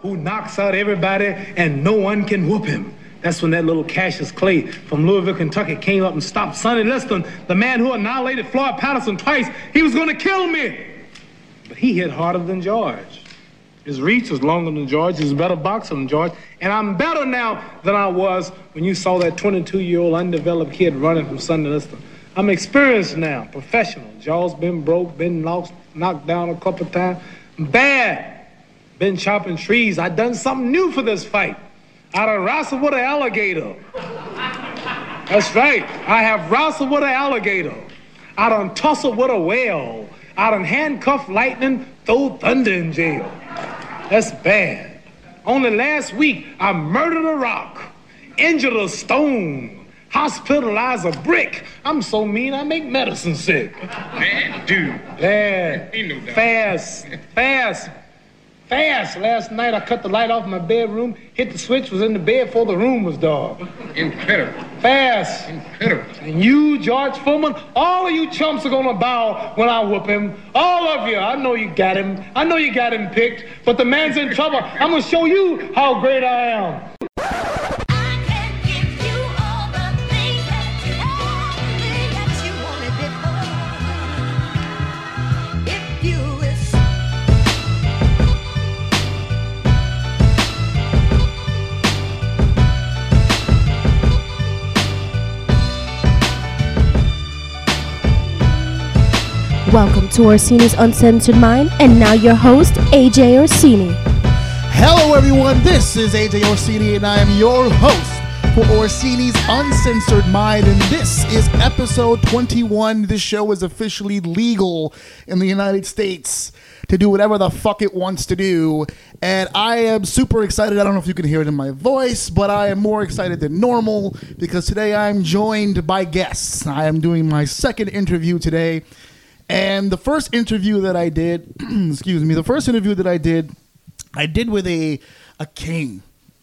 who knocks out everybody and no one can whoop him. That's when that little Cassius Clay from Louisville, Kentucky came up and stopped Sonny Liston, the man who annihilated Floyd Patterson twice. He was going to kill me. But he hit harder than George. His reach was longer than George. He's a better boxer than George. And I'm better now than I was when you saw that 22 year old undeveloped kid running from Sonny Liston. I'm experienced now, professional. Jaw's been broke, been knocked, knocked down a couple times. Bad. Been chopping trees. I done something new for this fight. I done wrestled with an alligator. That's right. I have wrestled with an alligator. I done tussled with a whale. I done handcuffed lightning, throw thunder in jail. That's bad. Only last week, I murdered a rock, injured a stone, hospitalized a brick. I'm so mean, I make medicine sick. Man, dude. Bad. Ain't no doubt. Fast. Fast. Fast. Last night I cut the light off my bedroom, hit the switch, was in the bed before the room was dark. Incredible. Fast. Incredible. And you, George Foreman, all of you chumps are gonna bow when I whoop him. All of you. I know you got him. I know you got him picked, but the man's in trouble. I'm gonna show you how great I am. Welcome to Orsini's Uncensored Mind, and now your host, AJ Orsini. Hello, everyone. This is AJ Orsini, and I am your host for Orsini's Uncensored Mind. And this is episode 21. This show is officially legal in the United States to do whatever the fuck it wants to do. And I am super excited. I don't know if you can hear it in my voice, but I am more excited than normal because today I'm joined by guests. I am doing my second interview today. And the first interview that I did, excuse me, the first interview that I did I did with a a king.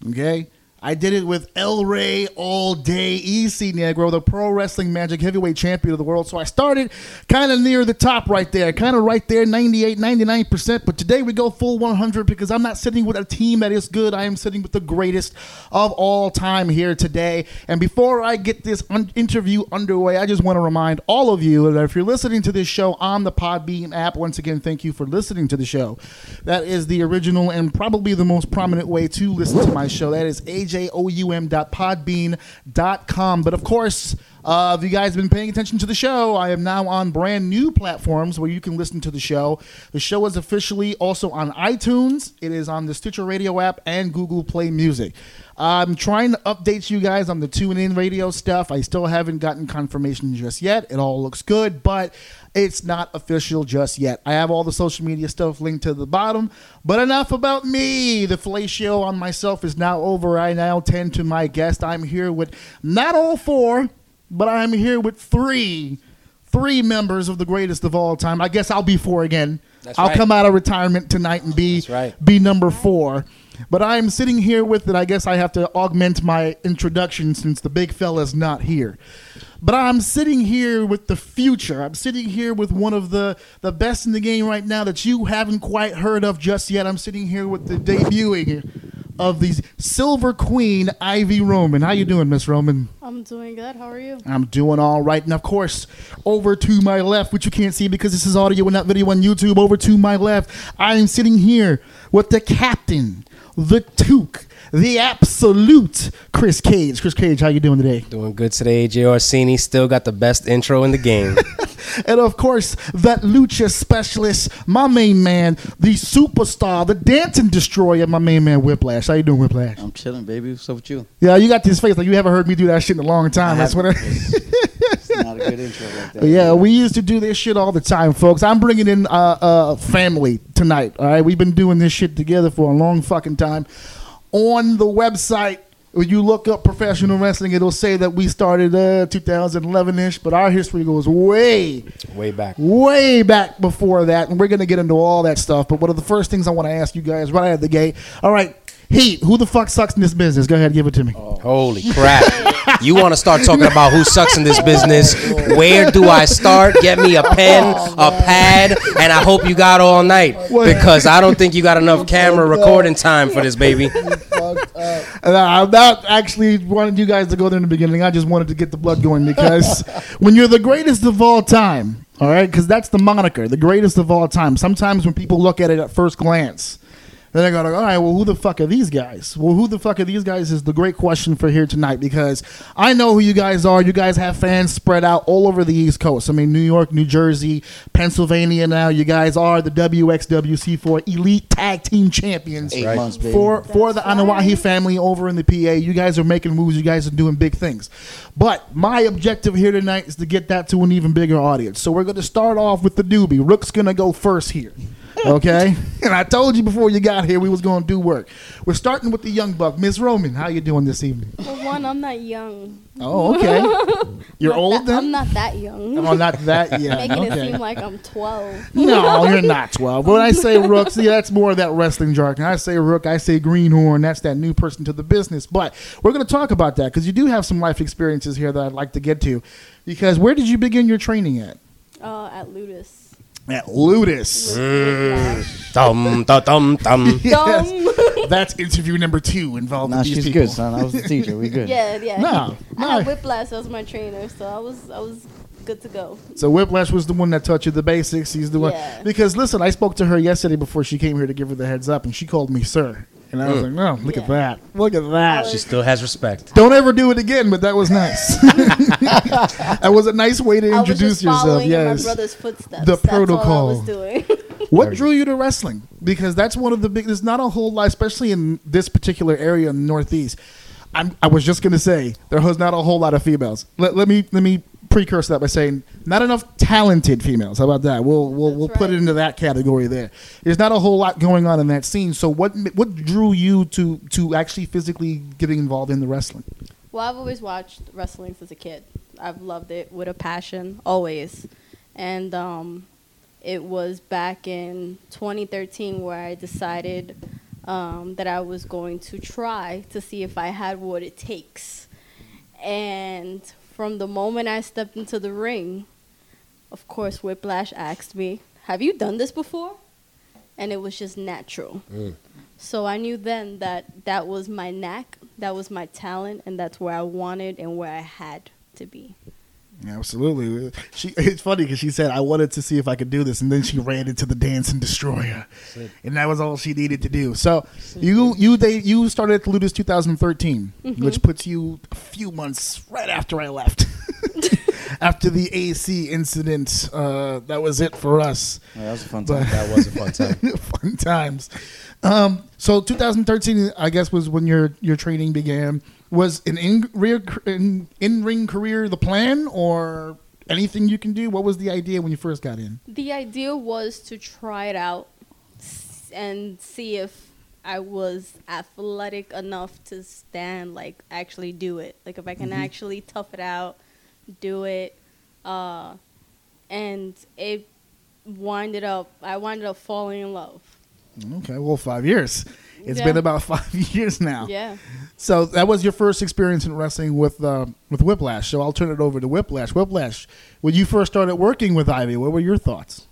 Okay. I did it with El Rey all day, EC Negro, the pro wrestling magic heavyweight champion of the world. So I started kind of near the top right there, kind of right there, 98, 99%. But today we go full 100 because I'm not sitting with a team that is good. I am sitting with the greatest of all time here today. And before I get this un- interview underway, I just want to remind all of you that if you're listening to this show on the Podbean app, once again, thank you for listening to the show. That is the original and probably the most prominent way to listen to my show. That is ajoum.podbean.com. But of course, uh, if you guys have been paying attention to the show, I am now on brand new platforms where you can listen to the show. The show is officially also on iTunes. It is on the Stitcher Radio app and Google Play Music. I'm trying to update you guys on the tune in radio stuff. I still haven't gotten confirmation just yet. It all looks good, but it's not official just yet. I have all the social media stuff linked to the bottom. But enough about me. The fellatio on myself is now over. I now tend to my guest. I'm here with not all four, but I'm here with three. Three members of the greatest of all time. I guess I'll be four again. That's I'll right. come out of retirement tonight and be right. be number four. But I'm sitting here with it. I guess I have to augment my introduction since the big fella's not here. But I'm sitting here with the future. I'm sitting here with one of the, the best in the game right now that you haven't quite heard of just yet. I'm sitting here with the debuting of the Silver Queen, Ivy Roman. How you doing, Miss Roman? I'm doing good. How are you? I'm doing all right. And of course, over to my left, which you can't see because this is audio and not video on YouTube, over to my left, I am sitting here with the captain, the toque, the absolute Kris Kage. Kris Kage, how you doing today? Doing good today, AJ Orsini. Still got the best intro in the game. And of course, that lucha specialist, my main man, the superstar, the dancing destroyer, my main man Whiplash. How you doing, Whiplash? I'm chilling, baby. What's up with you? Yeah, you got this face like you haven't heard me do that shit in a long time. That's what I. Not a good intro like that. But yeah, we used to do this shit all the time, folks. I'm bringing in uh, uh, family tonight. All right, we've been doing this shit together for a long fucking time. On the website, when you look up professional wrestling, it'll say that we started uh, 2011 ish, but our history goes way, Way back. way back before that, and we're gonna get into all that stuff. But one of the first things I want to ask you guys right out of the gate, all right, Heat, who the fuck sucks in this business? Go ahead, give it to me. Oh. Holy crap. You want to start talking about who sucks in this business? Where do I start? Get me a pen, a pad, and I hope you got all night because I don't think you got enough camera recording time for this baby. I'm not actually wanted you guys to go there in the beginning. I just wanted to get the blood going because when you're the greatest of all time, all right, because that's the moniker, the greatest of all time. Sometimes when people look at it at first glance, then I go, all right, well, who the fuck are these guys? Well, who the fuck are these guys is the great question for here tonight because I know who you guys are. You guys have fans spread out all over the East Coast. I mean, New York, New Jersey, Pennsylvania now. You guys are the WXW C4 Elite Tag Team Champions Eight months, baby. for for the Anoa'i family over in the PA. You guys are making moves. You guys are doing big things. But my objective here tonight is to get that to an even bigger audience. So we're going to start off with the newbie. Rook's going to go first here. Okay, and I told you before you got here we was going to do work. We're starting with the young buck, Miss Roman. How you doing this evening? For one, I'm not young. Oh, okay. You're Not old that- I'm not that young. Oh, not that yet. Making it seem like I'm 12. No, you're not 12. When I say rook, see, that's more of that wrestling jargon. I say rook, I say greenhorn. That's that new person to the business. But we're going to talk about that because you do have some life experiences here that I'd like to get to. Because where did you begin your training at? Uh, at Ludus. At Ludus. With Dum, dum, dum. Dumb. That's interview number two involved Nah, with these she's people. good, son. I was the teacher. We good. yeah, yeah. No, I no. had Whiplash as my trainer, so I was I was good to go. So Whiplash was the one that taught you the basics. He's the one. Yeah. Because listen, I spoke to her yesterday before she came here to give her the heads up, and she called me sir. And I was like, no, look at that. Look at that. She still has respect. Don't ever do it again, but that was nice. that was a nice way to I was introduce just yourself. following in Yes. my brother's footsteps. The That's all I was doing. What drew you to wrestling? Because that's one of the big. There's not a whole lot, especially in this particular area in the Northeast. I'm, I was just gonna say there was not a whole lot of females. Let, let me let me precurse that by saying not enough talented females. How about that? We'll we'll, we'll That's put it into that category there. There's not a whole lot going on in that scene. So what what drew you to to actually physically getting involved in the wrestling? Well, I've always watched wrestling since a kid. I've loved it with a passion, always. And um, it was back in 2013 where I decided um, that I was going to try to see if I had what it takes. And from the moment I stepped into the ring, of course, Whiplash asked me, Have you done this before? And it was just natural. Mm. So I knew then that that was my knack, that was my talent, and that's where I wanted and where I had to be. Absolutely. She it's funny because she said I wanted to see if I could do this, and then she ran into the dancing destroyer, and that was all she needed to do. So you you they you started at the Ludus 2013, which puts you a few months right after I left. after the AC incident, uh, that was it for us. Yeah, that was a fun But- time. That was a fun time. Fun times. Um, so 2013, I guess, was when your your training began. Was an in rear in, in ring career the plan, or anything you can do? What was the idea when you first got in? The idea was to try it out and see if I was athletic enough to stand, like actually do it. Like if I can actually tough it out, do it. Uh, and it winded up, I winded up falling in love. Okay, well, five years. It's Yeah. been about five years now. Yeah. So that was your first experience in wrestling with uh, with Whiplash. So I'll turn it over to Whiplash. Whiplash, when you first started working with Ivy, what were your thoughts?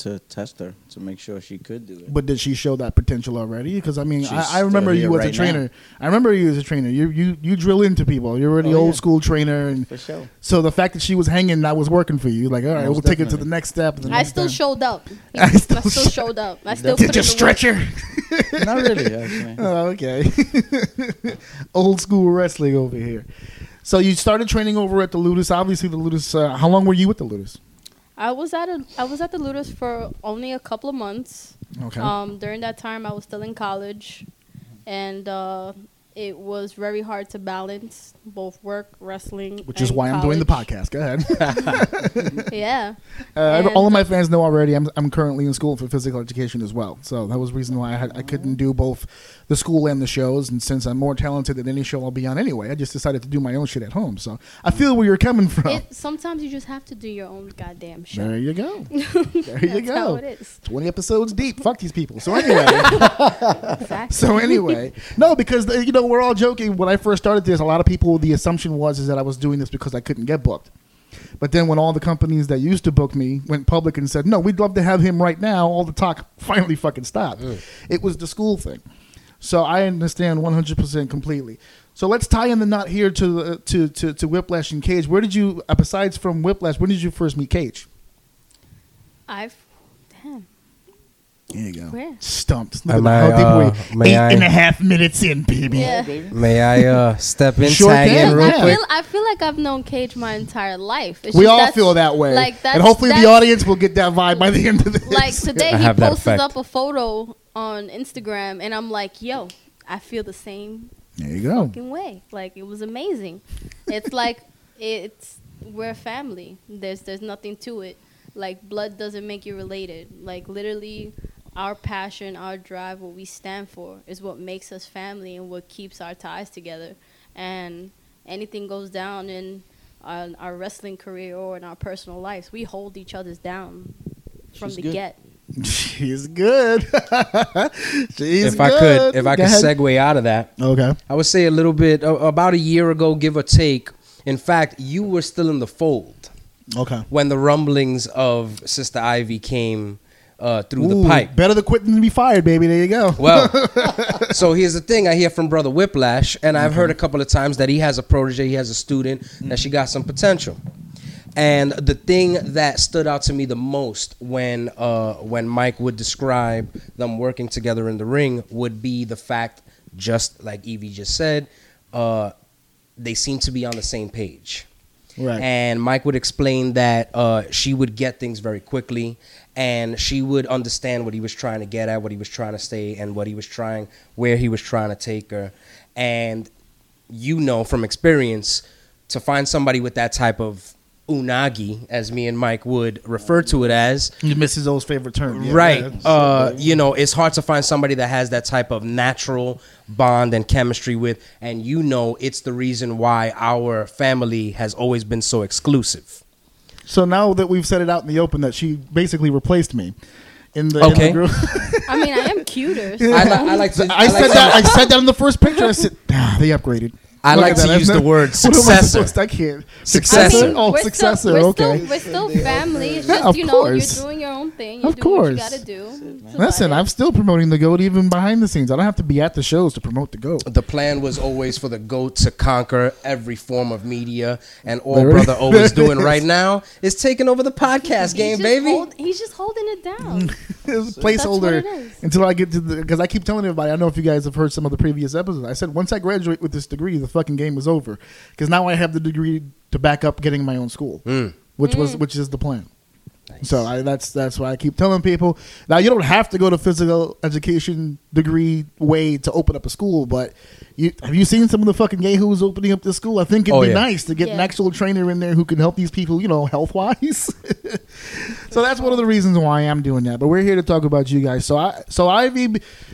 To test her to make sure she could do it. But did she show that potential already? Because I mean, I, I remember you here as a trainer. now. I remember you as a trainer. You you you drill into people. You're already Oh, old yeah. school trainer, and For sure. so the fact that she was hanging, that was working for you. Like, all right, Most we'll take it to the next step. the I next still time. showed up. I I still still, showed up. I still Did put you in the stretch work. her? Not really, actually. Oh, okay. Old school wrestling over here. So you started training over at the Ludus. Obviously, the Ludus. Uh, how long were you with the Ludus? I was at a I was at the Ludus for only a couple of months. Okay. Um, during that time, I was still in college, and uh, it was very hard to balance both work, wrestling, Which is why I'm doing the podcast. Go ahead. Yeah. Uh, all of my fans know already. I'm I'm currently in school for physical education as well. So that was the reason why I had I couldn't do both the school and the shows. And since I'm more talented than any show I'll be on anyway, I just decided to do my own shit at home. So I feel where you're coming from. It, sometimes you just have to do your own goddamn show. there you go. There you go. how it is. Twenty episodes deep. Fuck these people. So anyway. Exactly. So anyway, no, because uh, you know we're all joking. When I first started this, a lot of people the assumption was is that I was doing this because I couldn't get booked. But then when all the companies that used to book me went public and said, "No, we'd love to have him right now," all the talk finally fucking stopped. It was the school thing. So I understand 100% completely. So let's tie in the knot here to uh, to to, to Whiplash and Kage. Where did you, uh, besides from Whiplash, when did you first meet Kage? I've damn. There you go. Where? Stumped. Look Am at I, how deep uh, we- may Eight I- and a half minutes in, baby. Yeah. May I uh, step in, Sure tag in real I quick? feel, I feel like I've known Kage my entire life. It's We all feel that way. Like that's, and hopefully the audience will get that vibe by the end of this. Like today, I he posted up a photo on Instagram, and I'm like, "Yo, I feel the same there you go. fucking way. Like it was amazing. it's like it's we're family. There's there's nothing to it. Like blood doesn't make you related. Like literally, our passion, our drive, what we stand for, is what makes us family and what keeps our ties together. And anything goes down in our, our wrestling career or in our personal lives, we hold each other's down from She's the good. get. She's good. She's if I could, if I Go could ahead. segue out of that, Okay. I would say a little bit uh, about a year ago, give or take. In fact, you were still in the fold Okay. when the rumblings of Sister Ivy came uh, through Ooh, the pipe. Better to quit than to be fired, baby. There you go. Well, so here's the thing. I hear from Brother Whiplash, and I've heard a couple of times that he has a protege, he has a student, that she got some potential. And the thing that stood out to me the most when uh, when Mike would describe them working together in the ring would be the fact, just like Evie just said, uh, they seem to be on the same page. Right. And Mike would explain that uh, she would get things very quickly, and she would understand what he was trying to get at, what he was trying to say, and what he was trying, where he was trying to take her. And you know from experience, to find somebody with that type of unagi, as me and Mike would refer to it as, Mrs. O's favorite term. Yeah, right? yeah. Uh, you know, it's hard to find somebody that has that type of natural bond and chemistry with, and you know, it's the reason why our family has always been so exclusive. So now that we've said it out in the open that she basically replaced me in the, in Okay. the group. I mean, I am cuter. so- I, li- I like to. I, like said that. I said that in the first picture. I said, ah, they upgraded. I Look like to that. use the not- word What am I successor. to- I can't. Successor. I mean, oh, we're successor. Still, we're okay. Still, we're still family. It's Yeah, just, of you know, course. you're doing your own thing. You're Of doing what you gotta do. It's Listen, I'm still promoting the goat even behind the scenes. I don't have to be at the shows to promote the goat. the plan was always for the goat to conquer every form of media, and all There brother O is doing right now is taking over the podcast He's game, baby. hold- he's just holding it down. It's a what placeholder it is. until I get to the because I keep telling everybody. I know if you guys have heard some of the previous episodes. I said once I graduate with this degree, the fucking game is over because now I have the degree to back up getting my own school, Mm. which was which is the plan. So I, that's that's why I keep telling people. Now you don't have to go to physical education degree way to open up a school, but you have you seen some of the fucking gay who's opening up this school? I think it'd Oh, be yeah. nice to get an actual trainer in there who can help these people, you know, health wise. so that's one of the reasons why I am doing that. But we're here to talk about you guys. So I so Ivy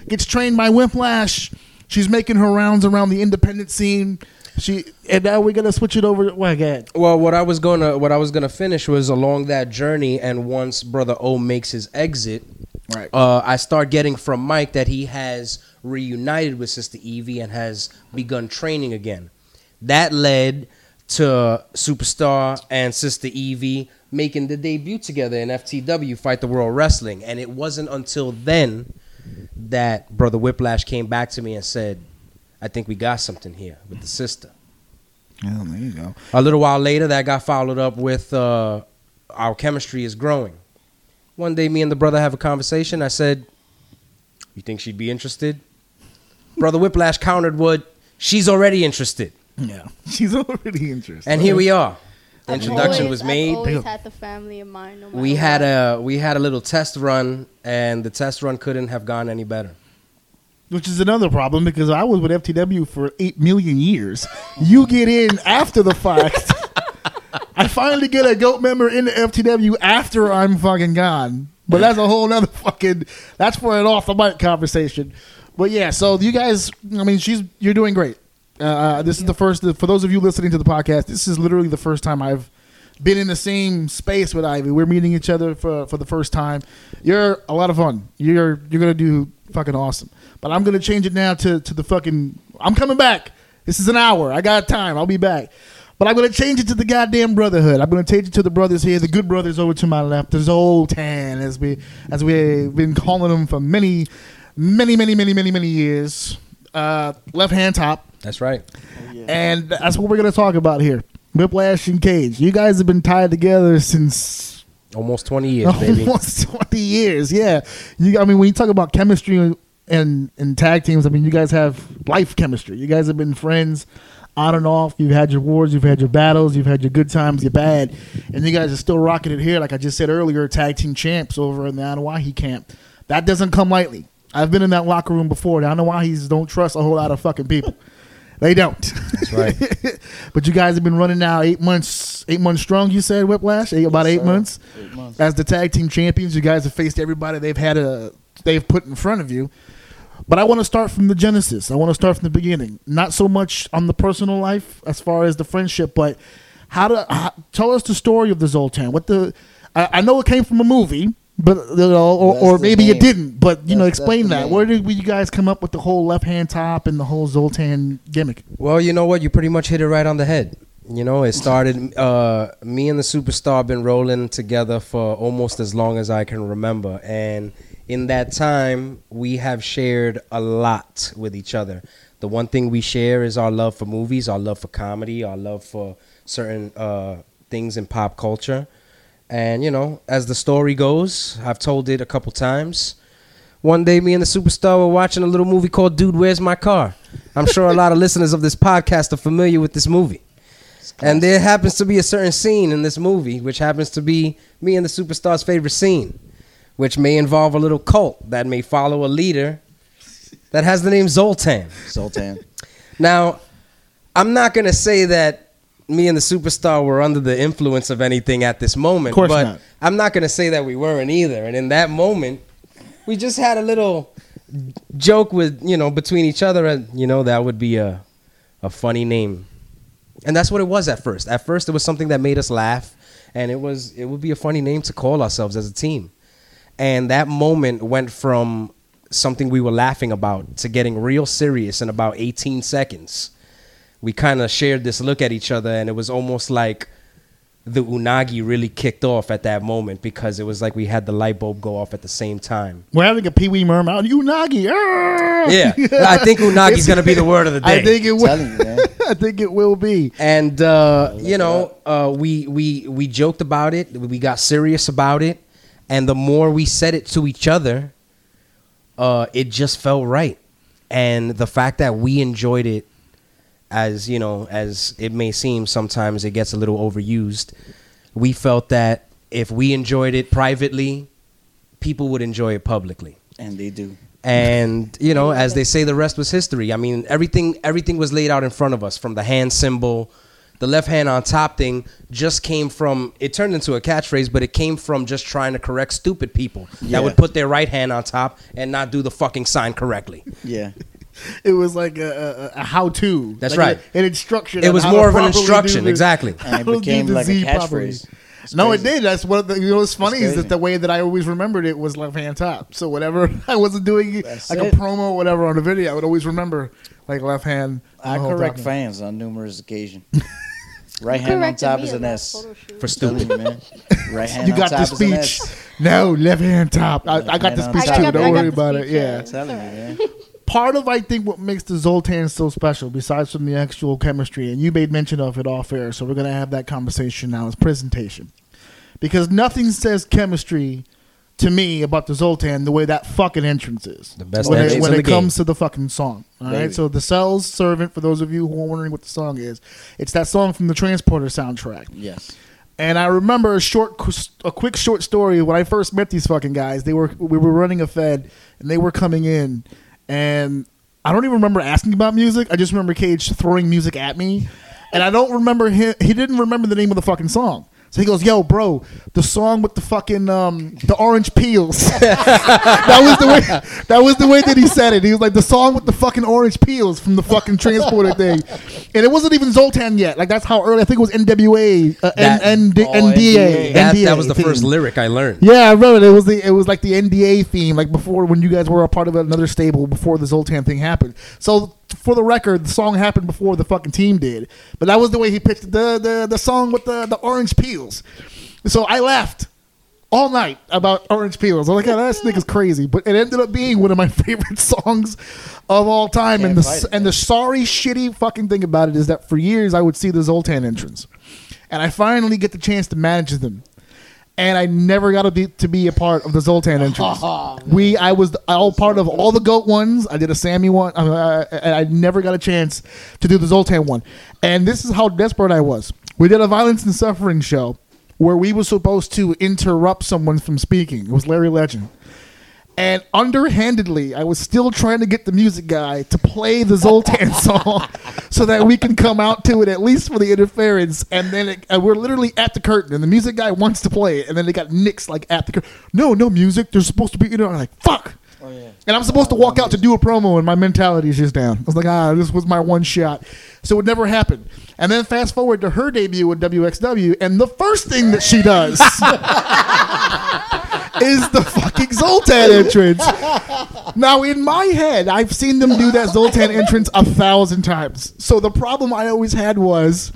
gets trained by Whiplash. She's making her rounds around the independent scene. She and now we're gonna switch it over. Well, again, Well, what I was gonna what I was gonna finish was along that journey, and once Brother O makes his exit, right? uh, I start getting from Mike that he has reunited with Sister Evie and has begun training again. That led to Superstar and Sister Evie making the debut together in FTW Fight the World Wrestling, and it wasn't until then that Brother Whiplash came back to me and said, "I think we got something here with the sister." Oh, there you go. A little while later, that got followed up with uh, our chemistry is growing. One day, me and the brother have a conversation. I said, "You think she'd be interested?" brother Whiplash countered, "What? She's already interested." Yeah, she's already interested. And here we are. The I've introduction always- was I've made. always had the family in mind. No We had what. a we had a little test run, and the test run couldn't have gone any better. which is another problem because I was with FTW for eight million years. You get in after the fact. I finally get a goat member in the FTW after I'm fucking gone. But that's a whole nother fucking. That's for an off the mic conversation. But yeah, so you guys, I mean, she's you're doing great. Uh, this is the first for those of you listening to the podcast. This is literally the first time I've been in the same space with Ivy. We're meeting each other for for the first time. You're a lot of fun. You're you're gonna do fucking awesome. But I'm gonna change it now to to the fucking. I'm coming back. This is an hour. I got time. I'll be back. But I'm gonna change it to the goddamn brotherhood. I'm gonna change it to the brothers here, the good brothers over to my left, the Zoltan, as we as we've been calling them for many, many, many, many, many, many years. Uh, left hand top. That's right. And that's what we're going to talk about here. Whiplash and Kage. You guys have been tied together since Almost 20 years, baby. almost 20 years. Yeah. You, I mean, when you talk about chemistry and, and, and tag teams, I mean, you guys have life chemistry. You guys have been friends on and off. You've had your wars, you've had your battles, you've had your good times, your bad. And you guys are still rocking it here. Like I just said earlier, tag team champs over in the Anoa'i camp. That doesn't come lightly. I've been in that locker room before. The Anoa'is don't trust a whole lot of fucking people. They don't. That's right. but you guys have been running now eight months, eight months strong. You said Whiplash, eight, about eight sir. months. Eight months. As the tag team champions, you guys have faced everybody they've had a they've put in front of you. But I want to start from the genesis. I want to start from the beginning. Not so much on the personal life as far as the friendship, but how to how, tell us the story of the Zoltan. What the I, I know it came from a movie, but you know, or, or maybe it name. didn't. But you know, That's- that's explain that. name. Where did you guys come up with the whole left hand top and the whole Zoltan gimmick? Well, you know what? You pretty much hit it right on the head. You know, it started. Uh, me and the superstar been rolling together for almost as long as I can remember, and in that time, we have shared a lot with each other. The one thing we share is our love for movies, our love for comedy, our love for certain uh, things in pop culture. And you know, as the story goes, I've told it a couple times. One day, me and the superstar were watching a little movie called Dude, Where's My Car? I'm sure a lot of listeners of this podcast are familiar with this movie. And there happens to be a certain scene in this movie, which happens to be me and the superstar's favorite scene, which may involve a little cult that may follow a leader that has the name Zoltan. Zoltan. Now, I'm not gonna say that me and the superstar were under the influence of anything at this moment, Of course but not. I'm not gonna say that we weren't either. And in that moment, we just had a little joke with you know between each other, and you know that would be a a funny name, and that's what it was at first. At first, it was something that made us laugh, and it was it would be a funny name to call ourselves as a team. And that moment went from something we were laughing about to getting real serious in about 18 seconds. We kind of shared this look at each other, and it was almost like the unagi really kicked off at that moment because it was like we had the light bulb go off at the same time. We're having a Pee Wee Merm out. Unagi. ah! Yeah, I think unagi's gonna be the word of the day. I think it will. you. I think it will be. and uh, you know, uh, we we we joked about it. We got serious about it, and the more we said it to each other, uh, it just felt right. And the fact that we enjoyed it, as you know, as it may seem, sometimes it gets a little overused. We felt that if we enjoyed it privately, people would enjoy it publicly And they do. and you know as they say the rest was history i mean everything everything was laid out in front of us from the hand symbol the left hand on top thing just came from it turned into a catchphrase but it came from just trying to correct stupid people Yeah. that would put their right hand on top and not do the fucking sign correctly Yeah. It was like a, a, a how-to. That's Like right. a- an instruction. it was more of an instruction exactly And it became like a catchphrase. No, it crazy. did. That's what the, you know. What's funny is that the way that I always remembered it was left hand top. So whatever I wasn't doing That's like it. a promo or whatever on a video, I would always remember like left hand. I correct top. fans on numerous occasions. Right hand on top is an S. for stupid man. Right hand You on got the top is speech. No, left hand top. I, I got hand the speech top. too. Don't worry about it. speech, Yeah. yeah. Telling you, man. Part of I think what makes the Zoltan so special, besides from the actual chemistry, and you made mention of it off air, so we're gonna have that conversation now. Is presentation, because nothing says chemistry to me about the Zoltan the way that fucking entrance is. The best when it, when it comes to the fucking song. All right, so the Cells Servant. For those of you who are wondering what the song is, it's that song from the Transporter soundtrack. Yes. And I remember a short, a quick short story when I first met these fucking guys. They were we were running a Fed, and they were coming in, and I don't even remember asking about music. I just remember Kage throwing music at me, and I don't remember him. He didn't remember the name of the fucking song. So he goes, "Yo, bro, the song with the fucking um, the orange peels." that was the way. That was the way that he said it. He was like, "The song with the fucking orange peels from the fucking transporter thing," and it wasn't even Zoltan yet. Like that's how early. I think it was NWA, uh, That- N- N- oh, NDA. That, NDA that was the theme. first lyric I learned. Yeah, I remember it. It was the it was like the NDA theme, like before when you guys were a part of another stable before the Zoltan thing happened. So for the record, the song happened before the fucking team did. But that was the way he pitched the the, the song with the, the orange peels. So I laughed all night about orange peels. I'm like, oh, that nigga's crazy. But it ended up being one of my favorite songs of all time. and the and the sorry shitty fucking thing about it is that for years I would see the Zoltan entrance. And I finally get the chance to manage them and I never got to be to be a part of the Zoltan entrance. we, I was all part of all the goat ones. I did a Sammy one, uh, and I never got a chance to do the Zoltan one. And this is how desperate I was. We did a violence and suffering show where we were supposed to interrupt someone from speaking. It was Larry Legend. And underhandedly, I was still trying to get the music guy to play the Zoltan song so that we can come out to it at least for the interference. And then it, and we're literally at the curtain, and the music guy wants to play it, and then they got nixed like at the curtain. No, no music. There's supposed to be. You know, I'm like fuck. Oh, yeah. And I'm supposed to walk out to do a promo, and my mentality is just down. I was like, ah, this was my one shot. So it never happened. And then fast forward to her debut with WXW, and the first thing that she does is the fucking Zoltan entrance. Now, in my head, I've seen them do that Zoltan entrance a thousand times. So the problem I always had was,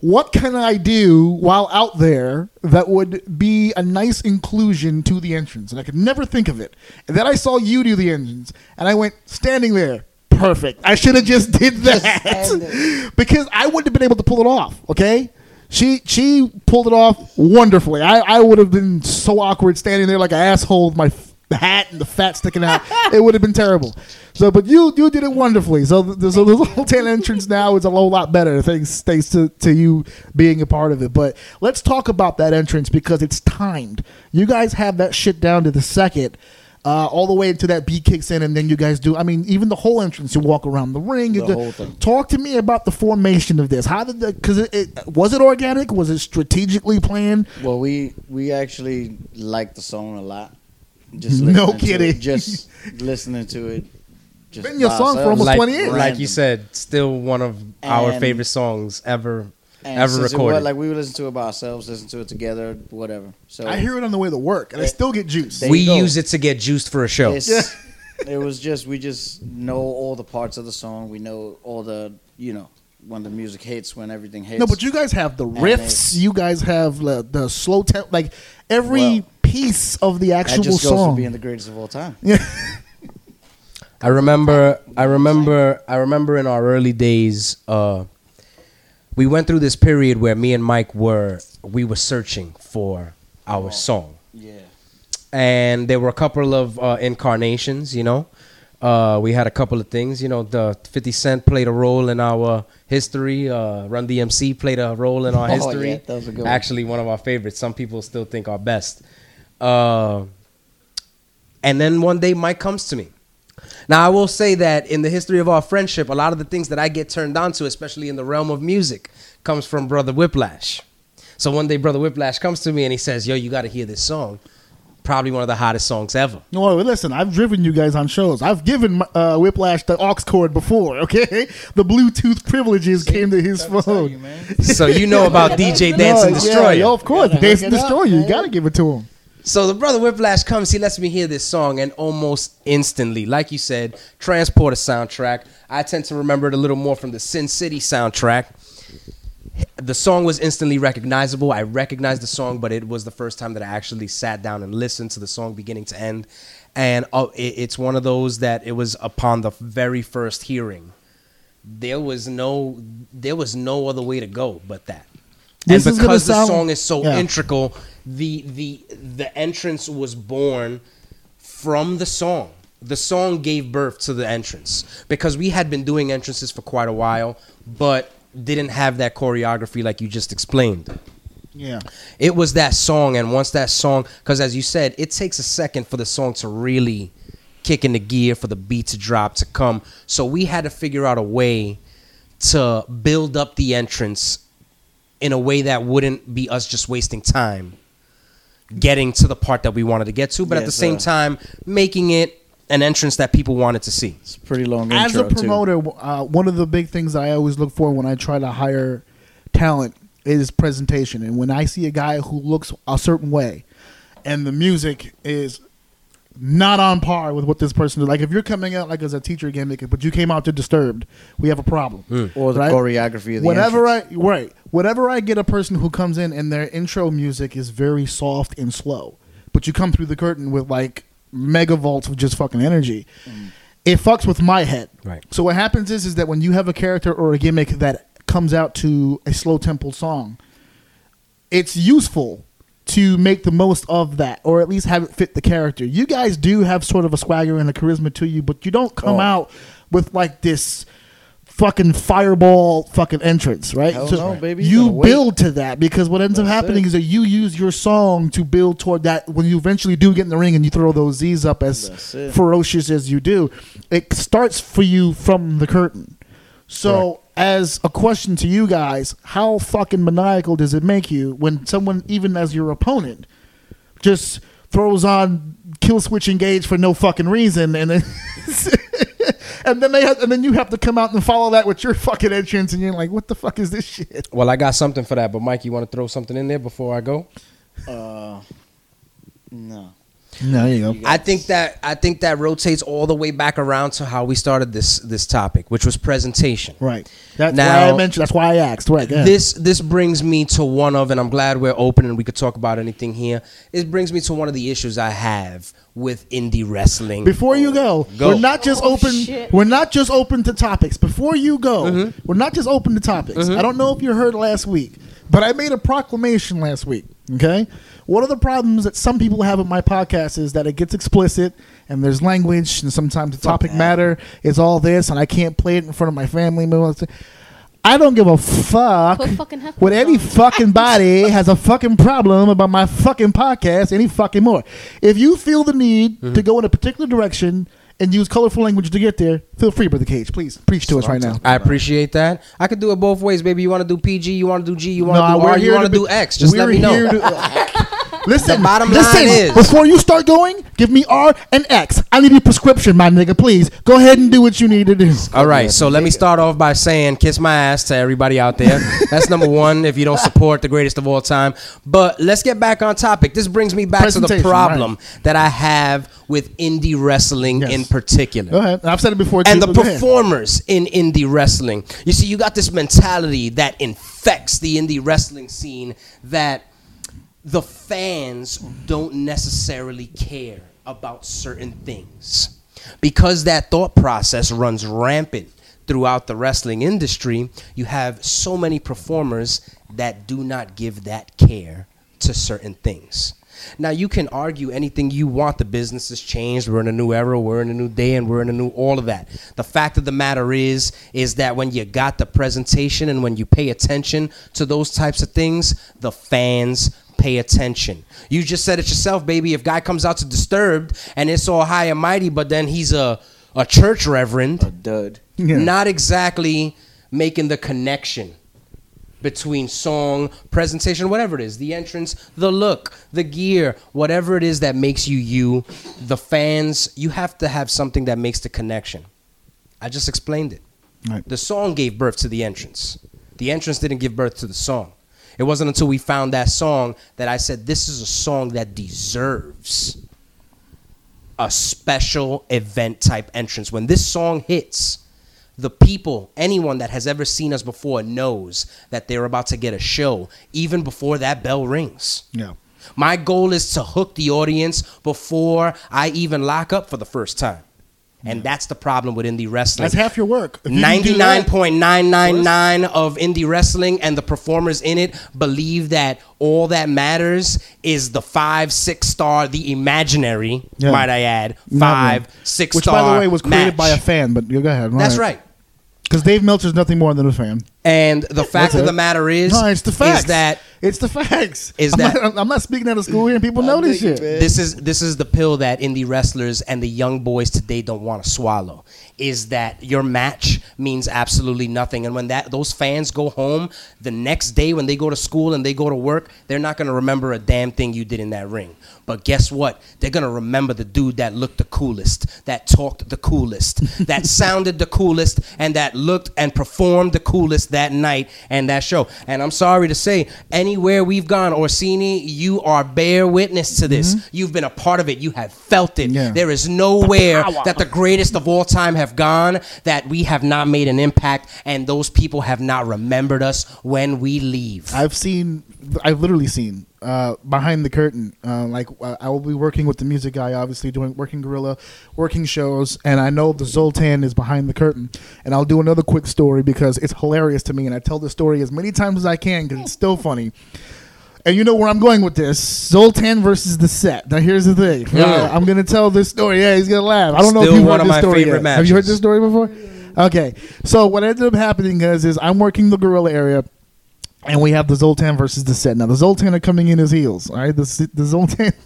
what can I do while out there that would be a nice inclusion to the entrance? And I could never think of it. And then I saw you do the entrance, and I went standing there. Perfect. I should have just did that because I wouldn't have been able to pull it off. Okay. She she pulled it off wonderfully. I, I would have been so awkward standing there like an asshole with my f- hat and the fat sticking out. it would have been terrible. So, but you you did it wonderfully. So the, so the Zoltan entrance now is a whole lot better thanks thanks to, to you being a part of it. But let's talk about that entrance because it's timed. You guys have that shit down to the second. Uh, all the way until that beat kicks in, and then you guys do. I mean, even the whole entrance, you walk around the ring. You The do- whole thing. Talk to me about the formation of this. How did the? Because it, it was it organic? Was it strategically planned? Well, we we actually like the song a lot. Just No kidding. it, just listening to it. Just Been your by song for almost like, 20 years. Like you said, still one of our favorite songs ever And ever since recorded. was, like we would listen to it by ourselves, listen to it together, whatever. So I hear it on the way to work, and I still get juice. There we use it to get juiced for a show. it's, it was just we just know all the parts of the song. We know all the you know when the music hits, when everything hits. No, but you guys have the riffs. You guys have the, the slow temp, like every Well, piece of the that actual just goes song. for being the greatest of all time. Yeah. I remember, I remember, I remember in our early days, uh, we went through this period where me and Mike were we were searching for our song, Yeah. and there were a couple of uh, incarnations. You know, uh, we had a couple of things. You know, the Fifty Cent played a role in our history. Uh, Run DMC played a role in our Oh, history. yeah, that was a good one. Actually, one of our favorites. Some people still think our best. Uh, and then one day, Mike comes to me. Now, I will say that in the history of our friendship, a lot of the things that I get turned on to, especially in the realm of music, comes from Brother Whiplash. So one day, Brother Whiplash comes to me and he says, Yo, you got to hear this song. Probably one of the hottest songs ever. No, listen, I've driven you guys on shows. I've given uh, Whiplash the aux cord before, okay? The Bluetooth privileges came to his phone. So you know about DJ Dance and Destroy. Yeah, yo, of course. Gotta Dance and it up, Destroy you. You got to give it to him. So the brother Whiplash comes, he lets me hear this song, and almost instantly, like you said, Transporter soundtrack. I tend to remember it a little more from the Sin City soundtrack. The song was instantly recognizable. I recognized the song, but it was the first time that I actually sat down and listened to the song beginning to end. And uh, it, it's one of those that it was upon the very first hearing. There was no, there was no other way to go but that. This and because the sound- song is so yeah. integral, the the the entrance was born from the song. The song gave birth to the entrance because we had been doing entrances for quite a while, but didn't have that choreography like you just explained. Yeah. It was that song, and once that song, because as you said, it takes a second for the song to really kick in the gear for the beat to drop to come. So we had to figure out a way to build up the entrance in a way that wouldn't be us just wasting time getting to the part that we wanted to get to, but at the Yes, same time making it an entrance that people wanted to see. It's a pretty long As a intro too. promoter, uh, one of the big things I always look for when I try to hire talent is presentation. And when I see a guy who looks a certain way, and the music is not on par with what this person did. Like if you're coming out like as a teacher gimmick, but you came out to Disturbed, we have a problem. Hmm. or the right? choreography of the Whenever entrance. I right, whenever I get a person who comes in and their intro music is very soft and slow, but you come through the curtain with like megavolts of just fucking energy, mm. it fucks with my head. Right. So what happens is is that when you have a character or a gimmick that comes out to a slow tempo song, it's useful to make the most of that, or at least have it fit the character. You guys do have sort of a swagger and a charisma to you, but you don't come Oh. out with like this fucking fireball fucking entrance, right? Hell no, baby. You You build to that because what ends up happening it. is that you use your song to build toward that. When you eventually do get in the ring and you throw those Z's up as ferocious as you do, it starts for you from the curtain. So, as a question to you guys, how fucking maniacal does it make you when someone, even as your opponent, just throws on Killswitch Engage for no fucking reason, and then and then they have, and then you have to come out and follow that with your fucking entrance, and you're like, what the fuck is this shit? Well, I got something for that, but Mike, you want to throw something in there before I go? Uh, no. No, there you go. I think that I think that rotates all the way back around to how we started this this topic, which was presentation. Right. That's Now- why I mentioned. That's why I asked. Right. go. This this brings me to one of, and I'm glad we're open and we could talk about anything here. It brings me to one of the issues I have with indie wrestling. Before you go, Go. we're not just Oh, open. shit. We're not just open to topics. Before you go, Mm-hmm. we're not just open to topics. I don't know if you heard last week, but I made a proclamation last week. Okay, one of the problems that some people have with my podcast is that it gets explicit and there's language, and sometimes the topic matter is all this, and I can't play it in front of my family. I don't give a fuck Put fucking headphones what any fucking body has a fucking problem about my fucking podcast any fucking more. If you feel the need Mm-hmm. to go in a particular direction and use colorful language to get there, feel free, Brother Kage. Please preach to us right now. I appreciate that. I could do it both ways, baby. You want to do PG? You want to do G? You want to Nah, do R? You want to do X? Just let me know. here to- Listen, The bottom line is- before you start going, give me R and X. I need a prescription, my nigga. Please go ahead and do what you need to do. All right, so let me start off by saying kiss my ass to everybody out there. That's number one if you don't support the greatest of all time. But let's get back on topic. This brings me back to the Presentation, problem that I have with indie wrestling Yes. in particular. Go ahead. I've said it before. and the but go ahead. performers in indie wrestling. You see, you got this mentality that infects the indie wrestling scene that the fans don't necessarily care about certain things. Because that thought process runs rampant throughout the wrestling industry, you have so many performers that do not give that care to certain things. Now you can argue anything you want. The business has changed. We're in a new era. We're in a new day, and we're in a new all of that. The fact of the matter is, is that when you got the presentation and when you pay attention to those types of things, the fans pay attention. You just said it yourself, baby. If guy comes out to Disturbed and it's all high and mighty, but then he's a a church reverend, Dud. Yeah. not exactly making the connection between song, presentation, whatever it is, the entrance, the look, the gear, whatever it is that makes you you, the fans, you have to have something that makes the connection. I just explained it. Right. The song gave birth to the entrance. The entrance didn't give birth to the song. It wasn't until we found that song that I said this is a song that deserves a special event type entrance. When this song hits, the people, anyone that has ever seen us before knows that they're about to get a show even before that bell rings. Yeah. My goal is to hook the audience before I even lock up for the first time. And that's the problem with indie wrestling. That's half your work. If you can do Ninety that- nine point nine nine nine of indie wrestling and the performers in it believe that all that matters is the five, six star, the imaginary, Yeah. might I add, Not five, one. six Which, star. by the way, was created match. by a fan. But you go ahead. That's right. Because Dave Meltzer's nothing more than a fan. And the fact That's of it. the matter is, No, it's the facts. is that it's the facts. Is I'm that- Not, I'm not speaking out of school here, and people know this shit. this is this is the pill that indie wrestlers and the young boys today don't want to swallow. Is that your match means absolutely nothing, and when that those fans go home the next day when they go to school and they go to work, they're not gonna remember a damn thing you did in that ring. But guess what? They're gonna remember the dude that looked the coolest, that talked the coolest, that sounded the coolest, and that looked and performed the coolest that night and that show. And I'm sorry to say, anywhere we've gone, Orsini, you are bear witness to this. Mm-hmm. You've been a part of it. You have felt it. Yeah. There is nowhere that the greatest of all time have gone that we have not made an impact, and those people have not remembered us when we leave. I've seen, I've literally seen uh, behind the curtain. Uh, like uh, I will be working with the music guy, obviously doing working gorilla, working shows, and I know the Zoltan is behind the curtain. And I'll do another quick story because it's hilarious to me, and I tell the story as many times as I can because it's still funny. And you know where I'm going with this: Zoltan versus the set. Now here's the thing. Uh, I'm gonna tell this story. Yeah, he's gonna laugh. I don't know if Still you one heard this story yet. Have you heard this story before? Okay, so what ended up happening is, is I'm working the gorilla area and we have the Zoltan versus the SAT. Now the Zoltan are coming in his heels. All right, the the Zoltan.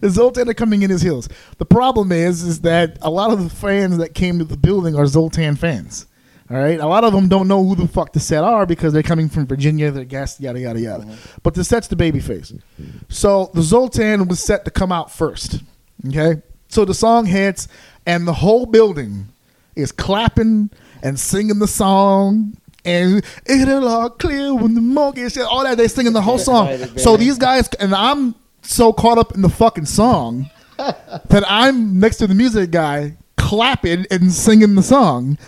The Zoltan are coming in his heels. The problem is, is that a lot of the fans that came to the building are Zoltan fans. All right, a lot of them don't know who the fuck the SAT are because they're coming from Virginia. They're gassed, yada yada yada. Uh-huh. But the SAT's the babyface. So the Zoltan was set to come out first. Okay, so the song hits, and the whole building is clapping and singing the song. And it'll all clear when the mortgage, all that they singing the whole song. So these guys, and I'm so caught up in the fucking song that I'm next to the music guy clapping and singing the song.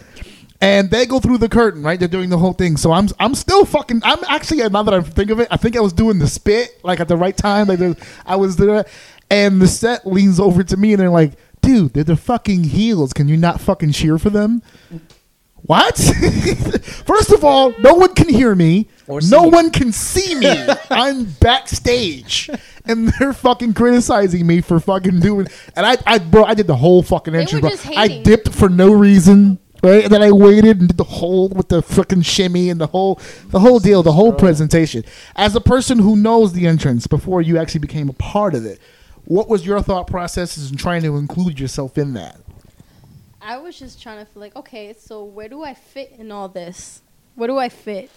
And they go through the curtain, right? They're doing the whole thing. So I'm I'm still fucking I'm actually now that I think of it, I think I was doing the spit like at the right time. Like I was there and the SAT leans over to me and they're like, dude, they're the fucking heels. Can you not fucking cheer for them? What? First of all, no one can hear me. Or no see. one can see me. I'm backstage, and they're fucking criticizing me for fucking doing. And I, I, bro, I did the whole fucking They entrance. bro. I dipped for no reason, right? And then I waited and did the whole with the fucking shimmy and the whole, the whole deal, the whole presentation. As a person who knows the entrance before you actually became a part of it, what was your thought processes in trying to include yourself in that? I was just trying to feel like, okay, so where do I fit in all this? Where do I fit?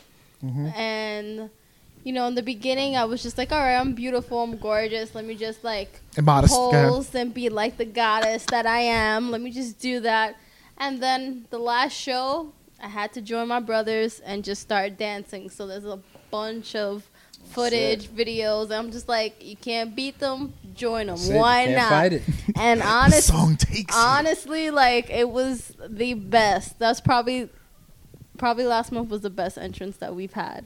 Mm-hmm. And you know, in the beginning, I was just like, all right, I'm beautiful, I'm gorgeous. Let me just like And modest, pose and be like the goddess that I am. Let me just do that. And then the last show, I had to join my brothers and just start dancing. So there's a bunch of footage, videos. I'm just like, you can't beat them, join them. Why not? And honest, song takes you. honestly, like it was the best. That's probably probably last month was the best entrance that we've had.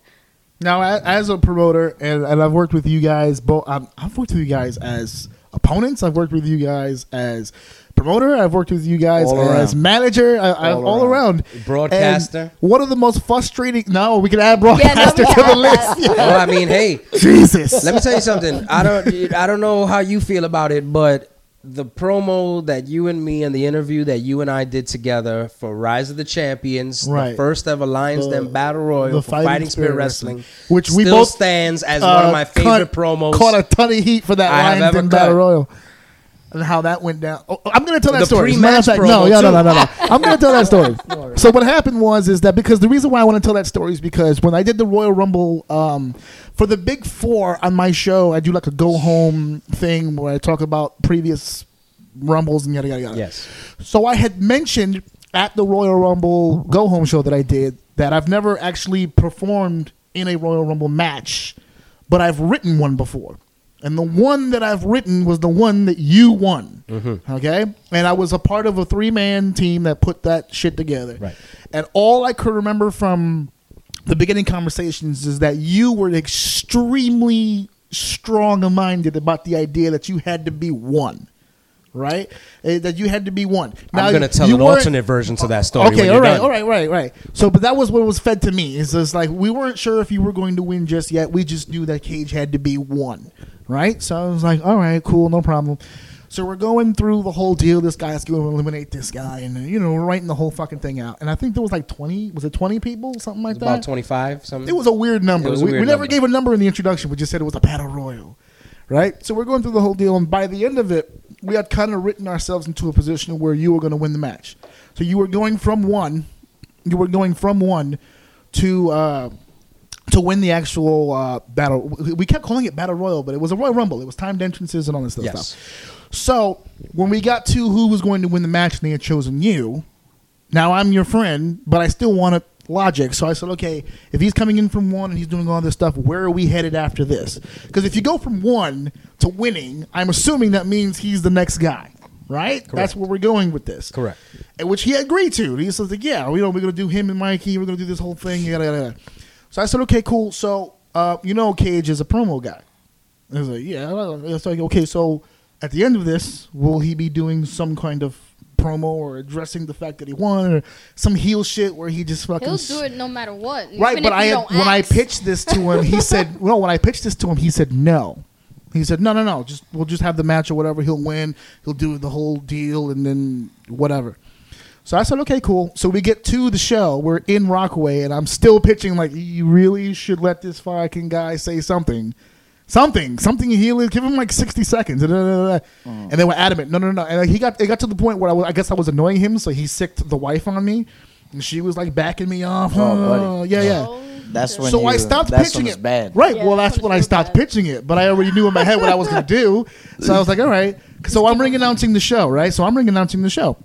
Now, as a promoter, and, and I've worked with you guys, both. Um, I've worked with you guys as opponents. I've worked with you guys as promoter. I've worked with you guys All as around. manager. I, I, all, All around. Broadcaster. And one of the most frustrating. No, we can add Yeah, no, broadcaster to the list. that. Yeah. Well, I mean, hey, Jesus. let me tell you something. I don't I don't know how you feel about it, but the promo that you and me and the interview that you and I did together for Rise of the Champions, Right. the first ever Lions The- Den Battle Royal the for Fighting Fighting, Spirit, Spirit Wrestling, Wrestling, which we both, stands as Uh, one of my favorite caught, promos. Caught a ton of heat for that I have Lions ever Den. Battle Royal. And how that went down. Oh, I'm going to tell that The story. As a matter of pre-match fact, no, yeah, no, no, no, no. I'm going to tell that story. so what happened was is that because the reason why I want to tell that story is because when I did the Royal Rumble um, for the Big Four on my show, I do like a go home thing where I talk about previous rumbles and yada yada yada. Yes. So I had mentioned at the Royal Rumble go home show that I did that I've never actually performed in a Royal Rumble match, but I've written one before. And the one that I've written was the one that you won. Okay? And I was a part of a three man team that put that shit together. Right. And all I could remember from the beginning conversations is that you were extremely strong minded about the idea that you had to be one. Right? Eh, That you had to be one. I'm gonna tell an alternate version to that story. Okay, all right, done. all right, right, right. So, but that was what was fed to me. Is just like we weren't sure if you were going to win just yet. We just knew that Kage had to be one, right? So I was like, all right, cool, no problem. So we're going through the whole deal. This guy's going to eliminate this guy, and you know, we're writing the whole fucking thing out. And I think there was like twenty. Was it twenty people? Something like that. About 25, something. It was a weird number. A we weird we never number. gave a number in the introduction. We just said it was a battle royal, right? So we're going through the whole deal, and by the end of it, we had kind of written ourselves into a position where you were going to win the match. So you were going from one, you were going from one to uh, to win the actual uh, battle. We kept calling it battle royal, but it was a royal rumble. It was timed entrances and all this Yes. stuff. So when we got to who was going to win the match, and they had chosen you. Now I'm your friend, but I still want to logic. So I said, okay, if he's coming in from one and he's doing all this stuff, where are we headed after this? Because if you go from one to winning, I'm assuming that means he's the next guy, right? Correct. That's where we're going with this. Correct. And which he agreed to. He says, yeah, we know we're gonna do him and Mikey. We're gonna do this whole thing. Yada yada. yada. So I said, okay, cool. So uh, you know, Kage is a promo guy. I was like, yeah. It's like, okay, so at the end of this, will he be doing some kind of promo or addressing the fact that he won or some heel shit where he just fucking He'll do it no matter what. right but i had, when i pitched this to him he said no when i pitched this to him he said no he said no no no just we'll just have the match or whatever he'll win he'll do the whole deal and then whatever so i said okay cool so we get to the show we're in rockaway and i'm still pitching like you really should let this fucking guy say something something, something healing. Give him like sixty seconds, da, da, da, da. Mm. and they were adamant. No, no, no. And like, he got it got to the point where I, was, I guess I was annoying him, so he sicked the wife on me, and she was like backing me off. Oh, Oh, buddy. yeah, yeah. Oh, That's when so you, I stopped that's pitching when it's it. bad. Right. Yeah, well, that's that's when when I stopped bad. pitching it, but I already knew in my head what I was going to do. So I was like, all right. So I'm ring announcing the show, right? So I'm ring announcing the show.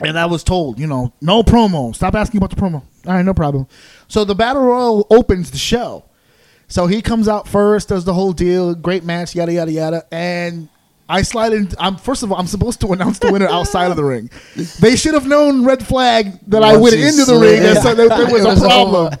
And I was told, you know, no promo. Stop asking about the promo. All right, no problem. So the Battle Royal opens the show. So he comes out first, does the whole deal, great match, yada yada yada, and I slide in. I'm first of all, I'm supposed to announce the winner outside of the ring. They should have known red flag that I went into the ring, and so there, there was It a problem. over.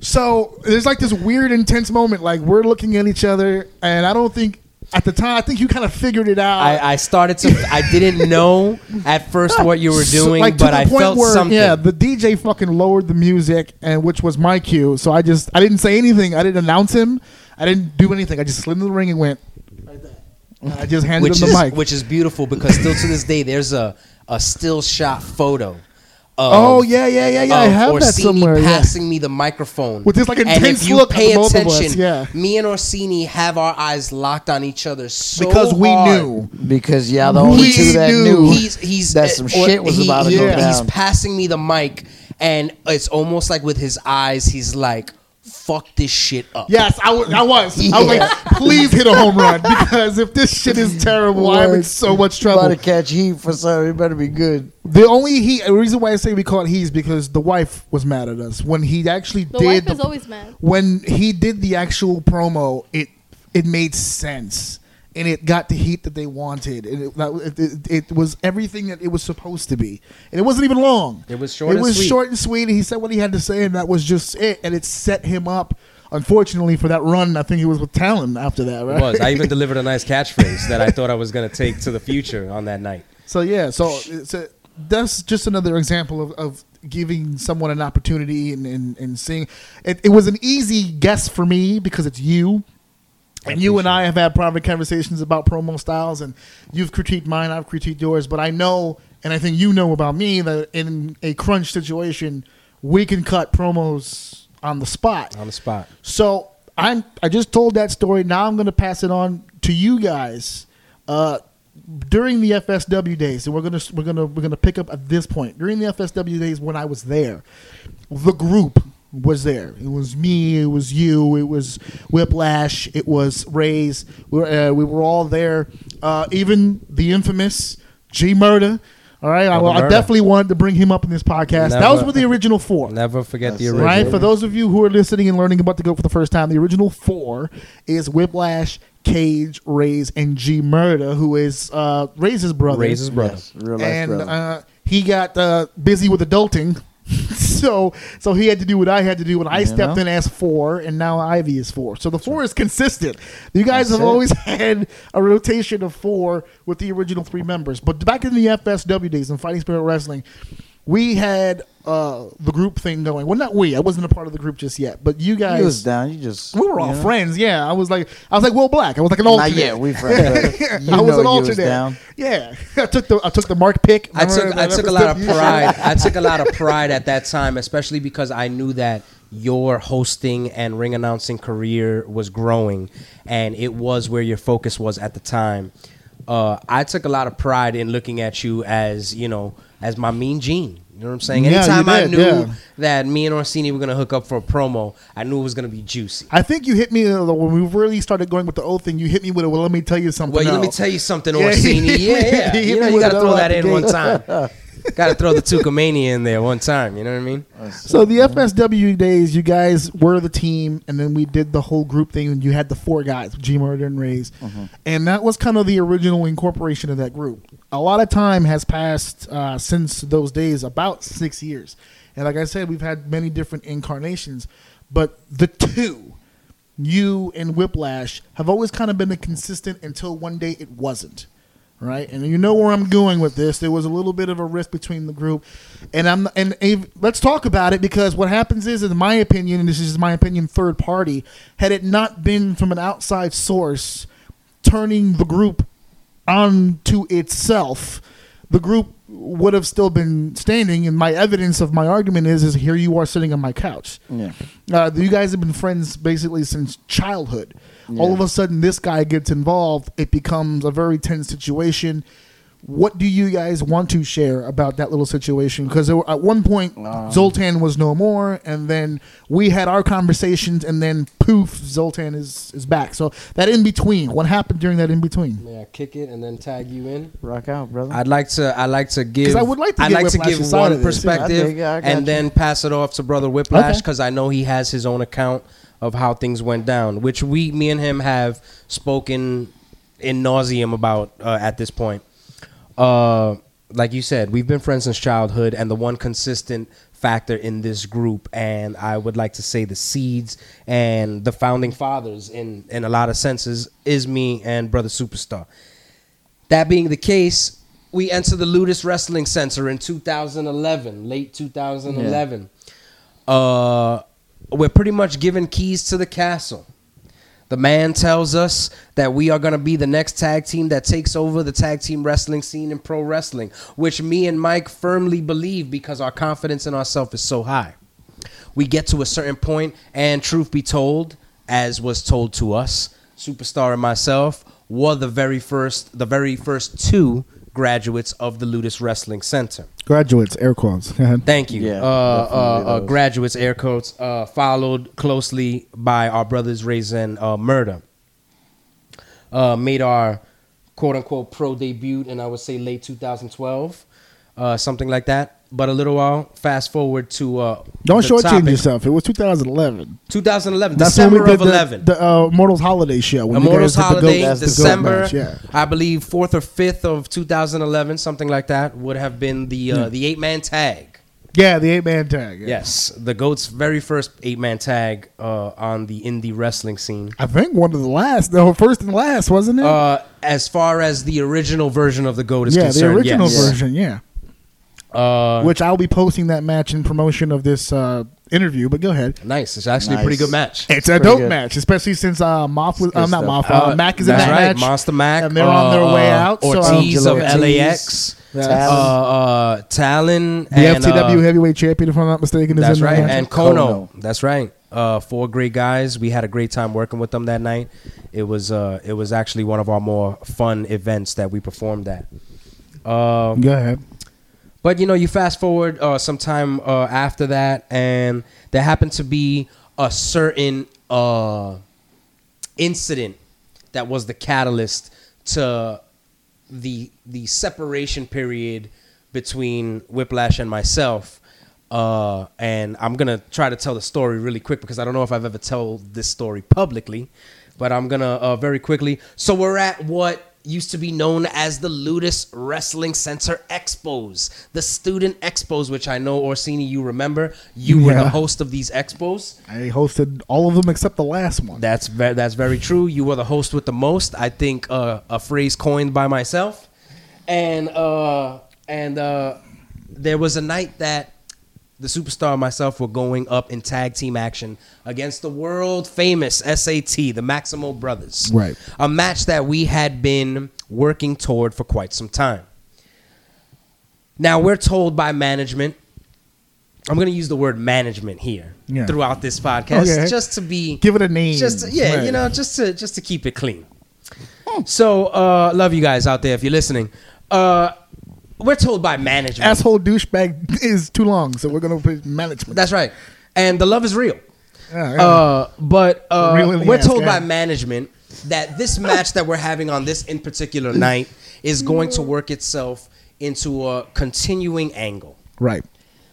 So there's like this weird, intense moment. Like we're looking at each other, and I don't think at the time. I think you kind of figured it out. I, I started to. I didn't know at first what you were So, doing, like, to but the I point felt where, something. Yeah, the DJ fucking lowered the music, and which was my cue. So I just I didn't say anything. I didn't announce him. I didn't do anything. I just slid in the ring and went. Like that. And I just handed which him is the mic. which is beautiful because still to this day there's a a still shot photo. Of, oh yeah, yeah, yeah, yeah. I of have that Orsini somewhere. Yeah. passing me the microphone With this, like, and intense if you look at pay both of us, attention, yeah. me and Orsini have our eyes locked on each other so because we hard. knew. Because yeah, the We only two that knew. knew He's he's that some uh, shit was he- about to he- go yeah. He's passing me the mic, and it's almost like with his eyes, he's like, "Fuck this shit up." Yes, I was. I was. I was like, please hit a home run because if this shit is terrible, I'm in so much trouble. About trouble. to catch heat for something. It better be good. The only he the reason why I say we call it he is because the wife was mad at us when he actually The did wife the- is always mad. when he did the actual promo. It it made sense and it got the heat that they wanted. And it, that, it, it, was everything that it was supposed to be, and it wasn't even long. It was short It and was sweet. short and sweet. And he said what he had to say, and that was just it. And it set him up. Unfortunately for that run, I think he was with Talon after that, right? It was. I even delivered a nice catchphrase that I thought I was gonna take to the future on that night. So yeah, so that's just another example of, of giving someone an opportunity and, and, and seeing. It, it was an easy guess for me because it's you. And you and I have had private conversations about promo styles, and you've critiqued mine, I've critiqued yours. But I know, and I think you know about me, that in a crunch situation, we can cut promos on the spot. On the spot. So I'm I just told that story. Now I'm going to pass it on to you guys. Uh, during the FSW days, and we're gonna we're gonna we're gonna pick up at this point. During the FSW days when I was there, the group was there. It was me. It was you. It was Whiplash. It was Rays. We were, uh, we were all there. Uh, even the infamous G Murder. All right, I, I definitely wanted to bring him up in this podcast. that was with the original four. Never forget the original. Right? For those of you who are listening and learning about the GOAT for the first time, the original four is Whiplash, Kage, Rays, and G Murder, who is uh, Ray's brother. Ray's brother. Yes, real life and brother. uh, he got uh, busy with adulting. so so he had to do what I had to do when I You stepped know? in as four, and now Ivy is four. So the four is consistent. You guys That's have it. always had a rotation of four with the original three members. But back in the FSW days in Fighting Spirit Wrestling, we had uh, the group thing going. Well, not we. I wasn't a part of the group just yet, but you guys. He was down. You just We were all know? friends. Yeah, I was like, I was like Will Black. I was like an Not alternate. yet. We friends. I was an you alternate. down. Yeah, I took the I took the Mark pick. I took I took a lot of pride. I took a lot of pride at that time, especially because I knew that your hosting and ring announcing career was growing, and it was where your focus was at the time. Uh, I took a lot of pride in looking at you as you know as my mean gene. You know what I'm saying? Yeah, Anytime I knew yeah. that me and Orsini were gonna hook up for a promo, I knew it was gonna be juicy. I think you hit me uh, when we really started going with the old thing. You hit me with it. Well, let me tell you something. Well, let me tell you something, Orsini. Yeah, yeah. You know, you got to throw that in one time. Got to throw the Tucumania in there one time. You know what I mean? So the FSW days, you guys were the team, and then we did the whole group thing. And you had the four guys, G Murder and Rays, and that was kind of the original incorporation of that group. A lot of time has passed uh, since those days, about six years, and like I said, we've had many different incarnations, but the two, you and Whiplash, have always kind of been a consistent until one day it wasn't right? And you know where I'm going with this. There was a little bit of a rift between the group, and I'm and let's talk about it because what happens is, in my opinion, and this is my opinion, third party, had it not been from an outside source turning the group onto itself, the group would have still been standing. And my evidence of my argument is, is here you are sitting on my couch. Yeah. Uh, you guys have been friends basically since childhood. All of a sudden, this guy gets involved. It becomes a very tense situation. What do you guys want to share about that little situation? Because at one point, Um, Zoltan was no more, and then we had our conversations, and then poof, Zoltan is is back. So that in between, what happened during that in between? Yeah, kick it and then tag you in. Rock out, brother. I'd like to. I'd like to give. I would like to I'd get like to give side one of this, yeah. I perspective I and you. then pass it off to brother Whiplash Okay. because I know he has his own account of how things went down, which we, me and him, have spoken in nauseum about uh, at this point. Uh, like you said, we've been friends since childhood, and the one consistent factor in this group, and I would like to say the seeds and the founding fathers, in in a lot of senses, is me and brother Superstar. That being the case, we enter the Ludus Wrestling Center in 2011, late 2011. Uh, we're pretty much given keys to the castle. The man tells us that we are going to be the next tag team that takes over the tag team wrestling scene in pro wrestling, which me and Mike firmly believe because our confidence in ourselves is so high. We get to a certain point, and truth be told, as was told to us, Superstar and myself were the very first, the very first two graduates of the Ludus Wrestling Center. Graduates, air quotes. Thank you. Yeah, uh, uh, uh, graduates, air quotes, uh, followed closely by our brothers Razor and uh, Murder. Uh, made our quote unquote pro debut in I would say late 2012, uh, something like that. But a little while, fast forward to uh, Don't shortchange topic. yourself. It was 2011. 2011, That's December when we of the, 11. the uh, Immortals Holiday show. when Immortals did the Holiday, the December, match, yeah. I believe fourth or fifth of 2011, something like that, would have been the uh, the eight man tag. Yeah, the eight man tag. yeah. Yes, the goat's very first eight man tag uh, on the indie wrestling scene. I think one of the last, no, first and last, wasn't it? Uh, as far as the original version of the goat is concerned. yeah, the original yes. version, yeah. Uh, Which I'll be posting that match in promotion of this uh, interview. But go ahead. nice. It's actually a pretty Nice. good match. It's a pretty dope good. match, especially since uh, Moth was. It's Uh, good not Moth. stuff. Uh, Mac is in That's that right. match. Monster Mac. And they're on their uh, way out, so, um, Ortiz of Angelo LAX. Yes. Uh, uh, Talon. The and, FTW uh, heavyweight champion, if I'm not mistaken, is That's in that right. match. And Kono. Kono. That's right. Uh, four great guys. We had a great time working with them that night. It was uh, it was actually one of our more fun events that we performed at. Um, go ahead. But you know, you fast forward uh, some time uh, after that, and there happened to be a certain uh, incident that was the catalyst to the the separation period between Whiplash and myself. Uh, and I'm gonna try to tell the story really quick because I don't know if I've ever told this story publicly, but I'm gonna uh, very quickly. So we're at what used to be known as the Ludus Wrestling Center Expos, the student expos, which I know Orsini, you remember. You were the host of these expos. I hosted all of them except the last one. That's ve- that's very true. You were the host with the most. I think uh, a phrase coined by myself, and uh, and uh, there was a night that the superstar and myself were going up in tag team action against the world famous SAT, the Maximo Brothers. Right. A match that we had been working toward for quite some time. Now we're told by management. I'm going to use the word management here Yeah. throughout this podcast, Okay. just to be Give it a name. just to- yeah, Right. you know, just to just to keep it clean. So, uh, love you guys out there if you're listening. Uh, we're told by management. Asshole douchebag is too long, so we're gonna put management. That's right, and the love is real. Yeah, yeah. Uh, but uh, Real in the we're told by management that this match that we're having on this in particular night is going to work itself into a continuing angle right.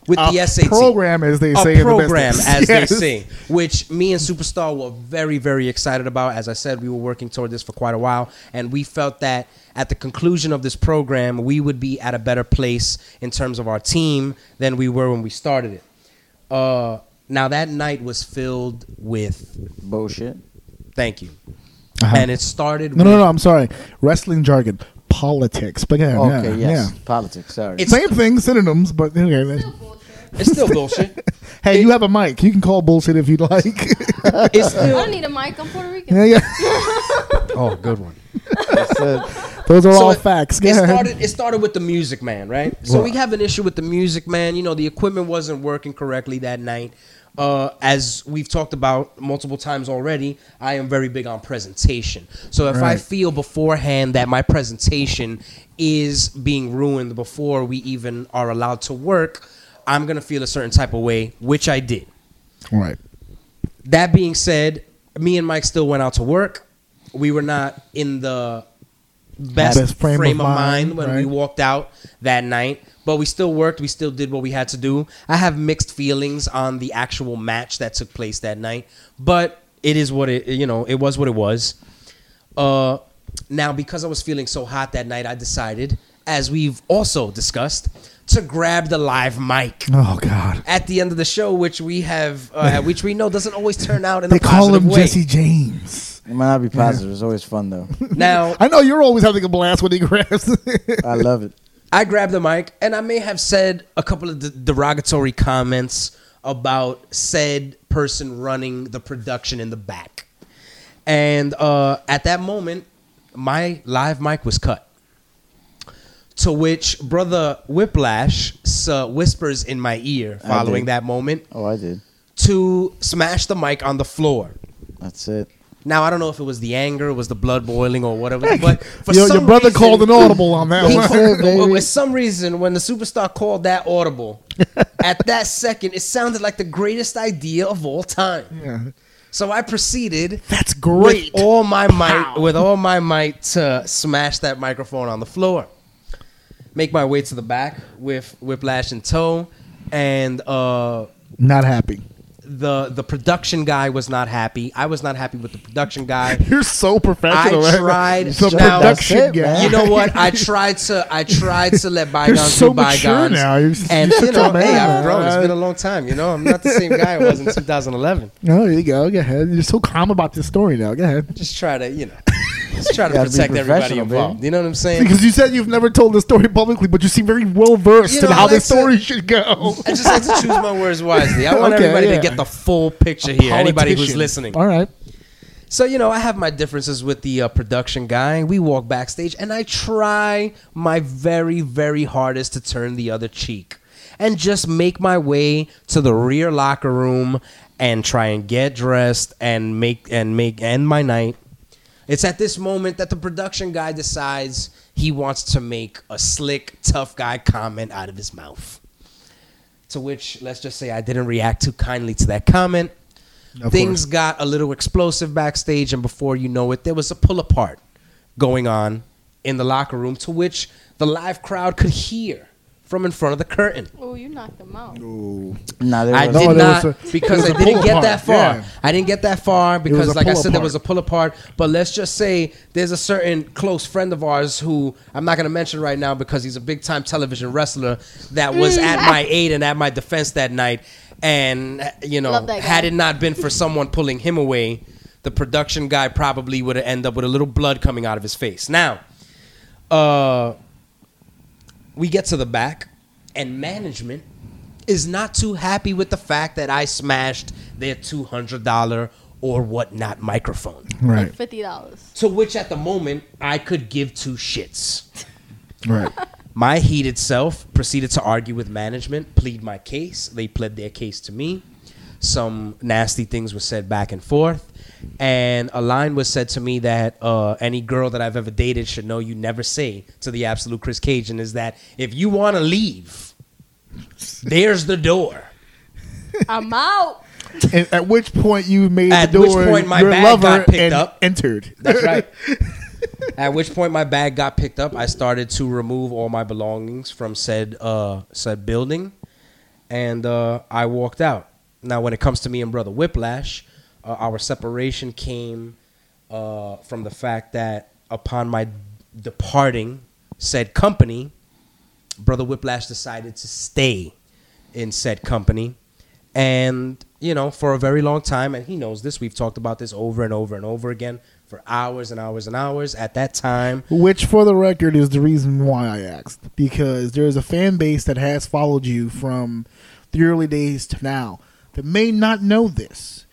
With A the SAT program, as they a say in the program, as Yes. they say, which me and Superstar were very, very excited about. As I said, we were working toward this for quite a while, and we felt that at the conclusion of this program, we would be at a better place in terms of our team than we were when we started it. Uh, now that night was filled with Bullshit. thank you, Uh-huh. and it started. No, no, no. I'm sorry. Wrestling jargon, politics. But yeah, Okay, yeah, yes. yeah. Politics. Sorry. It's- Same thing, synonyms, but okay. It's still bullshit. Hey, you have a mic. You can call bullshit if you'd like. It's I don't need a mic. I'm Puerto Rican. yeah, yeah. Oh, good one. Those are So all it- facts. Go It ahead. started. It started with the Music Man, right? So we have an issue with the Music Man. You know, the equipment wasn't working correctly that night. Uh, as we've talked about multiple times already, I am very big on presentation. So if I feel beforehand that my presentation is being ruined before we even are allowed to work, I'm gonna feel a certain type of way, which I did. right. That being said, me and Mike still went out to work. We were not in the best, Best frame, frame of of mind, mind, when we walked out that night, but we still worked. We still did what we had to do. I have mixed feelings on the actual match that took place that night, but it is what it you know. It was what it was. Uh, now because I was feeling so hot that night, I decided, as we've also discussed, to grab the live mic Oh God. at the end of the show, which we have, uh, which we know doesn't always turn out in the world. They call him way. Jesse James. It might not be positive. It's always fun though. Now, I know you're always having a blast when he grabs. I love it. I grabbed the mic, and I may have said a couple of de- derogatory comments about said person running the production in the back, and uh, at that moment, my live mic was cut. To which brother Whiplash uh, whispers in my ear following did. that moment Oh, I did. to smash the mic on the floor. That's it. Now I don't know if it was the anger, it was the blood boiling, or whatever. But for your, some your brother reason, called an audible on that He one. called, well, for some reason, when the superstar called that audible, at that second, it sounded like the greatest idea of all time. Yeah. So I proceeded That's great. with all my might, Pow. with all my might, to smash that microphone on the floor. Make my way to the back with Whiplash in tow, and uh, Not happy. The the production guy was not happy. I was not happy with the production guy. You're so professional. I tried- The Now- production That's it, guy. man. You know what? I tried to I tried to let bygones so be bygones. now. You're- and you're you such know, a man, hey, I've grown. It's man. been a long time. You know, I'm not the same guy I was in 2011. No, there you go. Go ahead. You're so calm about this story now. Go ahead. Just try to, you know, just try to protect everybody involved. baby. You know what I'm saying? Because you said you've never told the story publicly, but you seem very well versed You in how I the like to- story should go. I just like to choose my words wisely. I want Okay, everybody yeah. to get the full picture here. Anybody who's listening. All right. So you know, I have my differences with the uh, production guy. We walk backstage, and I try my very, very hardest to turn the other cheek, and just make my way to the rear locker room and try and get dressed and make and make end my night. It's at this moment that the production guy decides he wants to make a slick, tough guy comment out of his mouth. To which, let's just say, I didn't react too kindly to that comment Of things course. got a little explosive backstage, and before you know it, there was a pull apart going on in the locker room, to which the live crowd could hear from in front of the curtain. Oh, you knocked them out. Nah, there I was, did No, not a- because I didn't get pull-apart, that far. yeah. I didn't get that far because, like I said, there was a pull apart. But let's just say there's a certain close friend of ours who I'm not going to mention right now because he's a big time television wrestler that was at my aid and at my defense that night. And you know, Love that guy. had it not been for someone pulling him away, the production guy probably would have ended up with a little blood coming out of his face. Now, uh, we get to the back, and management is not too happy with the fact that I smashed their two hundred dollar or whatnot microphone. Right. Like fifty dollars. To which at the moment I could give two shits. Right. My heated self proceeded to argue with management, plead my case. They pled their case to me. Some nasty things were said back and forth. And a line was said to me that uh, any girl that I've ever dated should know you never say to the absolute Kris Kage is that if you want to leave, there's the door. I'm out. And at which point you made At the which door point my your bag lover got picked and up. entered. That's right. At which point my bag got picked up. I started to remove all my belongings from said uh, said building, and uh, I walked out. Now, when it comes to me and brother Whiplash, uh, our separation came uh, from the fact that upon my departing said company, brother Whiplash decided to stay in said company, and you know for a very long time, and he knows this. We've talked about this over and over and over again for hours and hours and hours. At that time, Which, for the record, is the reason why I asked. Because there is a fan base that has followed you from the early days to now that may not know this.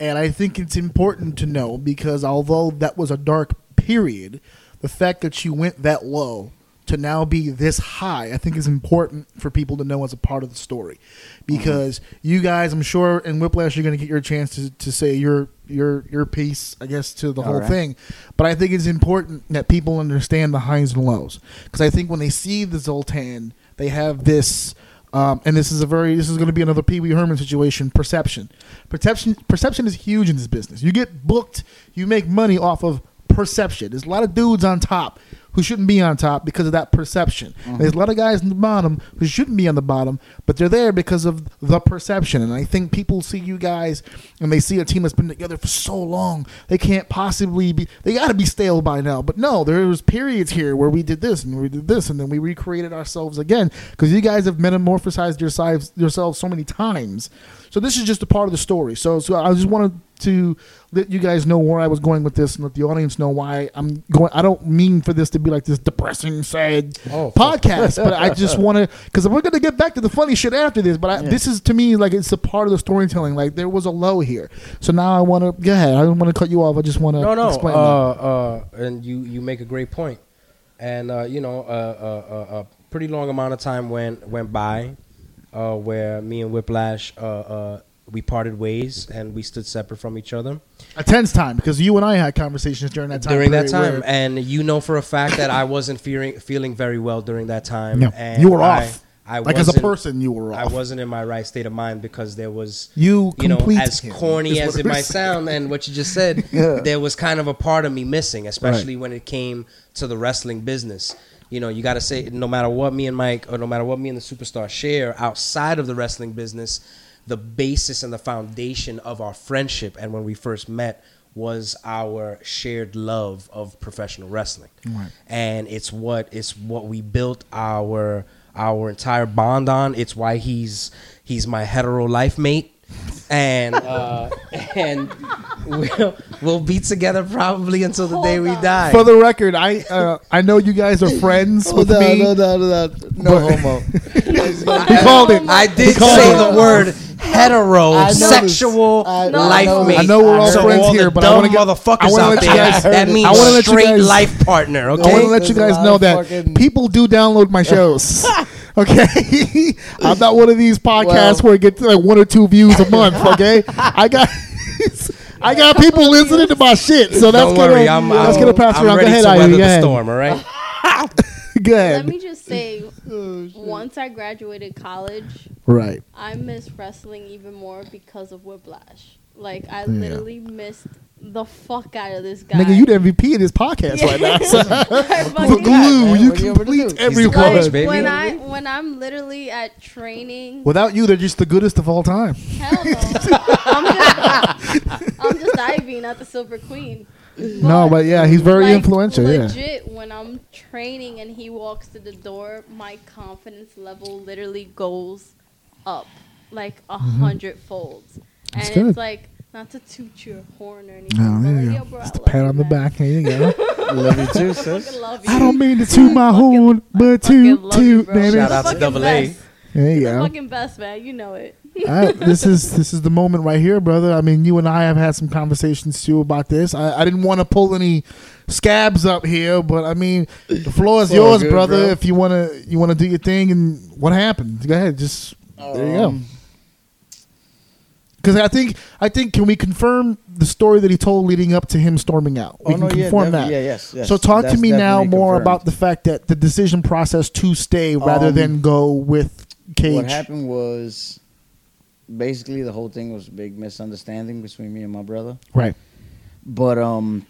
And I think it's important to know because although that was a dark period, the fact that you went that low to now be this high, I think is important for people to know as a part of the story. Because you guys, I'm sure, in Whiplash, you're going to get your chance to, to say your your your piece, I guess, to the whole right. thing. But I think it's important that people understand the highs and lows because I think when they see the Zoltan, they have this. Um, and this is a very this is going to be another Pee Wee Herman situation. Perception, perception, perception is huge in this business. You get booked, you make money off of perception. There's a lot of dudes on top who shouldn't be on top because of that perception. Mm-hmm. There's a lot of guys in the bottom who shouldn't be on the bottom, but they're there because of the perception. And I think people see you guys and they see a team that's been together for so long, they can't possibly be. They got to be stale by now. But no, there was periods here where we did this and we did this, and then we recreated ourselves again because you guys have metamorphosized yourselves yourselves so many times. So this is just a part of the story. So so I just wanted to let you guys know where I was going with this and let the audience know why I'm going. I don't mean for this to be like this depressing, sad Oh, podcast, but I just want to because we're gonna get back to the funny shit after this. But I, this is to me like it's a part of the storytelling. Like there was a low here, so now I want to go ahead. I don't want to cut you off. I just want to no, no, explain uh, uh, and you you make a great point. point, and uh, you know, uh, uh, uh, a pretty long amount of time went went by, uh, where me and Whiplash, uh, uh, we parted ways and we stood separate from each other A tense time because you and I had conversations during that time. during that time, and you know for a fact that I wasn't feeling feeling very well during that time. No, and you were I- off. I like as a person, you were I wasn't in my right state of mind because there was You you know as corny as it might saying. sound and what you just said Yeah. there was kind of a part of me missing especially when it came to the wrestling business you know you got to say no matter what me and Mike or no matter what me and the superstar share outside of the wrestling business the basis and the foundation of our friendship and when we first met was our shared love of professional wrestling Right. and it's what it's what we built our our entire bond on. It's why he's he's my hetero life mate, and uh, and we'll we'll be together probably until the day we on. die. For the record, I uh, I know you guys are friends with no, me. no, no, no, no, no homo. He called it. I did called say it. the word hetero, I sexual life I mate. I know we're all so friends all here, but I wanna get- I motherfuckers wanna out there. guys- that means I wanna let you straight guys- life partner. I want to let you guys know that people do download my shows. Okay, I'm not one of these podcasts Well- where it gets like one or two views a month. Okay, I got. I got people listening to my shit, so that's Don't gonna worry, I'm, that's I'm, gonna pass I'm around. Go ready ahead, to Ivy. weather the storm. All right. Go Let me just say, Oh, once I graduated college, Right. I miss wrestling even more because of Whiplash. Like I literally missed the fuck out of this guy. Nigga, you the MVP of this podcast right now. So. The glue, you What do you want me to complete do? He's the coach, everyone. baby. when I when I'm literally at training, Without you, they're just the goodest of all time. hell no, I'm just I'm just Ivy, not the Silver Queen. No, but yeah, he's very like, influential. Yeah. Legit, when I'm training and he walks to the door, my confidence level literally goes up like a hundred folds. And Mm-hmm. That's good. it's like not to toot your horn or anything. But there you go. Just I a love pat you, on the man. back. There you go. Love you too, I sis. fucking love you. I don't mean to toot my horn, but toot, toot, baby. Shout out to Double A. best. There you The go. fucking best, man. You know it. I, this is this is the moment right here, brother. I mean, you and I have had some conversations too about this. I, I didn't want to pull any scabs up here, but I mean, the floor is yours, good, brother. bro. If you wanna you wanna do your thing, and what happened? Go ahead, just um, there you go. Um, Because I think I think can we confirm the story that he told leading up to him storming out? We Oh, can no, yeah, confirm that. Yeah, yes, yes. So talk to me now more confirmed. about the fact that the decision process to stay rather Um, than go with Kage. What happened was basically the whole thing was a big misunderstanding between me and my brother. Right. But um,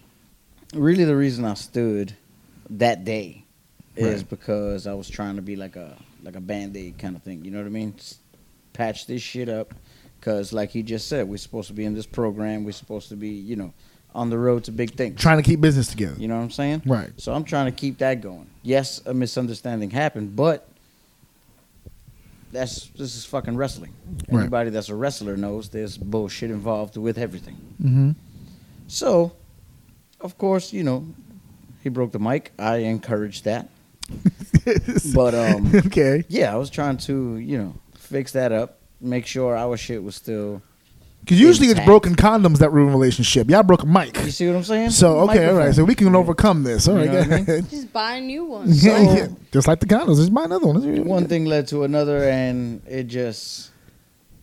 really, the reason I stood that day is Right. because I was trying to be like a like a band aid kind of thing. You know what I mean? Patch this shit up. Because, like he just said, we're supposed to be in this program. We're supposed to be, you know, on the road to big things. Trying to keep business together. You know what I'm saying? Right. So I'm trying to keep that going. Yes, a misunderstanding happened, but that's this is fucking wrestling. Right. Anybody that's a wrestler knows there's bullshit involved with everything. Mm-hmm. So, of course, you know, he broke the mic. I encouraged that. But um okay. yeah, I was trying to, you know, fix that up, make sure our shit was still Because usually it's broken condoms that ruin a relationship. Y'all broke a mic. You see what I'm saying? So okay, all right. So we can overcome this. All right, You know what I mean? Just buy a new ones. Yeah, yeah. Just like the condoms. Just buy another one. one thing led to another and it just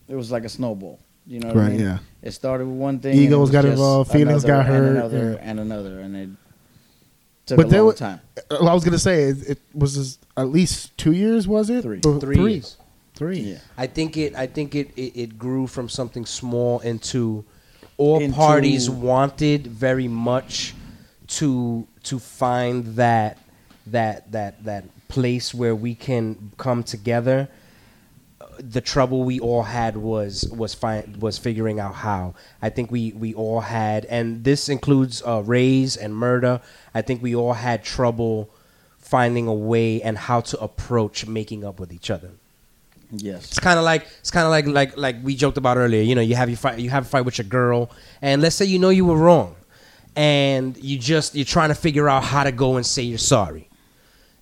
it was like a snowball you know what I Right, mean? yeah. it started with one thing and it Egos was got just involved, feelings another got hurt, and another yeah. and another and it took But a there long wa- time Well, I was gonna say it, it was just at least two years. Was it Three. Or Three Three. years. Three. yeah I think it. I think it, it. It grew from something small into all Into- parties wanted very much to to find that that that that place where we can come together. The trouble we all had was was fi- was figuring out how. I think we we all had, and this includes uh, Rays and Murder. I think we all had trouble finding a way and how to approach making up with each other. Yes It's kind of like it's kind of like like like we joked about earlier. You know, you have you fight you have a fight with your girl, and let's say you know you were wrong, and you just you're trying to figure out how to go and say you're sorry.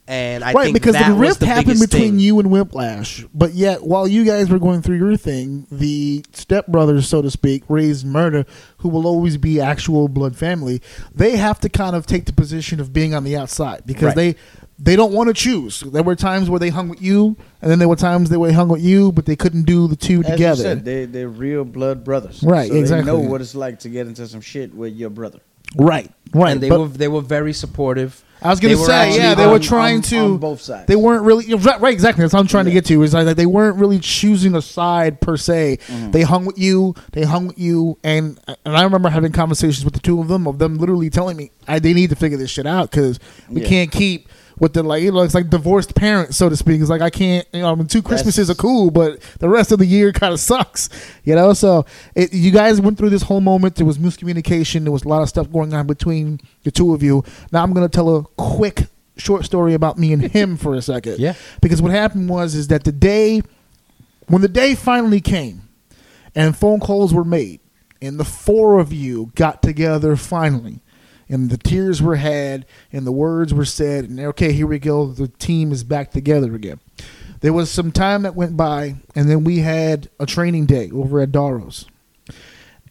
And I right, think because that the was rift the happened between thing. you and Whiplash, but yet while you guys were going through your thing, the stepbrothers, so to speak, raised murder, who will always be actual blood family, they have to kind of take the position of being on the outside because Right. they they don't want to choose. There were times where they hung with you, and then there were times they were hung with you, but they couldn't do the two As together. you said, they they're real blood brothers Right, so exactly. they know what it's like to get into some shit with your brother right, right. and they but were they were very supportive. I was gonna were say, yeah, they on- were trying on- to on both sides. They weren't really right, right. Exactly. That's what I'm trying to get to. Is like they weren't really choosing a side per se. Mm-hmm. They hung with you. They hung with you, and and I remember having conversations with the two of them, of them literally telling me, I, they need to figure this shit out because we Yeah. can't keep. With the like, you know, it's like divorced parents, so to speak. It's like I can't, you know, I mean, two Christmases are cool, but the rest of the year kind of sucks, you know. So it, you guys went through this whole moment. There was miscommunication. There was a lot of stuff going on between the two of you. Now I'm gonna tell a quick short story about me and him for a second. Yeah. Because what happened was is that the day when the day finally came and phone calls were made and the four of you got together finally and the tears were had and the words were said and okay here we go the team is back together again there was some time that went by and then we had a training day over at Daros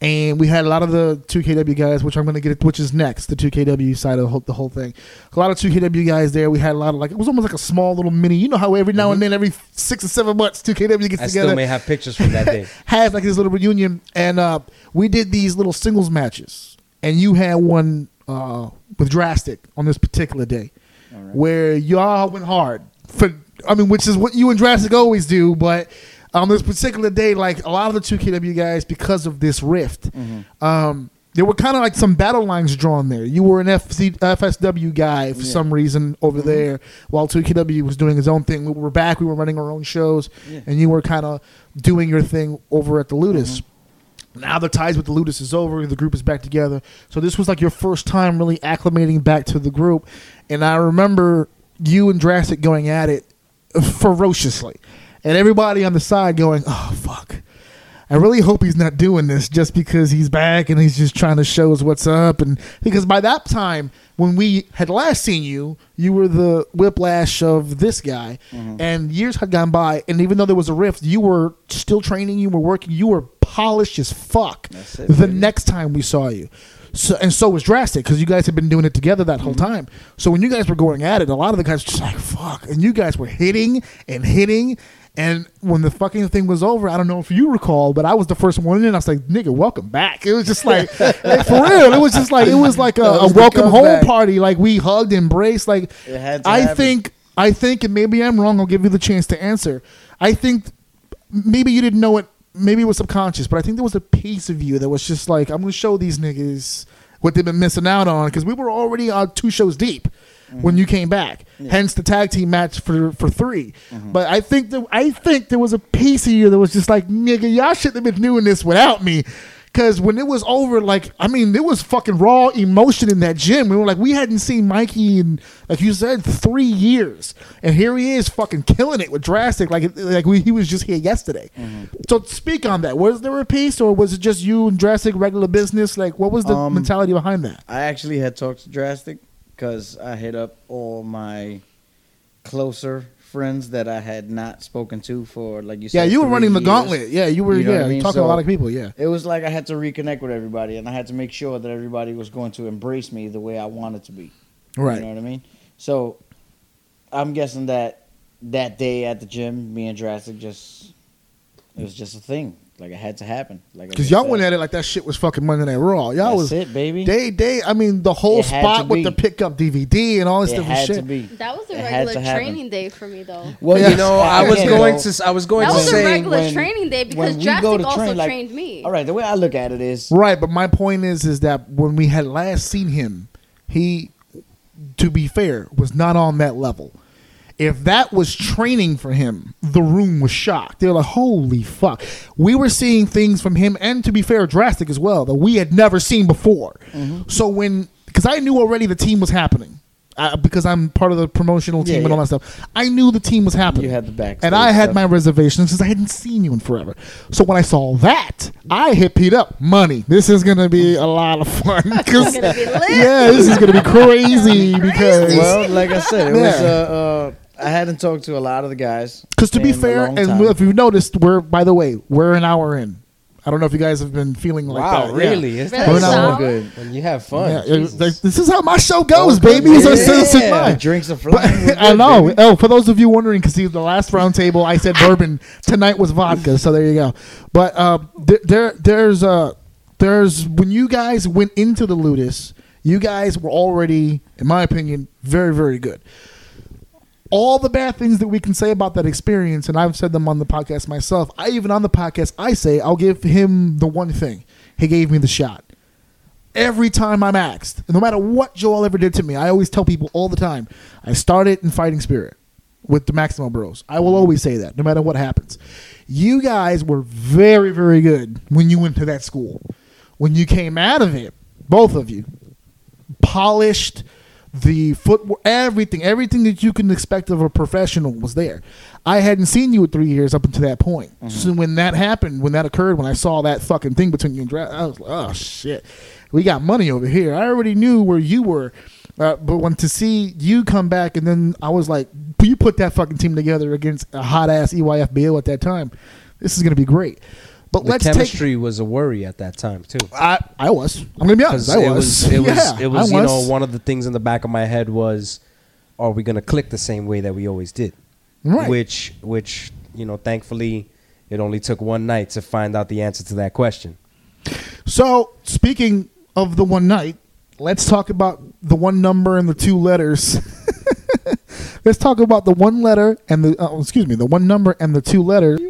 and we had a lot of the 2KW guys, which I'm going to get, which is next, the 2KW side of the whole, the whole thing. A lot of 2KW guys there. We had a lot of like, it was almost like a small little mini. You know how every now and then, every six or seven months, 2KW gets I together, still may have pictures from that day. have like this little reunion, and uh, we did these little singles matches, and you had one uh, with Drastic on this particular day, where y'all went hard for. I mean, which is what you and Drastic always do, but on this particular day, like a lot of the two KW guys, because of this rift, um, there were kind of like some battle lines drawn there. You were an FC, FSW guy for some reason over there, while 2KW was doing his own thing. We were back, we were running our own shows, and you were kind of doing your thing over at the Ludus. Now the ties with the Ludus is over. The group is back together. So this was like your first time really acclimating back to the group. And I remember you and Drastic going at it ferociously. And everybody on the side going, oh, fuck. I really hope he's not doing this just because he's back and he's just trying to show us what's up. And because by that time, when we had last seen you, you were the whiplash of this guy, Mm-hmm. and years had gone by. And even though there was a rift, you were still training, you were working, you were polished as fuck. It, the baby. next time we saw you. So, and so was drastic because you guys had been doing it together that Mm-hmm. whole time. So when you guys were going at it, a lot of the guys were just like fuck, and you guys were hitting and hitting. And when the fucking thing was over, I don't know if you recall, but I was the first one in. I was like, "Nigga, welcome back." It was just like, like, for real. It was just like it was like a, That a welcome home party. Like we hugged, embraced. Like It had to I happen. think, I think, and maybe I'm wrong. I'll give you the chance to answer. I think maybe you didn't know it. Maybe it was subconscious, but I think there was a piece of you that was just like, I'm going to show these niggas what they've been missing out on because we were already uh, two shows deep when you came back. Hence the tag team match for for 3 But I think that I think there was a piece of you that was just like, nigga, y'all shouldn't have been doing this without me. Cause when it was over, like I mean, there was fucking raw emotion in that gym. We were like, we hadn't seen Mikey in, like you said, three years, and here he is, fucking killing it with drastic, like like we, he was just here yesterday. So speak on that. Was there a piece, or was it just you and drastic regular business? Like, what was the Um, mentality behind that? I actually had talked to Drastic because I hit up all my closer friends that I had not spoken to for, like you said. Yeah, you were running the gauntlet. Yeah, you were. You know yeah, I mean? talking to a lot of people. Yeah. It was like I had to reconnect with everybody, and I had to make sure that everybody was going to embrace me the way I wanted to be. Right. You know what I mean? So I'm guessing that that day at the gym, me and Drastic just it was just a thing. Like it had to happen. Like Because y'all went at it like that shit was fucking Monday Night Raw. Y'all That's was it, baby. They, they. I mean, the whole It spot with be. the pickup DVD and all this it different had shit. to be. That was a It regular training day for me, though. Well, you know, I was going to I was going That to was a say regular when- training day because when we Drastic also train, like- trained me. All right, the way I look at it is, Right, but my point is, is that when we had last seen him, he, to be fair, was not on that level. If that was training for him, the room was shocked. They were like, "Holy fuck!" We were seeing things from him, and to be fair, drastic as well that we had never seen before. Mm-hmm. So when, because I knew already the team was happening, uh, because I'm part of the promotional team Yeah, and all yeah. that stuff. I knew the team was happening. You had the backstage and I had stuff. my reservations because I hadn't seen you in forever. So when I saw that, I hit Pete up. Money. This is gonna be a lot of fun. 'Cause- be yeah, this is gonna be crazy because well, like I said, it was. Yeah. Uh, uh, I hadn't talked to a lot of the guys. because to be fair, and if you've noticed, we're by the way, we're an hour in. I don't know if you guys have been feeling like Wow, that. Yeah. really? It's Really? We're not So- good. When you have fun. Yeah, it- this is how my show goes, Oh, baby. It's yeah. uncensored Yeah. mind. Drinks are But, flying. I know. baby. Oh, for those of you wondering, because the last round table I said bourbon tonight was vodka, so there you go. But uh, there, there, there's uh, there's when you guys went into the Ludus, you guys were already, in my opinion, very, very good. All the bad things that we can say about that experience, and I've said them on the podcast myself. I even on the podcast, I say I'll give him the one thing: he gave me the shot every time I'm asked, no matter what Joel ever did to me, I always tell people all the time, I started in Fighting Spirit with the Maximo Bros. I will always say that, no matter what happens. You guys were very, very good when you went to that school. When you came out of it, both of you, polished, the footwork, everything, everything that you can expect of a professional was there. I hadn't seen you in three years up until that point. So when that happened, when that occurred, when I saw that fucking thing between you and Dra- I was like, oh shit, we got money over here. I already knew where you were, uh, but when to see you come back, and then I was like, you put that fucking team together against a hot ass EYFBO at that time. This is gonna be great. But the let's take. chemistry was a worry at that time too. I I was. I'm gonna be honest. I it was. was, it was, yeah, it was, you know, one of the things in the back of my head was, are we gonna click the same way that we always did? Right. Which, which, you know, thankfully, it only took one night to find out the answer to that question. So, speaking of the one night, let's talk about the one number and the two letters. let's talk about the one letter and the uh, excuse me, the one number and the two letters.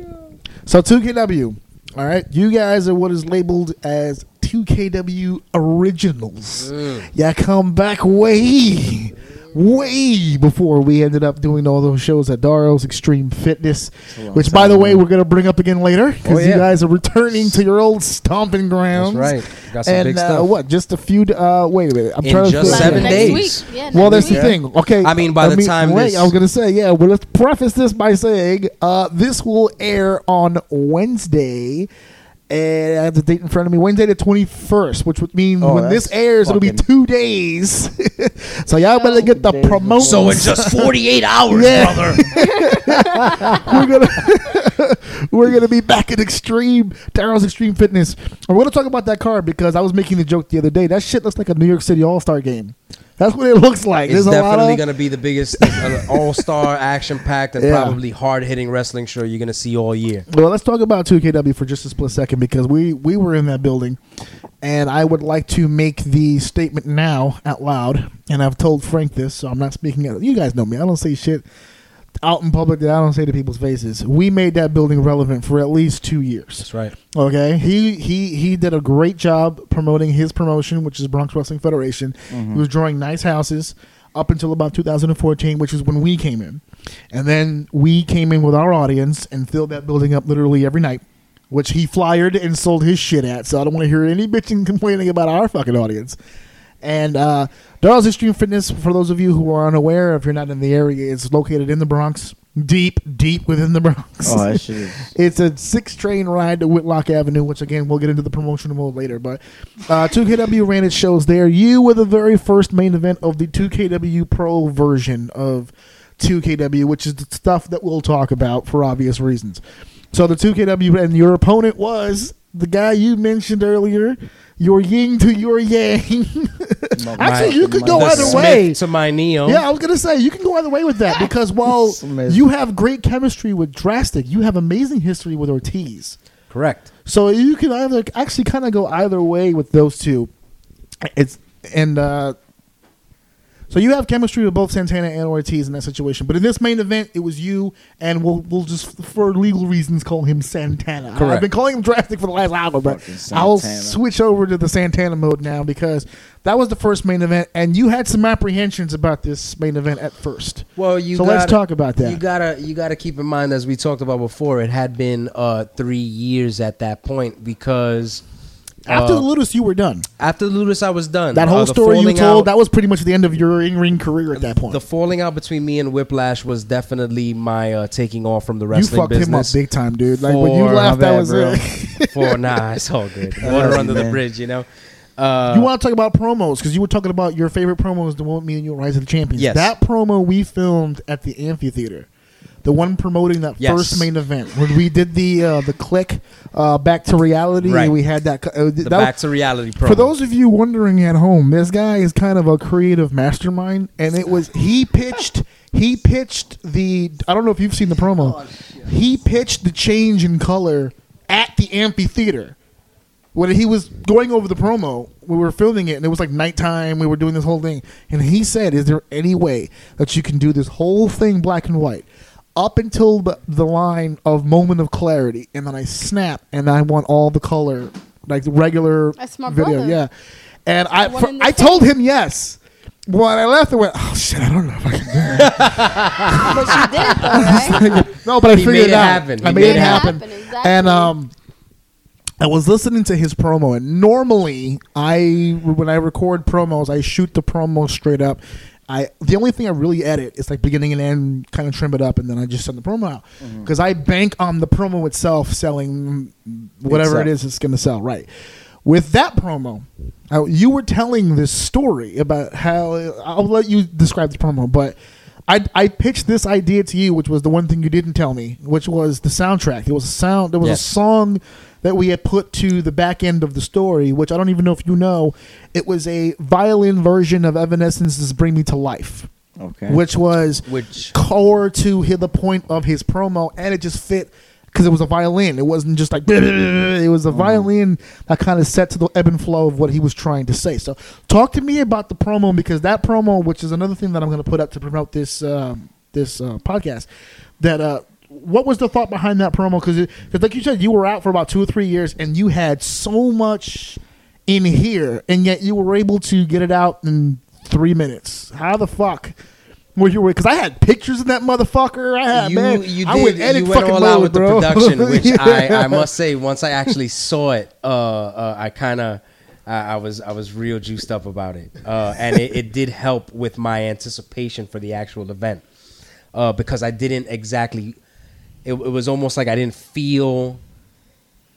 So 2KW. All right, you guys are what is labeled as 2KW originals. Mm. Yeah, come back way, way before we ended up doing all those shows at Daro's Extreme Fitness, which, by the way, we're gonna bring up again later because Oh, you guys are returning to your old stomping grounds. right. Got some and big uh, stuff. what? Just a few. Uh, wait a minute. I'm In trying to just think. seven next days. Week. Yeah, Well, next that's the thing. Okay. I mean, by the time wait, this- I was gonna say, yeah. Well, let's preface this by saying uh, this will air on Wednesday And I have the date in front of me, Wednesday the 21st, which would mean Oh, when this airs, it'll be two days. so y'all better get the Days before. promotion. So in just 48 hours, Yeah. brother. we're gonna we're gonna be back at extreme Daryl's Extreme Fitness. We're gonna talk about that card because I was making the joke the other day. That shit looks like a New York City All Star game. That's what it looks like. It's There's definitely of going to be the biggest uh, all star, action packed, and Yeah. probably hard hitting wrestling show you're going to see all year. Well, let's talk about 2KW for just a split second because we we were in that building, and I would like to make the statement now out loud. And I've told Frank this, so I'm not speaking. Out, you guys know me. I don't say shit out in public that I don't say to people's faces. We made that building relevant for at least two years. That's right. Okay, he he he did a great job promoting his promotion, which is Bronx Wrestling Federation. Mm-hmm. He was drawing nice houses up until about 2014, which is when we came in, and then we came in with our audience and filled that building up literally every night, which he flyered and sold his shit at. So I don't want to hear any bitching complaining about our fucking audience. And uh, Daryl's Extreme Fitness, for those of you who are unaware, if you're not in the area, it's located in the Bronx, deep, deep within the Bronx. Oh, that shit is. It's a six train ride to Whitlock Avenue, which again we'll get into the promotional mode later. But uh, 2KW ran its shows there. You were the very first main event of the 2KW Pro version of 2KW, which is the stuff that we'll talk about for obvious reasons. So the 2KW and your opponent was the guy you mentioned earlier, your yin to your yang. Actually, you could go the either Smith way. to my Neo. Yeah, I was gonna say you can go either way with that because while you have great chemistry with Drastic, you have amazing history with Ortiz. Correct. So you can either actually kind of go either way with those two. It's and uh, so you have chemistry with both Santana and Ortiz in that situation. But in this main event, it was you, and we'll we'll just for legal reasons call him Santana. Correct. I've been calling him Drastic for the last hour, but I'll switch over to the Santana mode now because that was the first main event, and you had some apprehensions about this main event at first. Well, you So gotta, let's talk about that. You gotta you gotta keep in mind as we talked about before, it had been uh, three years at that point because After uh, the Ludus, you were done. after the Ludus, I was done. That Uh, whole the story you falling told, out- that was pretty much the end of your in-ring career at that point. the falling out between me and Whiplash was definitely my uh, taking off from the you wrestling fucked him up business. big time, dude. Like when you For- left, that was it. For nah, it's all good. Water under the man. bridge, you know. Uh, you want to talk about promos because you were talking about your favorite promos, the one with me and you, Rise of the Champions. Yes. That promo we filmed at the amphitheater, the one promoting that Yes. first main event when we did the uh, the click uh, back to reality. Right. We had that. Uh, the that- back to reality promo. For those of you wondering at home, this guy is kind of a creative mastermind, and it was he pitched he pitched the I don't know if you've seen the promo. he pitched the change in color at the amphitheater. When he was going over the promo, we were filming it, and it was like nighttime. We were doing this whole thing, and he said, "Is there any way that you can do this whole thing black and white?" Up until the, the line of moment of clarity, and then I snap, and I want all the color, like the regular That's my video. brother. Yeah, and I One for- in the I told him yes. When I left, I went, "Oh shit, I don't know if I can do it. But you did it though, right? No, but I He figured made it it out. happen. I He made, made it it happen. happen, exactly. And um, I was listening to his promo, and normally I, when I record promos, I shoot the promo straight up. I the only thing I really edit is like beginning and end, kind of trim it up, and then I just send the promo out Mm-hmm. because I bank on the promo itself selling whatever it is it's going to sell. Right. With that promo, uh, you were telling this story about how I'll let you describe the promo, but I I pitched this idea to you, which was the one thing you didn't tell me, which was the soundtrack. It was a sound. There was Yes. a song that we had put to the back end of the story, which I don't even know if you know. It was a violin version of Evanescence's "Bring Me to Life." Okay. which was Which- core to hit the point of his promo, and it just fit because it was a violin. It wasn't just like it was a violin that kind of set to the ebb and flow of what he was trying to say. So, talk to me about the promo because that promo, which is another thing that I'm going to put up to promote this um, this uh, podcast, that. Uh, what was the thought behind that promo? Because, like you said, you were out for about two or three years, and you had so much in here, and yet you were able to get it out in three minutes. How the fuck were you? Because I had pictures of that motherfucker. I had you, man. you I did. went edit you went fucking all out with bro. the production, which I, Yeah. I must say, once I actually saw it, uh, uh, I kind of, I, I was, I was real juiced up about it, uh, and it, it did help with my anticipation for the actual event, uh, because I didn't exactly. It, it was almost like I didn't feel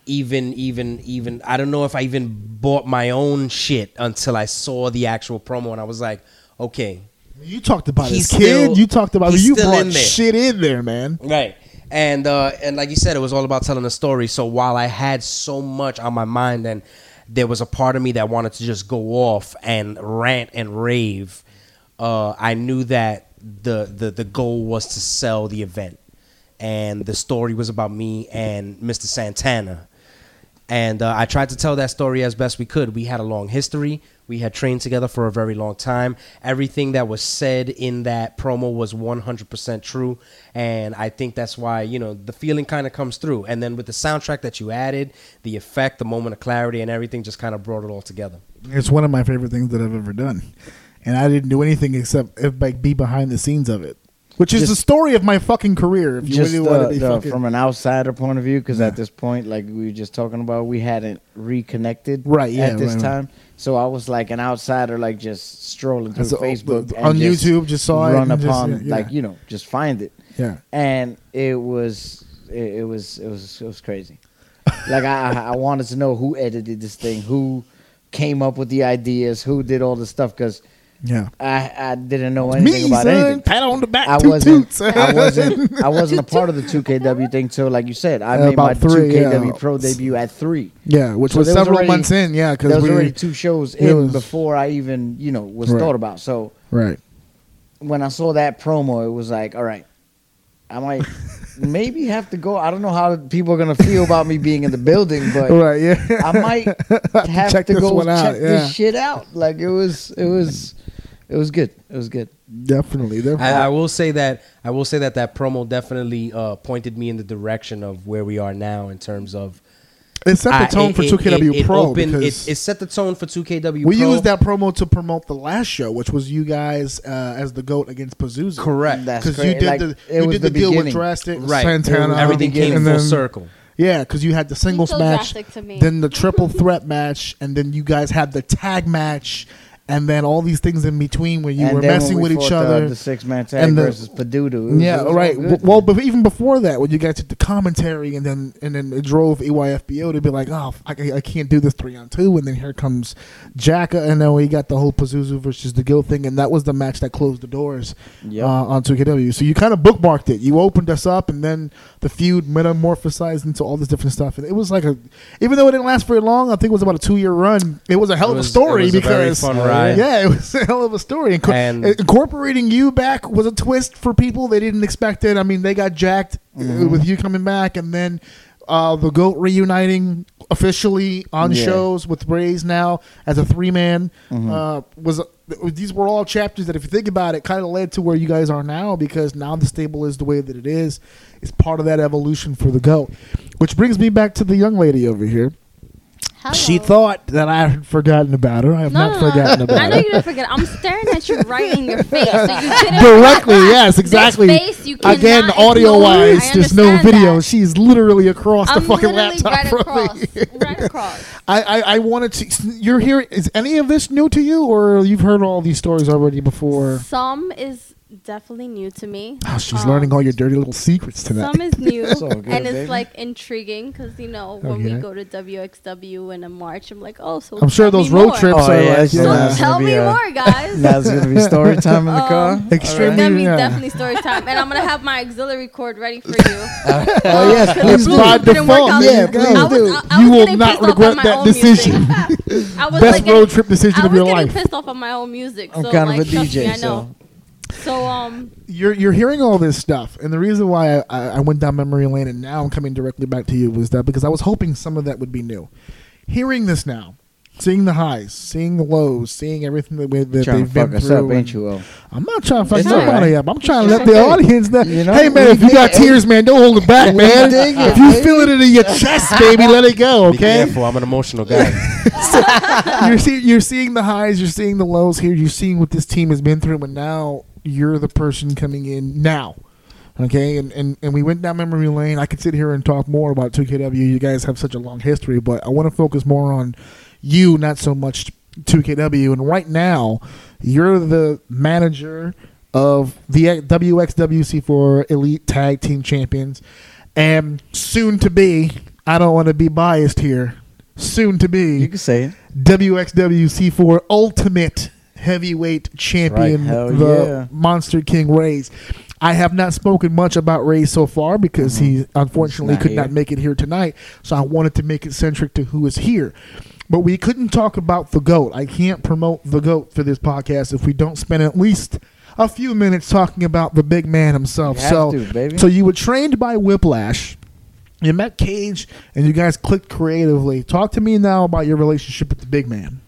even even even I don't know if I even bought my own shit until I saw the actual promo and I was like, okay, You talked about He's his kid. still- you talked about you brought in shit in there, man. Right. And uh, and like you said, it was all about telling a story. So while I had so much on my mind, and there was a part of me that wanted to just go off and rant and rave, uh, I knew that the, the the goal was to sell the event, and the story was about me and Mr. Santana. And uh, I tried to tell that story as best we could. We had a long history. We had trained together for a very long time. Everything that was said in that promo was 100% true. And I think that's why, you know, the feeling kind of comes through. And then with the soundtrack that you added, the effect, the moment of clarity, and everything just kind of brought it all together. It's one of my favorite things that I've ever done, and I didn't do anything except if, like be behind the scenes of it, which is Just- the story of my fucking career. If you just really the- want to uh, be the- fucking from an outsider point of view, because Yeah. at this point, like we were just talking about, we hadn't reconnected Right, yeah, at this right, right. time. So I was like an outsider, like just strolling through So, Facebook on and just YouTube, just saw it run just- upon, yeah, yeah. like you know, just find it. yeah. and it was it, it was it was it was crazy. like I I I wanted to know who edited this thing, who came up with the ideas, who did all the stuff because Yeah. I I didn't know anything Me, about son. anything. Pat on the back. I toot wasn't, toots. I wasn't, I wasn't a part of the 2KW thing till, like you said, I Uh, made my about three, 2KW yeah. Pro debut at three. Yeah, which So was there was several already- months in. Yeah, There because was we already two shows it in was- before I even, you know, was Right. thought about. So right. when I saw that promo, it was like, all right, I might maybe have to go. I don't know how people are gonna feel about me being in the building, but Right. Yeah. I might have check to this go one out, check yeah. this shit out. Like it was, it was, it was good. It was good. definitely. definitely. I, I will say that I will say that that promo definitely uh, pointed me in the direction of where we are now in terms of it set the tone it- for it- 2KW it- it Pro opened- because it, it set the tone for 2KW. we Pro. used that promo to promote the last show, which was you guys uh, as the goat against Pazuzu. correct. That's Because you great. did Like, the you did the, the deal with drastic Right. Santana. Everything came and full then- circle. Yeah, because you had the singles so match, to me. then the triple threat match, and then you guys had the tag match, and then all these things in between where you and were messing we with each fought the- other. The, six man tag and the- versus Pazuzu. It was- yeah, it was all right. Well, but even before that, when you got to the commentary, and then and then it drove EYFBO to be like, oh, I, I can't do this three on two, and then here comes Jacka, and then we got the whole Pazuzu versus the Gill thing, and that was the match that closed the doors Yep. uh, on 2KW. So you kind of bookmarked it. You opened us up, and then the feud metamorphosized into all this different stuff, and it was like a, even though it didn't last very long, I think it was about a two year run. It was a hell It of a was- story it was a very because ride. yeah, it was a hell of a story. Inco- And- incorporating you back was a twist for people. They didn't expect it. I mean, they got jacked uh, with you coming back, and then uh, the goat reuniting officially on Yeah. shows with Rays now as a three man uh, was. These were all chapters that, if you think about it, kind of led to where you guys are now because now the stable is the way that it is. It's part of that evolution for the goat, which brings me back to the young lady over here. Hello. She thought that I had forgotten about her. I have No, not no, no. forgotten about her. I know you didn't forget. I'm staring at you right in your face. So you Directly, yes, exactly. Face you Again, audio wise, there's no video. that. She's literally across the I'm fucking laptop right from across. me. right across. I, I, I wanted to. You're here. Is any of this new to you, or you've heard all these stories already before? Some is definitely new to me. Oh, she's Um, learning all your dirty little secrets tonight. Some is new, It's all good, and it's baby. like intriguing because you know when Okay. we go to WXW in a March, I'm like, oh, so I'm sure those me road more. trips Oh, are yeah, like, so you So know, tell me a- more, guys. That's gonna be story time in the Um, car. Extremely- That means yeah. definitely story time, and I'm gonna have my auxiliary cord ready for you. Oh yes, Please, Blue by didn't default, out. yeah, I please was- do. I- I You will not regret that decision. I was Best like road trip decision of your life. I of was your getting life. pissed off on my own music. I'm so kind of a DJ, so know. So um, you're you're hearing all this stuff, and the reason why I, I went down memory lane and now I'm coming directly back to you was that because I was hoping some of that would be new. Hearing this now, seeing the highs, seeing the lows, seeing everything that, we, that they've to been fuck us through. up, ain't and- you? Oh, I'm not trying to fuck It's nobody alright. up. I'm trying to let It's the audience know. You know, hey man, if you got it. tears, man, don't hold it back, man. it, If you baby. feel it in your chest, baby, let it go. Be Okay. careful. I'm an emotional guy. you're see, you're seeing the highs, you're seeing the lows here, you're seeing what this team has been through, and now you're the person coming in now. Okay, and, and, and we went down memory lane. I could sit here and talk more about 2KW. You guys have such a long history, but I want to focus more on you, not so much 2KW. And right now, you're the manager of the WXW C4 Elite Tag Team Champions, and soon to be I don't want to be biased here. Soon to be You can say it. WXW C4 Ultimate Heavyweight Champion, Hell the yeah. Monster King Rays. I have not spoken much about Rays so far because he unfortunately Mm-hmm. Not could here. not make it here tonight. So I wanted to make it centric to who is here. But we couldn't talk about the GOAT. I can't promote the GOAT for this podcast if we don't spend at least a few minutes talking about the big man himself. You have so, to, baby. so you were trained by Whiplash. You met Kage, and you guys clicked creatively. Talk to me now about your relationship with the big man.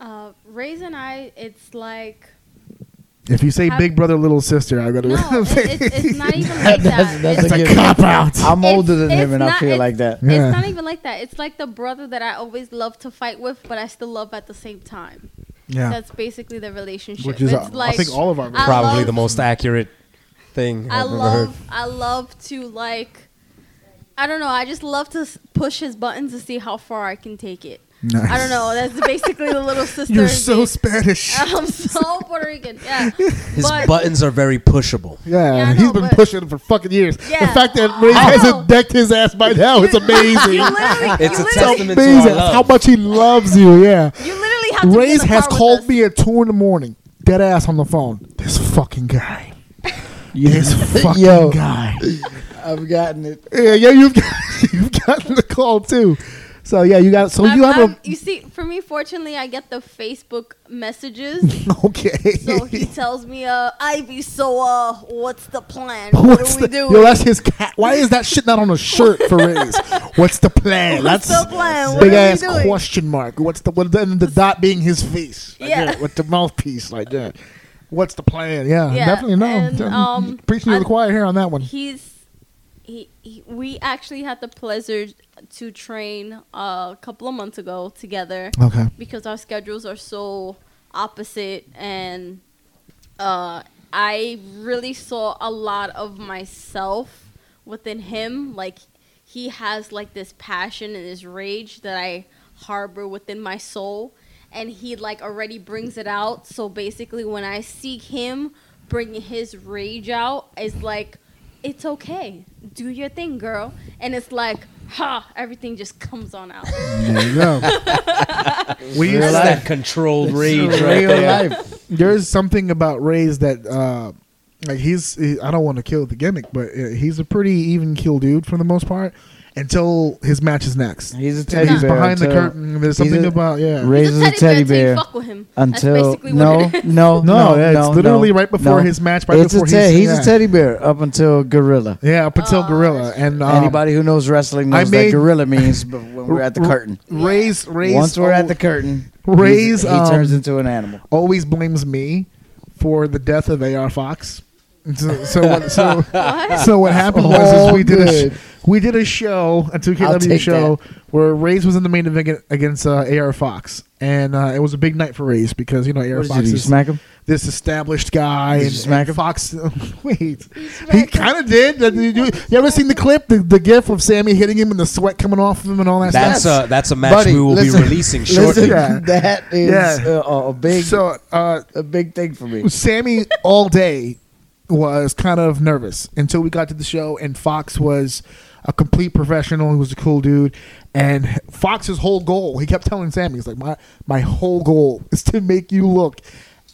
Uh, Rays and I, it's like If you say Have- big brother, little sister, I gotta. no, it, it's, it's not even like that. that's It's- a it's a cop out. I'm older than him, it's and I feel like that. Yeah. It's not even like that. It's like the brother that I always love to fight with, but I still love at the same time. Yeah, That's basically the relationship. which is it's uh, like I think all of our. Probably love- the most accurate thing I I've ever heard. love I love to like I don't know, I just love to push his buttons to see how far I can take it. Nice. I don't know, that's basically the little sister. You're so me. Spanish. I'm so Puerto Rican. Yeah. His but buttons are very pushable. Yeah, Yeah, I he's know, been but- pushing it for fucking years. The fact that Ray I hasn't decked his ass by now is amazing. you literally, It's you a literally, testament to amazing our love. how much he loves you. Yeah. you literally have to Ray's has called us. me at two in the morning, dead ass on the phone. This fucking guy. This fucking Yo. guy. I've gotten it. Yeah, yeah, you've got, you've gotten the call too. So yeah, you got. So I'm- you have I'm- you see, for me, fortunately, I get the Facebook messages. okay. so he tells me, uh, Ivy, so, uh, what's the plan? What What's are we doing? yo, that's his cat. Why is that shit not on a shirt for Ray's? What's the plan? What's that's the plan? What big ass question mark. What's the what? Then the dot being his face. Like Yeah. that, with the mouthpiece like that. What's the plan? Yeah, Yeah, definitely no. and, um, Preaching to the choir here on that one. he's he, he we actually had the pleasure to train a couple of months ago together. Okay. because our schedules are so opposite and uh, I really saw a lot of myself within him. Like he has like this passion and this rage that I harbor within my soul. And he like already brings it out. So basically when I see him bringing his rage out it's like it's okay. Do your thing girl. And it's like ha everything just comes on out There you go. we Real That's life. that controlled rage Real right there. life. there's something about Ray's that uh like he's he, I don't want to kill the gimmick, but uh, he's a pretty even kill dude for the most part until his match is next. He's a teddy he's bear. behind the until- curtain. There's he's something a- about yeah. Ray- Raises a teddy till bear fuck with him. until That's basically no, what it is. no, No, no, yeah, it's no, literally no, right before no. his match, right it's before a te- he's- he's yeah. a teddy bear up until Gorilla. Yeah, up until Oh, Gorilla and um, Anybody who knows wrestling I knows made- that Gorilla means but when we're at the curtain. Ray's Ray's Once we're al- at the curtain, Ray's, he's- he um, turns into an animal. always blames me for the death of AR Fox. So so what, so, What? so what happened was is Oh, we did a good. sh- we did a show a I'll 2KW take show where Rays was in the main event against uh, AR Fox and uh, it was a big night for Rays because you know AR What did you Fox is smack him? this established guy Did and, you smack and him? Fox wait he kind of did Did you, you ever seen the clip the, the gif of Sammy hitting him and the sweat coming off of him and all that That's stuff a that's a match Buddy, we will listen- be releasing shortly. Listen, that is Yeah. uh, a big, so uh, a big thing for me. Sammy all day was kind of nervous until we got to the show, and Fox was a complete professional. He was a cool dude, and Fox's whole goal, he kept telling Sammy, he's like, my my whole goal is to make you look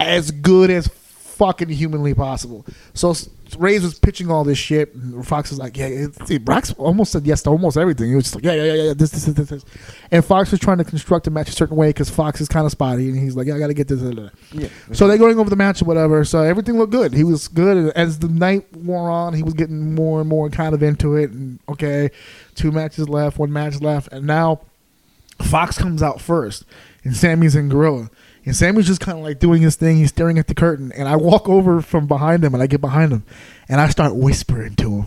as good as fucking humanly possible. So Ray's was pitching all this shit, and Fox was like, yeah, it, it, Brock's almost said yes to almost everything. He was just like, yeah, yeah, yeah, yeah, this, this, this, this. And Fox was trying to construct a match a certain way because Fox is kind of spotty, and he's like, yeah, I got to get this. blah, blah. Yeah. So they're going over the match or whatever. So everything looked good. He was good. As the night wore on, he was getting more and more kind of into it. And okay, two matches left, one match left, and now Fox comes out first, and Sammy's in Gorilla. And Sammy's just kind of like doing his thing. He's staring at the curtain, and I walk over from behind him, and I get behind him, and I start whispering to him,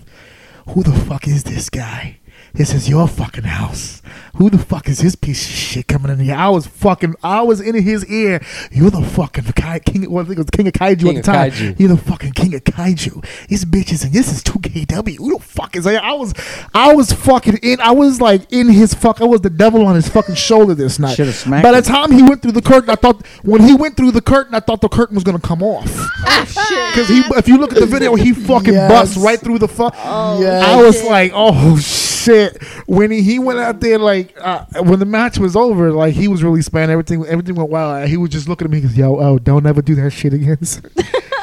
"Who the fuck is this guy?" This is your fucking house. Who the fuck is this piece of shit coming in here? I was fucking, I was in his ear. You're the fucking kai, king. Well, I think it was king of kaiju King at the time. kaiju. You're the fucking king of kaiju. These bitches and this is 2KW. Who the fuck is that? I was, I was fucking in. I was like in his fuck. I was the devil on his fucking shoulder this night. Should've smacked By the him. time he went through the curtain, I thought when he went through the curtain, I thought the curtain was gonna come off. Oh, because he, if you look at the video, he fucking Yes. busts right through the fuck. Oh, Yes. I was like, oh shit. Shit. When he, he went out there, like uh, when the match was over, like he was really spanning everything. Everything went well. He was just looking at me, because, "Yo, oh, don't ever do that shit again."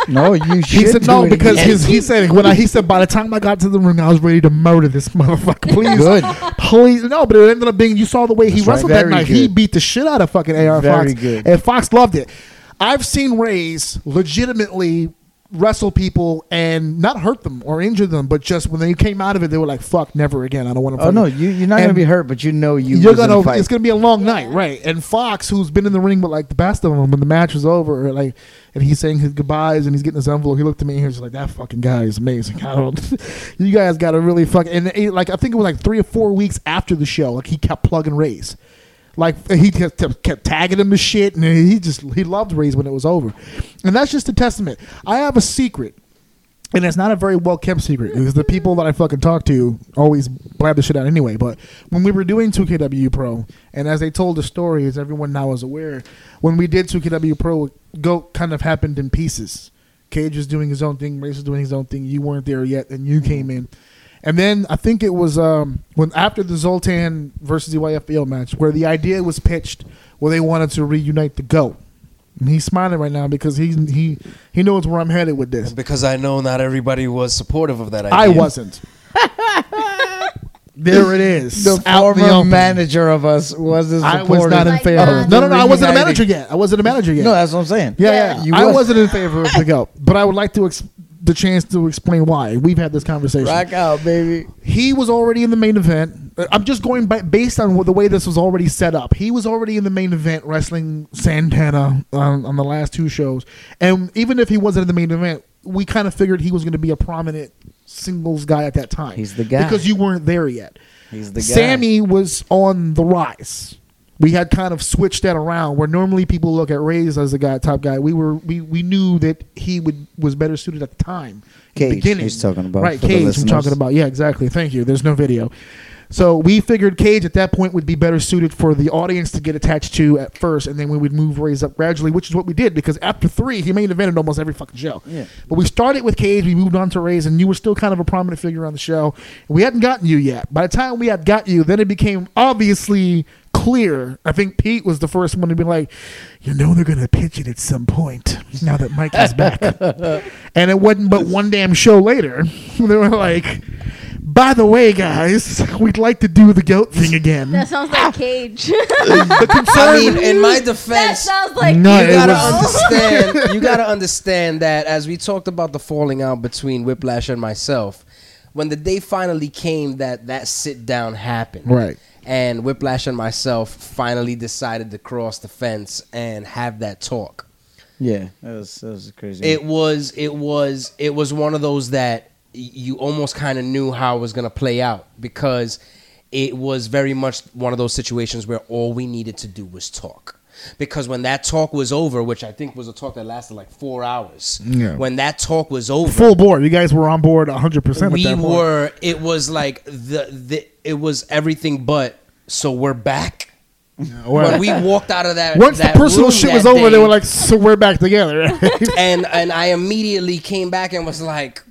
No, you should. he said no because his he said when I he said by the time I got to the ring, I was ready to murder this motherfucker. Please, Good. please, no. But it ended up being you saw the way he That's right. wrestled that night. He beat the shit out of fucking AR Very Fox, good. and Fox loved it. I've seen Rays legitimately wrestle people and not hurt them or injure them, but just when they came out of it, they were like, "Fuck, never again. I don't want to." Oh no, you you're not And gonna be hurt, but you know you. you're was in a gonna fight. it's gonna be a long night right and fox who's been in the ring with like the best of them when the match was over like and he's saying his goodbyes and he's getting his envelope he looked at me and he was like that fucking guy is amazing i don't you guys gotta really fuck and it, like i think it was like three or four weeks after the show like he kept plugging rays like he kept, kept tagging him to shit and he just he loved rays when it was over and that's just a testament i have a secret and it's not a very well kept secret because the people that I fucking talk to always blab the shit out anyway. But when we were doing 2KW Pro, and as they told the story, as everyone now is aware, when we did 2KW Pro, Goat kind of happened in pieces. Kage was doing his own thing, Race was doing his own thing. You weren't there yet, and you mm-hmm. came in. And then I think it was um, when after the Zoltan versus the YFBO match, where the idea was pitched, where they wanted to reunite the Goat. And he's smiling right now because he he he knows where I'm headed with this. Because I know not everybody was supportive of that idea. I wasn't. there it is. the Out former open. manager of us was a I was not in Like favor. that. No, no, no. I wasn't a manager yet. I wasn't a manager yet. No, that's what I'm saying. yeah, yeah. You I was- wasn't in favor of the go, but I would like to ex- the chance to explain why. We've had this conversation. Rock out, baby. He was already in the main event. I'm just going by, based on what- the way this was already set up. He was already in the main event wrestling Santana on, on the last two shows, and even if he wasn't in the main event, we kind of figured he was going to be a prominent singles guy at that time. He's the guy. because you weren't there yet. He's the guy. Sammy was on the rise. We had kind of switched that around where normally people look at Ray's as the guy, top guy. We were we, we knew that he would was better suited at the time. the Kage, beginning. he's talking about, right? Kage. I'm talking about. Yeah, exactly. Thank you. There's no video. So we figured Kage at that point would be better suited for the audience to get attached to at first, and then we would move Ray's up gradually, which is what we did because after three, he main evented almost every fucking show. Yeah. But we started with Kage, we moved on to Ray's, and you were still kind of a prominent figure on the show. We hadn't gotten you yet. By the time we had got you, then it became obviously clear. I think Pete was the first one to be like, you know, they're gonna pitch it at some point now that Mike is back. and it wasn't but one damn show later. They were like, by the way, guys, we'd like to do the goat thing again. That sounds like ah. Kage. the concern, I mean, in my that defense, sounds like No, you gotta was- understand. You gotta understand that as we talked about the falling out between Whiplash and myself, when the day finally came that that sit down happened, Right. And Whiplash and myself finally decided to cross the fence and have that talk. Yeah, that was that was crazy. It was it was it was one of those that you almost kind of knew how it was going to play out because it was very much one of those situations where all we needed to do was talk. Because when that talk was over, which I think was a talk that lasted like four hours, Yeah. when that talk was over, full board. You guys were on board 100 percent. we at that point. were. It was like the the it was everything but. So we're back. When we walked out of that, Once the personal room shit was over, they were like, "So we're back together." and and I immediately came back and was like,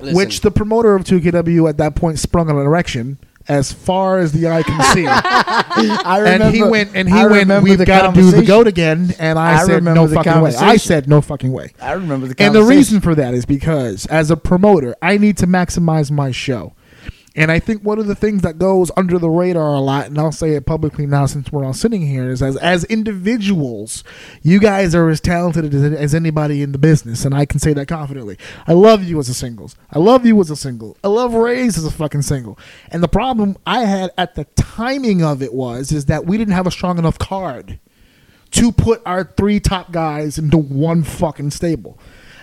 listen, Which the promoter of 2KW at that point sprung on an erection as far as the eye can see. I remember, and he went and he I went. We've got to do the goat again. And I, I said no fucking way. I said no fucking way. I remember the And the reason for that is because as a promoter, I need to maximize my show. And I think one of the things that goes under the radar a lot, and I'll say it publicly now since we're all sitting here, is as, as individuals, you guys are as talented as, as anybody in the business, and I can say that confidently. I love you as a singles. I love you as a single. I love Ray's as a fucking single. And the problem I had at the timing of it was is that we didn't have a strong enough card to put our three top guys into one fucking stable.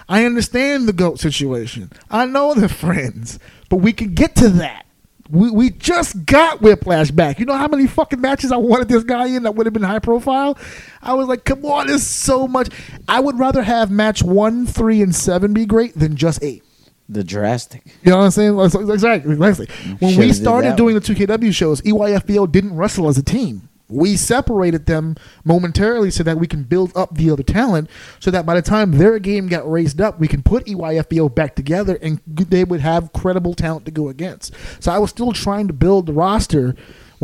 I understand the GOAT situation. I know they're friends, but we can get to that. We, we just got Whiplash back. You know how many fucking matches I wanted this guy in that would have been high profile? I was like, come on, there's so much. I would rather have match one, three, and seven be great than just eight. the drastic. You know what I'm saying? Exactly. Exactly. When Should've we started doing the 2KW shows, EYFBO didn't wrestle as a team. We separated them momentarily so that we can build up the other talent, so that by the time their game got raised up, we can put EYFBO back together and they would have credible talent to go against. So I was still trying to build the roster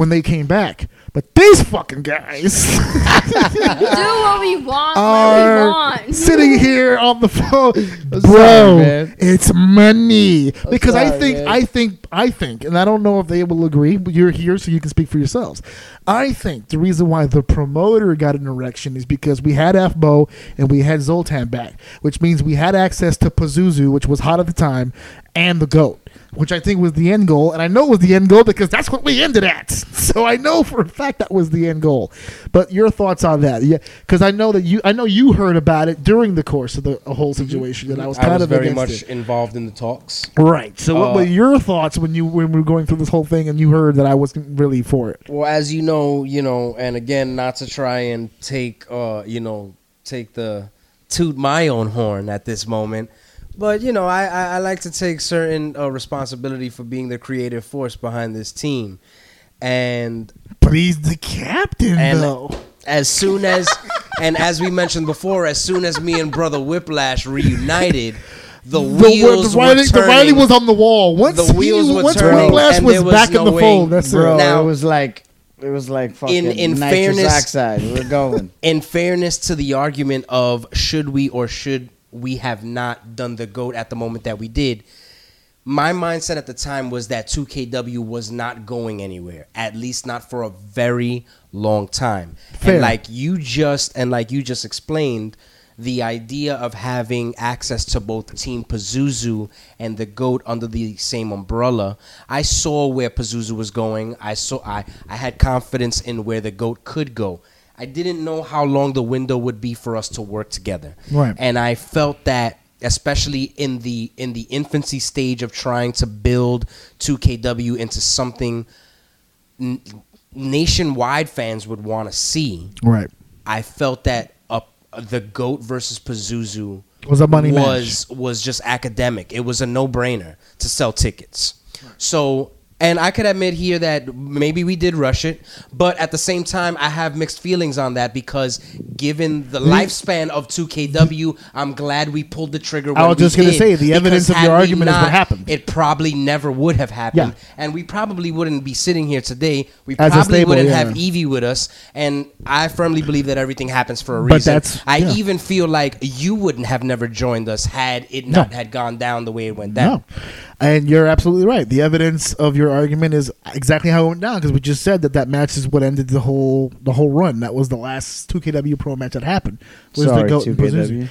when they came back. But these fucking guys Do what we want, what we want. sitting here on the phone, sorry, bro. man. it's money because I think man. I think I think, and I don't know if they will agree, but you're here so you can speak for yourselves. I think the reason why the promoter got an erection is because we had FBO and we had Zoltan back, which means we had access to Pazuzu, which was hot at the time, and the GOAT. Which I think was the end goal, and I know it was the end goal because that's what we ended at. So I know for a fact that was the end goal. But your thoughts on that? Yeah, because I know that you, I know you heard about it during the course of the whole situation, and I was kind I was of very much it. involved in the talks. Right. So, what Uh, were your thoughts when you when we were going through this whole thing and you heard that I wasn't really for it? Well, as you know, you know, and again, not to try and take, uh, you know, take the toot my own horn at this moment, but you know, I I, I like to take certain uh, responsibility for being the creative force behind this team, and But he's the captain, And- though. as soon as and as we mentioned before, as soon as me and brother Whiplash reunited, the, The, wheels the, writing, were the writing was on the wall. Once The wheels he, were once turning, Whiplash and was, there was back in no the way- fold, that's Bro, it. Now- it was like it was like fucking in nitrous fairness- oxide. We're going. in fairness to the argument of should we or should we have not done the goat at the moment that we did, my mindset at the time was that 2KW was not going anywhere, at least not for a very long time. Fair. And like you just and like you just explained, the idea of having access to both Team Pazuzu and the GOAT under the same umbrella, I saw where Pazuzu was going. I saw I, I had confidence in where the GOAT could go. I didn't know how long the window would be for us to work together. Right. And I felt that especially in the in the infancy stage of trying to build 2KW into something n- nationwide fans would want to see. Right. I felt that uh, the goat versus Pazuzu Was a money was was just academic. It was a no brainer to sell tickets. So. And I could admit here that maybe we did rush it, but at the same time, I have mixed feelings on that because given the mm-hmm. lifespan of 2KW, I'm glad we pulled the trigger. When I was just gonna say, the evidence of your argument is what happened. It probably never would have happened, Yeah. and we probably wouldn't be sitting here today. We As probably stable, wouldn't yeah. have Evie with us, and I firmly believe that everything happens for a reason. But that's- I yeah. even feel like you wouldn't have never joined us had it No. not had gone down the way it went down. No. And you're absolutely right. The evidence of your argument is exactly how it went down because we just said that that match is what ended the whole the whole run. That was the last 2KW Pro match that happened. Was Sorry, GOAT and Pazuzu.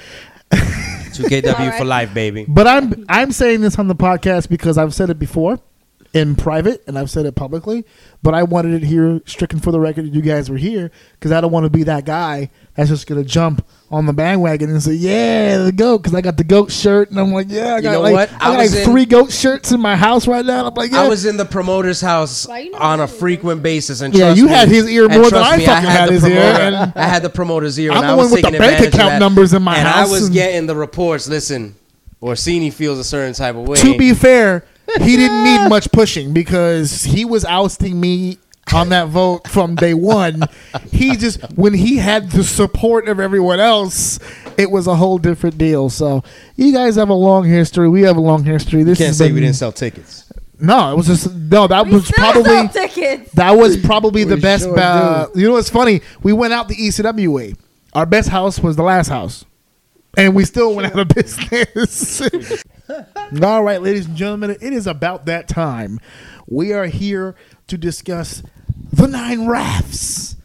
2KW. 2KW for life, baby. But I'm I'm saying this on the podcast because I've said it before in private and I've said it publicly. But I wanted it here, stricken for the record, that you guys were here because I don't want to be that guy that's just gonna jump on the bandwagon and say, "Yeah, the goat," because I got the goat shirt and I'm like, "Yeah, I got know like what? I I got like in- three goat shirts in my house right now." I'm like, "Yeah." I was in the promoter's house Why you not on a frequent basis, and Yeah, you me- had his ear more than trust I me, fucking had had the his ear, and- I had the promoter's ear, I'm and the I one was with the bank account numbers in my and house I was and- getting the reports. Listen, Orsini feels a certain type of way. to be fair, he didn't need much pushing because he was ousting me on that vote from day one. He just when he had the support of everyone else, it was a whole different deal. So you guys have a long history. We have a long history. This can't say been- we didn't sell tickets. No, it was just no. That We was still probably sell tickets. that was probably the best. sure uh, you know what's funny? We went out the ECW way. Our best house was the last house, and we still went out of business. All right, ladies and gentlemen, it is about that time. We are here to discuss the nine rafts.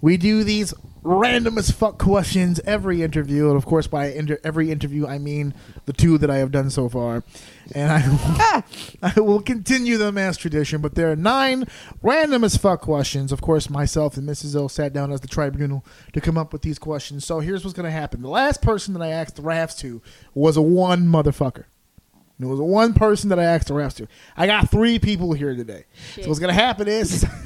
We do these random as fuck questions every interview, and of course, by inter- every interview, I mean the two that I have done so far. And I, I will continue them as tradition. But there are nine random as fuck questions. Of course, myself and Mrs. O sat down as the tribunal to come up with these questions. So here's what's going to happen: the last person that I asked the rafts to was a one motherfucker. There was one person that I asked the refs to. I got three people here today. So what's gonna happen is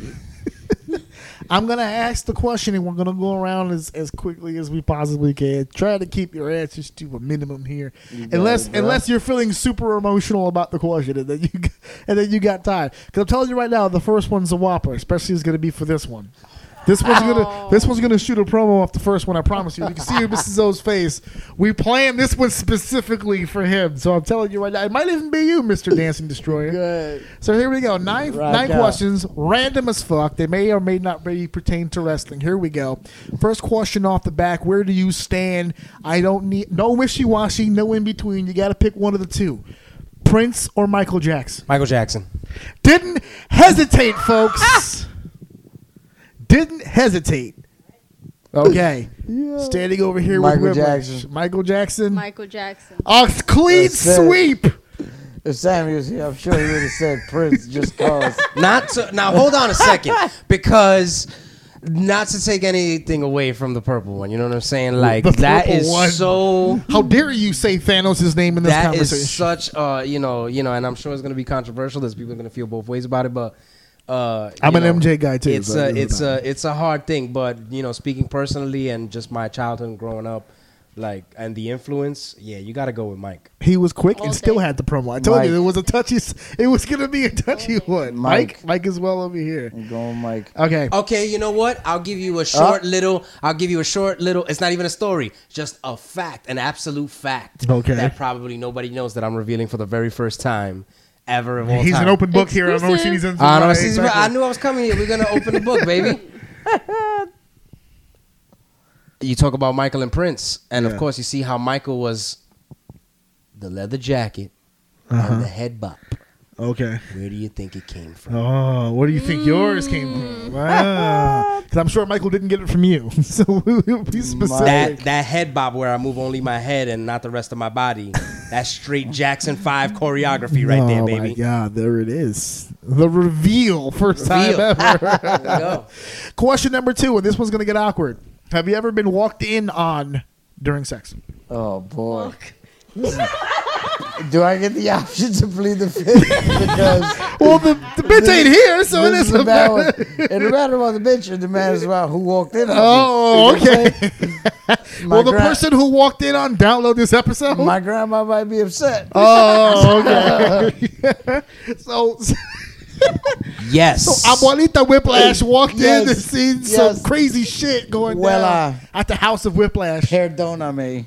I'm gonna ask the question and we're gonna go around as, as quickly as we possibly can. Try to keep your answers to a minimum here. unless it, unless you're feeling super emotional about the question and then you and then you got tired. Because I'm telling you right now, the first one's a whopper, especially is gonna be for this one. This one's gonna Oh. this one's gonna shoot a promo off the first one. I promise you. You can see Mrs. O's face. We planned this one specifically for him. So I'm telling you right now, it might even be you, Mr. Dancing Destroyer. Good. So here we go. Nine Rock nine out. questions, random as fuck. They may or may not really pertain to wrestling. Here we go. First question off the back: Where do you stand? I don't need no wishy washy, no in between. You got to pick one of the two: Prince or Michael Jackson. Michael Jackson. Didn't hesitate, folks. Ah! Didn't hesitate. Okay. Standing over here Michael with Whiplash. Jackson. Michael Jackson. Michael Jackson. A clean That's it. sweep. If Sammy was here, I'm sure he would have said Prince just cause. Not to now. Hold on a second, because not to take anything away from the purple one. You know what I'm saying? Like The that purple is one. so. How dare you say Thanos' name in this That conversation? is such uh you know you know and I'm sure it's gonna be controversial. There's people gonna feel both ways about it, but uh I'm an know, MJ guy, too, It's so a it's a it's a hard thing, but you know speaking personally and just my childhood growing up, like and the influence, yeah, you got to go with Mike. he was quick All and still had the promo. I told Mike. you it was a touchy. It was gonna be a touchy one. Mike, Mike. Mike is well over here. I'm going Mike. Okay. Okay, you know what? I'll give you a short little. I'll give you a short little. It's not even a story, just a fact, an absolute fact. Okay. That probably nobody knows that I'm revealing for the very first time ever of all He's time. an open book here on Exclusive. Orsinis and I, know, Right, see, exactly. I knew I was coming here. We're gonna open the book, baby. you talk about Michael and Prince, and Yeah. of course, you see how Michael was the leather jacket Uh-huh. and the head bop. Okay. Where do you think it came from? Oh, where do you think yours came from? Mm. Wow. Because I'm sure Michael didn't get it from you. so we'll be specific. That that head bob where I move only my head and not the rest of my body. That's straight Jackson Five choreography right there, oh my baby. God, there it is. The reveal, first Reveal. time ever. There you go. Question number two, and this one's gonna get awkward. Have you ever been walked in on during sex? Oh boy. Do I get the option to plead the fifth? because Well, the, the bitch ain't here, so it this is isn't the bad one. matter. It don't matter about the bitch. It matters about who walked in. on me. Oh, okay. Well, the gra- person who walked in on download this episode. My grandma might be upset. oh, okay. so, yes. so Yes. Abuelita Whiplash walked in and Yes, seen some crazy shit going Well, down uh, at the house of Whiplash. Perdóname.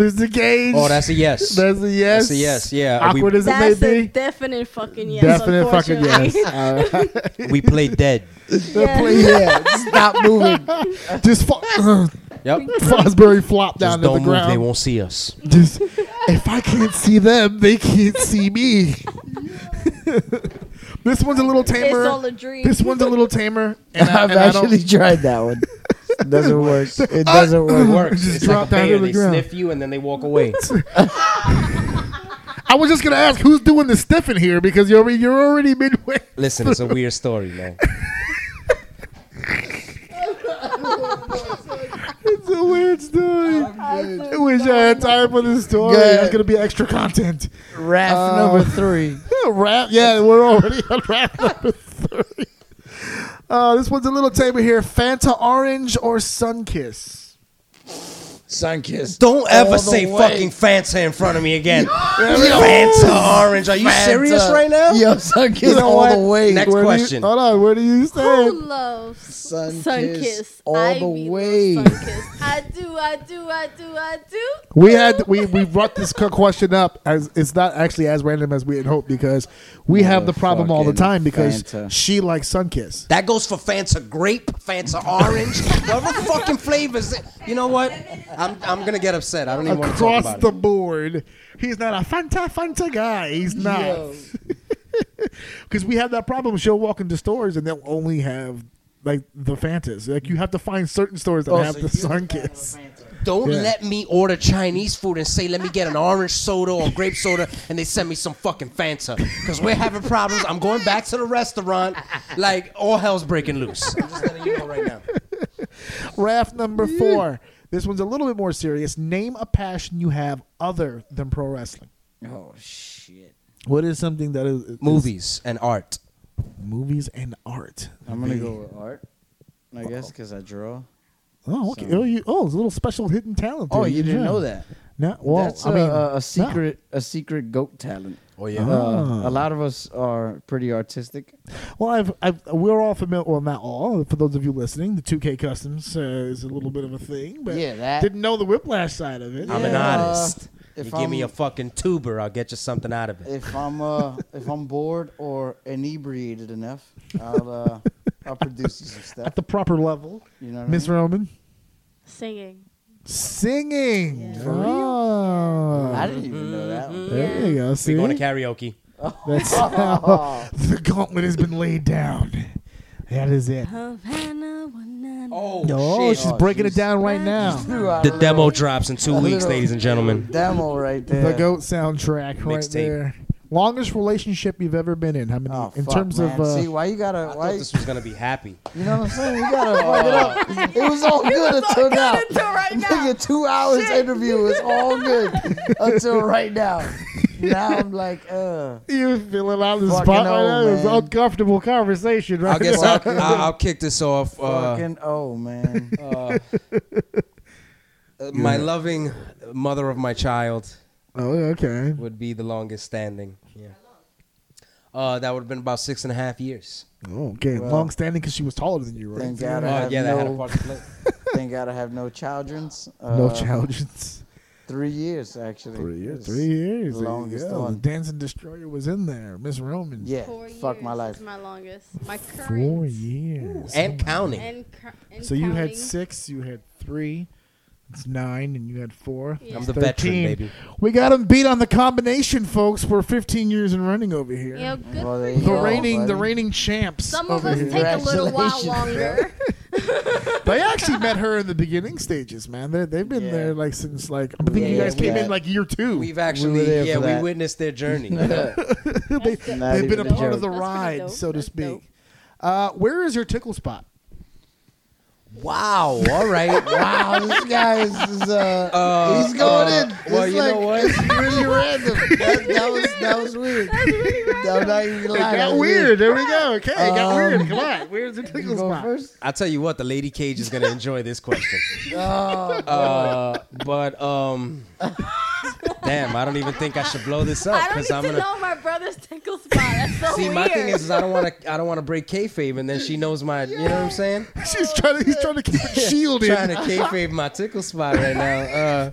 Mr. Kage. oh, that's a yes. That's a yes. That's a yes, yeah. Awkward We- as it may That's a be. definite fucking yes. Definite fucking unfortunately. yes. Uh, we played dead. Yeah. Yeah, stop moving. Just fo- Yep. Fosbury flop down Just to the don't move. They won't see us. Just if I can't see them, they can't see me. this one's a little tamer. It's all a dream. This one's a little tamer. And I, I've and I don't- actually tried that one. It doesn't work. It doesn't work. It work. works. Just it's drop like a down to bear. the They ground. sniff you and then they walk away. I was just gonna ask who's doing the stiffing here because you're already, you're already midway. Listen, it's a weird story, man. It's a weird story. I wish I had time for this story. Good. That's gonna be extra content. Rap Uh, number three. rap. Yeah, we're already on rap number three. Uh, this one's a little tamer here. Fanta orange or Sunkist? Sunkist. Don't ever say way. fucking Fanta in front of me again. Fanta orange. Are you Fanta. serious right now? Yo, Sunkist You know all what? the way. Next Where do you- question. hold on. Where do you Who loves Sun sun kiss kiss? all I the way. I do, I do, I do, I do. We had we we brought this question up as it's not actually as random as we had hoped because we have the problem all the time because Fanta. she likes Sunkist. That goes for Fanta grape, Fanta orange, whatever fucking flavors. You know what? I'm I'm gonna get upset. I don't even want to talk Across about the it. board, he's not a Fanta Fanta guy. He's not. Yo. Because we have that problem. She'll walk into stores and they'll only have like the Fantas. Like you have to find certain stores that Oh, have so the you Sunkist. Don't Yeah. let me order Chinese food and say, let me get an orange soda or grape soda, and they send me some fucking Fanta. Because we're having problems. I'm going back to the restaurant. Like, all hell's breaking loose. I'm just letting you know right now. Raft number four. This one's a little bit more serious. Name a passion you have other than pro wrestling. Oh shit. What is something that is, is- Movies and art. movies and art? I'm gonna go with art. I guess because I draw. Oh, okay. So- Oh, you, oh, it's a little special hidden talent. Oh, there. you didn't Yeah. know that? No, well, That's I a, mean, a, no. a secret, a secret goat talent. Oh yeah. Uh, a lot of us are pretty artistic. Well, I've, I've, we're all familiar. Well, not all. For those of you listening, the 2K Customs uh, is a little bit of a thing, but Yeah, that. didn't know the whiplash side of it. I'm an Yeah. artist. If you give me a I'm- fucking tuber, I'll get you something out of it. If I'm uh, if I'm bored or inebriated enough, I'll uh, I'll produce you some stuff. At the proper level, You know, what Miss mean? Roman, Singing. Singing. Yeah. Oh, I didn't even know that. Mm-hmm. One. there you go. See, We going to karaoke. that's how the gauntlet has been laid down. That is it. Havana, Oh, oh No, she's Oh, breaking it down right now. The demo drops in two weeks, ladies and gentlemen. Demo right there. The goat soundtrack right Mixtape. there. Longest relationship you've ever been in? How many? Oh, in fuck, terms man. of uh, see why you gotta I why thought this was gonna be happy. you know what I'm saying? You gotta fuck it up. It was all good until now. Until right now. Nigga, two hours interview was all good until right now. Now I'm like, uh, you feeling out of the spot right old, now? It's man. uncomfortable conversation right I guess now. I'll, I'll, I'll kick this off. Uh, oh man. uh, uh, my loving mother of my child oh, okay. would be the longest standing. Yeah. Uh, that would have been about six and a half years. Oh, okay. Well, Long standing because she was taller than you, right? Thank God I Oh, have yeah, that had a no, part to play. thank God I have no childrens. Uh, no challenges. Three years actually. Three years. Three years. the There you longest go. one. Dancing Destroyer was in there. Miss Roman. Yeah. Four Fuck my life. is my longest. My current. Four years. And counting. And, cur- and So you had counting. six. You had three. It's nine, and you had four. Yeah. I'm the 13. veteran, baby. We got him beat on the combination, folks. We're 15 years and running over here. You know, good Well, for you. you the go, reigning, the reigning champs. Some of us here. take a little while longer. They actually met her in the beginning stages, man. They they've been Yeah. there like since like I think Yeah, you guys came we in like year two. We've actually, there yeah, we that. witnessed their journey. they, Not they've been a a part of the That's ride, so to speak. Uh, where is your tickle spot? Wow. All right. Wow, this guy is, is uh, Uh, he's going uh, in. well, It's you like, know what? It's really random. That, that was that was weird. I'm not even gonna It lie, that got was weird. There we go. Okay, it got Um, weird. Come on. Where's the You tickle spot? first. I'll tell you what, the lady Kage is gonna enjoy this question. Oh, Uh, but um, damn, I don't even think I should blow this up I don't need because I'm to gonna. know my brother's tickle spot. That's so See, weird. my thing is, is I don't want to. I don't want to break kayfabe, and then she knows my. You know what I'm saying? She's trying to. He's trying to keep it shielded. Trying to kayfabe my tickle spot right now. Uh,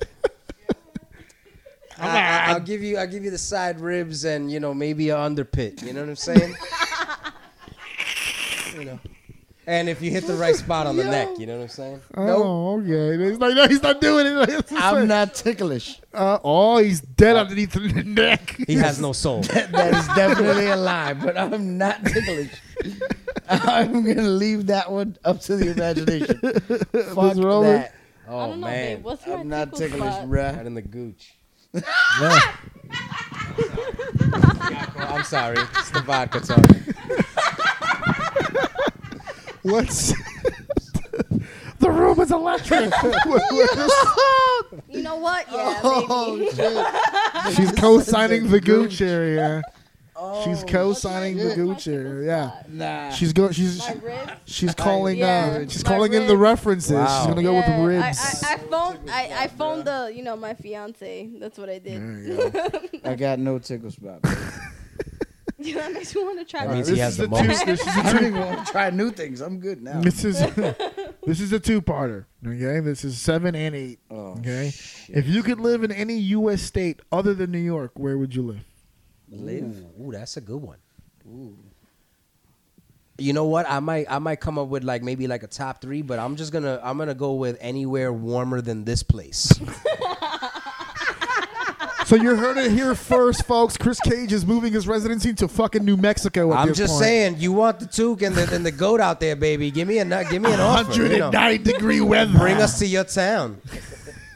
I, I, will give you. I'll give you the side ribs and you know maybe a underpit. You know what I'm saying? you know. And if you hit the right spot on the neck, you know what I'm saying? Oh, okay. He's like, no, he's not doing it. It's just I'm like- not ticklish. Uh, oh, he's dead underneath the neck. He has no soul. That is definitely a lie, but I'm not ticklish. I'm gonna leave that one up to the imagination. Fuck Mr. Roman? that. Oh I don't know, man, babe. What's my I'm not tickle ticklish, spot? right bruh. in the gooch. Yeah. I'm sorry, it's the vodka talking. What's the room is electric. You know what? Yeah, Oh maybe. shit! She's co-signing the gooch area. Oh, She's co-signing the shit. gooch area. Yeah. Nah. She's go. She's My ribs. she's calling. Yeah, uh, she's my calling in the ribs. references. Wow. She's gonna go with the ribs. I, I, I phoned. I, I phoned the. You know, my fiance. That's what I did. There you go. I got no tickle spot. Yeah, that makes me want to try. That that. means this he has is the the two. most. This is I the two. even want to try new things. I'm good now. This is this is a two-parter. Okay, this is seven and eight. Oh, Okay, shit. if you could live in any U.S. state other than New York, where would you live? Live. Ooh, ooh, that's a good one. Ooh. You know what? I might I might come up with like maybe like a top three, but I'm just gonna I'm gonna go with anywhere warmer than this place. So you heard it here first, folks. Kris Kage is moving his residency to fucking New Mexico. At I'm just point. saying, you want the took and the and the goat out there, baby. Give me a give me an offer. You know. 109 degree weather. Bring us to your town.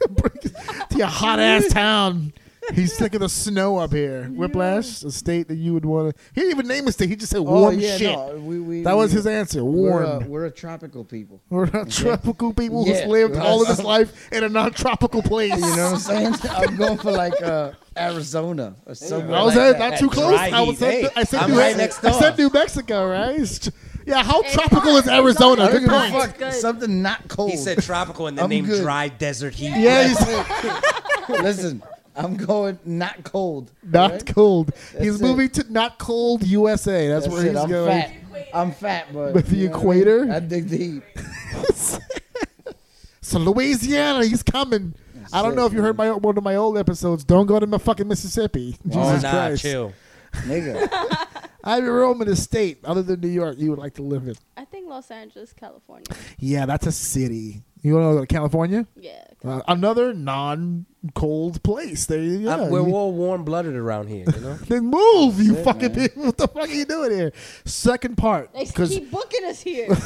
to your hot ass town. He's sick of the snow up here. Whiplash, a state that you would want to. He didn't even name a state. He just said Oh warm yeah, shit. no, we, we, that was we- his answer. We're Warm. a, we're a tropical people. We're not tropical people who's Yeah. lived all of his life in a non-tropical place. You know what I'm saying? I'm going for like uh, Arizona or somewhere. I was like at, that. not too close. dry I was heat. said, Hey, I said I'm New right next I door. said New Mexico, right? It's- Yeah, how It's tropical hot. is Arizona? I Good don't give a point. Fuck. good. Something not cold. He said tropical and then I'm named good. dry desert heat. Yeah, he's, Listen, I'm going not cold. Not alright? cold. he's it. moving to not cold USA. That's, That's where it. he's I'm going. fat. I'm fat, but With the you know what I mean? equator? I dig the heat. So Louisiana, he's coming. I don't it, know if you heard my one of my old episodes. Don't go to my fucking Mississippi. Oh, Jesus nah, Christ. chill. Nigga. I have room in a state other than New York you would like to live in. I think Los Angeles, California. Yeah, that's a city. You want to go to California? Yeah. Uh, another non-cold place. There you go. We're all warm blooded around here, you know? then move, you it, fucking man. people. What the fuck are you doing here? Second part, They keep booking us here, so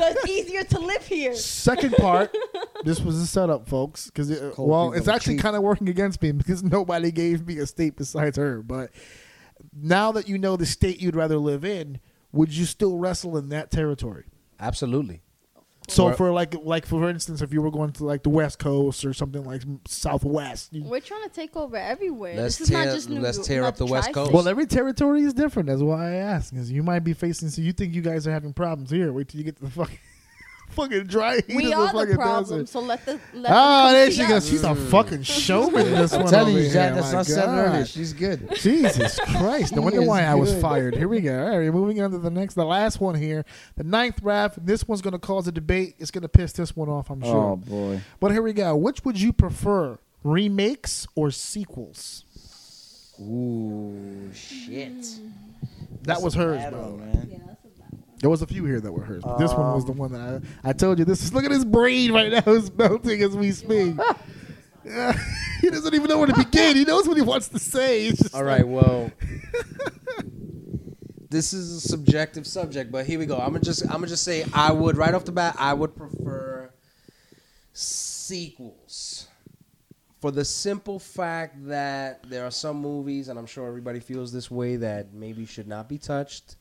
it's easier to live here. second part, this was a setup, folks. Because Cold well, it's actually kind of working against me because nobody gave me a state besides her. But now that you know the state you'd rather live in, would you still wrestle in that territory? Absolutely. So Or- for like like for instance, if you were going to like the West Coast or something like Southwest, you, We're trying to take over everywhere. Let's this is not just New let's York, tear not up the West tri-state. Coast. well, every territory is different. That's why I ask. Because you might be facing. So you think you guys are having problems here? Wait till you get to the fucking fucking dry heat we are the the problem. desert. So let the let Oh, them there she goes. She's a mm. fucking showman. in This I'm one telling over you, here. Jack, that's My not said earlier. She's good. Jesus Christ! No He wonder is why I was good. fired. Here we go. All right, moving on to the next, the last one here, the ninth rap. This one's going to cause a debate. It's going to piss this one off, I'm oh, sure. Oh boy. But here we go. Which would you prefer, remakes or sequels? Ooh, shit. That was hers, Bad bro. one, man. There was a few here that were hers, but this one was the um, one that I, I told you. This is look at his brain right now. It's melting as we speak. Yeah, he doesn't even know where to begin. He knows what he wants to say. All right, well, this is a subjective subject, but here we go. I'm gonna just I'm gonna just say I would right off the bat I would prefer sequels for the simple fact that there are some movies, and I'm sure everybody feels this way, that maybe should not be touched.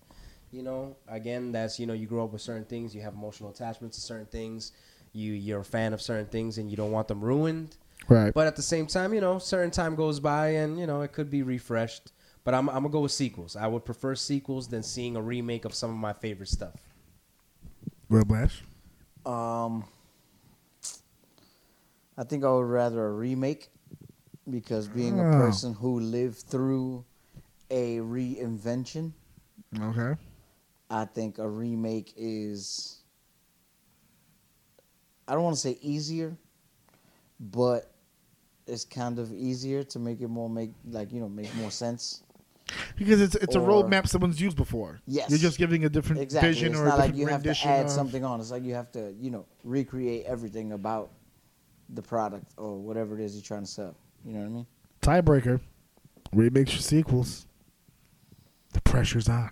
You know, again, that's you know you grow up with certain things, you have emotional attachments to certain things, you you're a fan of certain things, and you don't want them ruined. right. But at the same time, you know, certain time goes by and, you know, it could be refreshed. But I'm, I'm going to go with sequels. I would prefer sequels than seeing a remake of some of my favorite stuff. Real Blash. Um, I think I would rather a remake because being a Oh. person who lived through a reinvention, Okay. I think a remake is. I don't want to say easier, but it's kind of easier to make it more make like you know make more sense. Because it's it's a Or- roadmap someone's used before. Yes. You're just giving a different Exactly. vision it's or a not like you have to add of- something on. It's like you have to you know recreate everything about the product or whatever it is you're trying to sell. You know what I mean? Tiebreaker. Remakes or sequels. The pressure's on.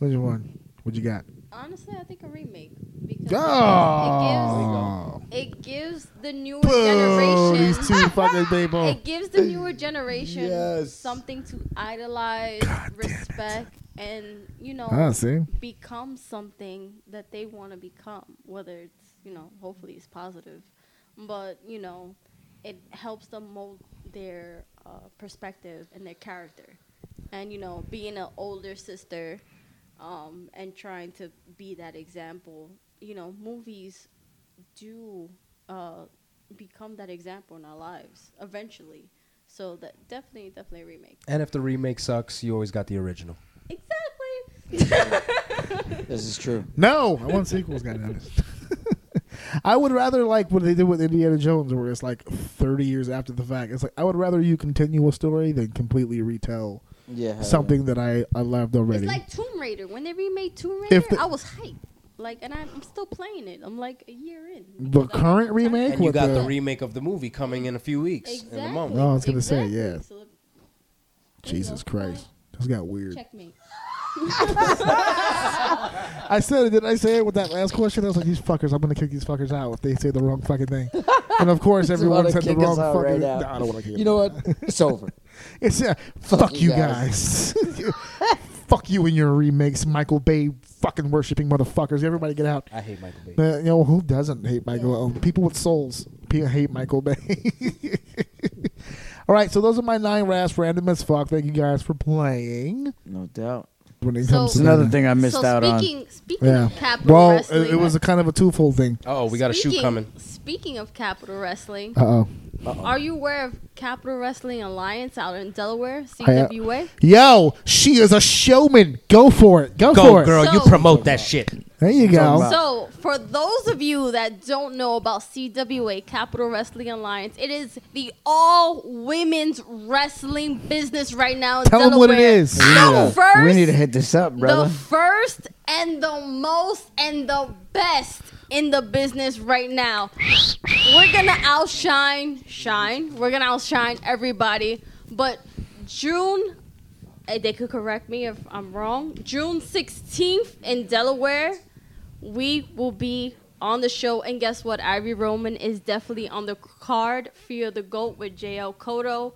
Which one? What you got? Honestly, I think a remake because Oh. it gives it gives the newer Boo, generation these two fucking people. it gives the newer generation Yes. something to idolize, God respect, and you know Ah, see? become something that they want to become. Whether it's you know, hopefully it's positive, but you know, it helps them mold their uh, perspective and their character. And you know, being an older sister, um, and trying to be that example, you know, movies do uh, become that example in our lives eventually. So that definitely, definitely a remake. And if the remake sucks, you always got the original. Exactly. This is true. No, I want sequels, goddammit. I would rather like what they did with Indiana Jones, where it's like 30 years after the fact. It's like I would rather you continue a story than completely retell Yeah. hell something that I, I loved already. It's like Tomb Raider. When they remade Tomb Raider, If the- I was hyped. Like, and I'm, I'm still playing it. I'm like a year in. The current have time. remake? And you got the- the remake of the movie coming in a few weeks. Exactly. In a month. Oh, I was gonna say, Exactly. yeah. So, Jesus go. Christ. This got weird. Checkmate. I said it. Did I say it with that last question? I was like, these fuckers, I'm going to kick these fuckers out if they say the wrong fucking thing. and of course, everyone said the wrong us out fucking right now. No, I don't want to kick You know what? It's over. It's yeah. Fuck, you you guys. fuck you and your remakes, Michael Bay fucking worshiping motherfuckers. Everybody get out. I hate Michael Bay. Uh, you know who doesn't hate Michael? Oh, people with souls. People hate Michael Bay. All right, so those are my nine raps, random as fuck. Thank you guys for playing. No doubt. when it So- comes to another that. thing I missed so out on. speaking, Speaking Yeah. of Capital Well, Wrestling, it, it was a kind of a twofold thing. Oh, we got a shoot speaking- coming. Speaking of Capital Wrestling, Uh oh. are you aware of Capital Wrestling Alliance out in Delaware, CWA? Yo, she is a showman. Go for it. Go, Go, for it. girl. you promote that shit. There you go. So, for those of you that don't know about CWA, Capital Wrestling Alliance, it is the all women's wrestling business right now in Tell 'em what it Delaware. is. We need, The to, first, we need to hit this up, brother. the first and the most and the best in the business right now. We're gonna outshine, shine. We're gonna outshine everybody. But June, eh, they could correct me if I'm wrong. June 16th in Delaware, we will be on the show. And guess what? Ivy Roman is definitely on the card. Fear the Goat with JL Kodo.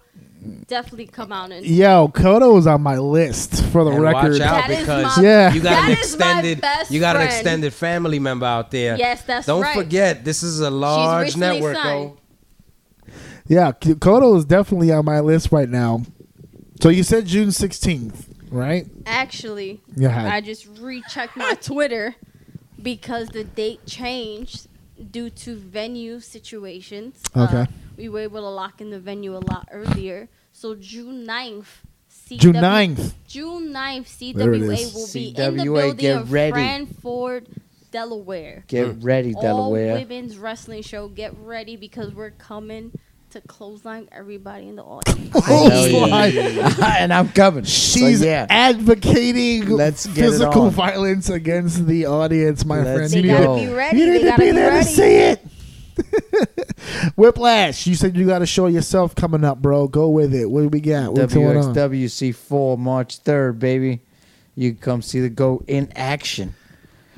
Definitely come out and Yo, Kodo is on my list for the And record. watch out That is because my- Yeah. you got That an extended you got an extended family member out there. Yes, that's right. Don't right. forget, this is a large network. Oh. Yeah, K- Kodo is definitely on my list right now. So you said June 16th, right? Actually, yeah. I just rechecked my Twitter because the date changed due to venue situations. Okay. Uh, we were able to lock in the venue a lot earlier. So June 9th, CW, June 9th. June 9th, There it CWA will be in the CWA, building get of ready. Frankfort, Delaware. Get ready, All Delaware. women's wrestling show. Get ready because we're coming to clothesline everybody in the audience. Oh, yeah. and I'm coming. She's so, yeah. advocating Let's get it physical on. violence against the audience, my Let's friend. they You need gotta go. to- be ready. You They need to gotta be be there to ready. see it. Whiplash, you said you got to show yourself coming up, bro. Go with it. What do we got? What's going on? WXWC4 March 3rd, baby. You can come see the GOAT in action.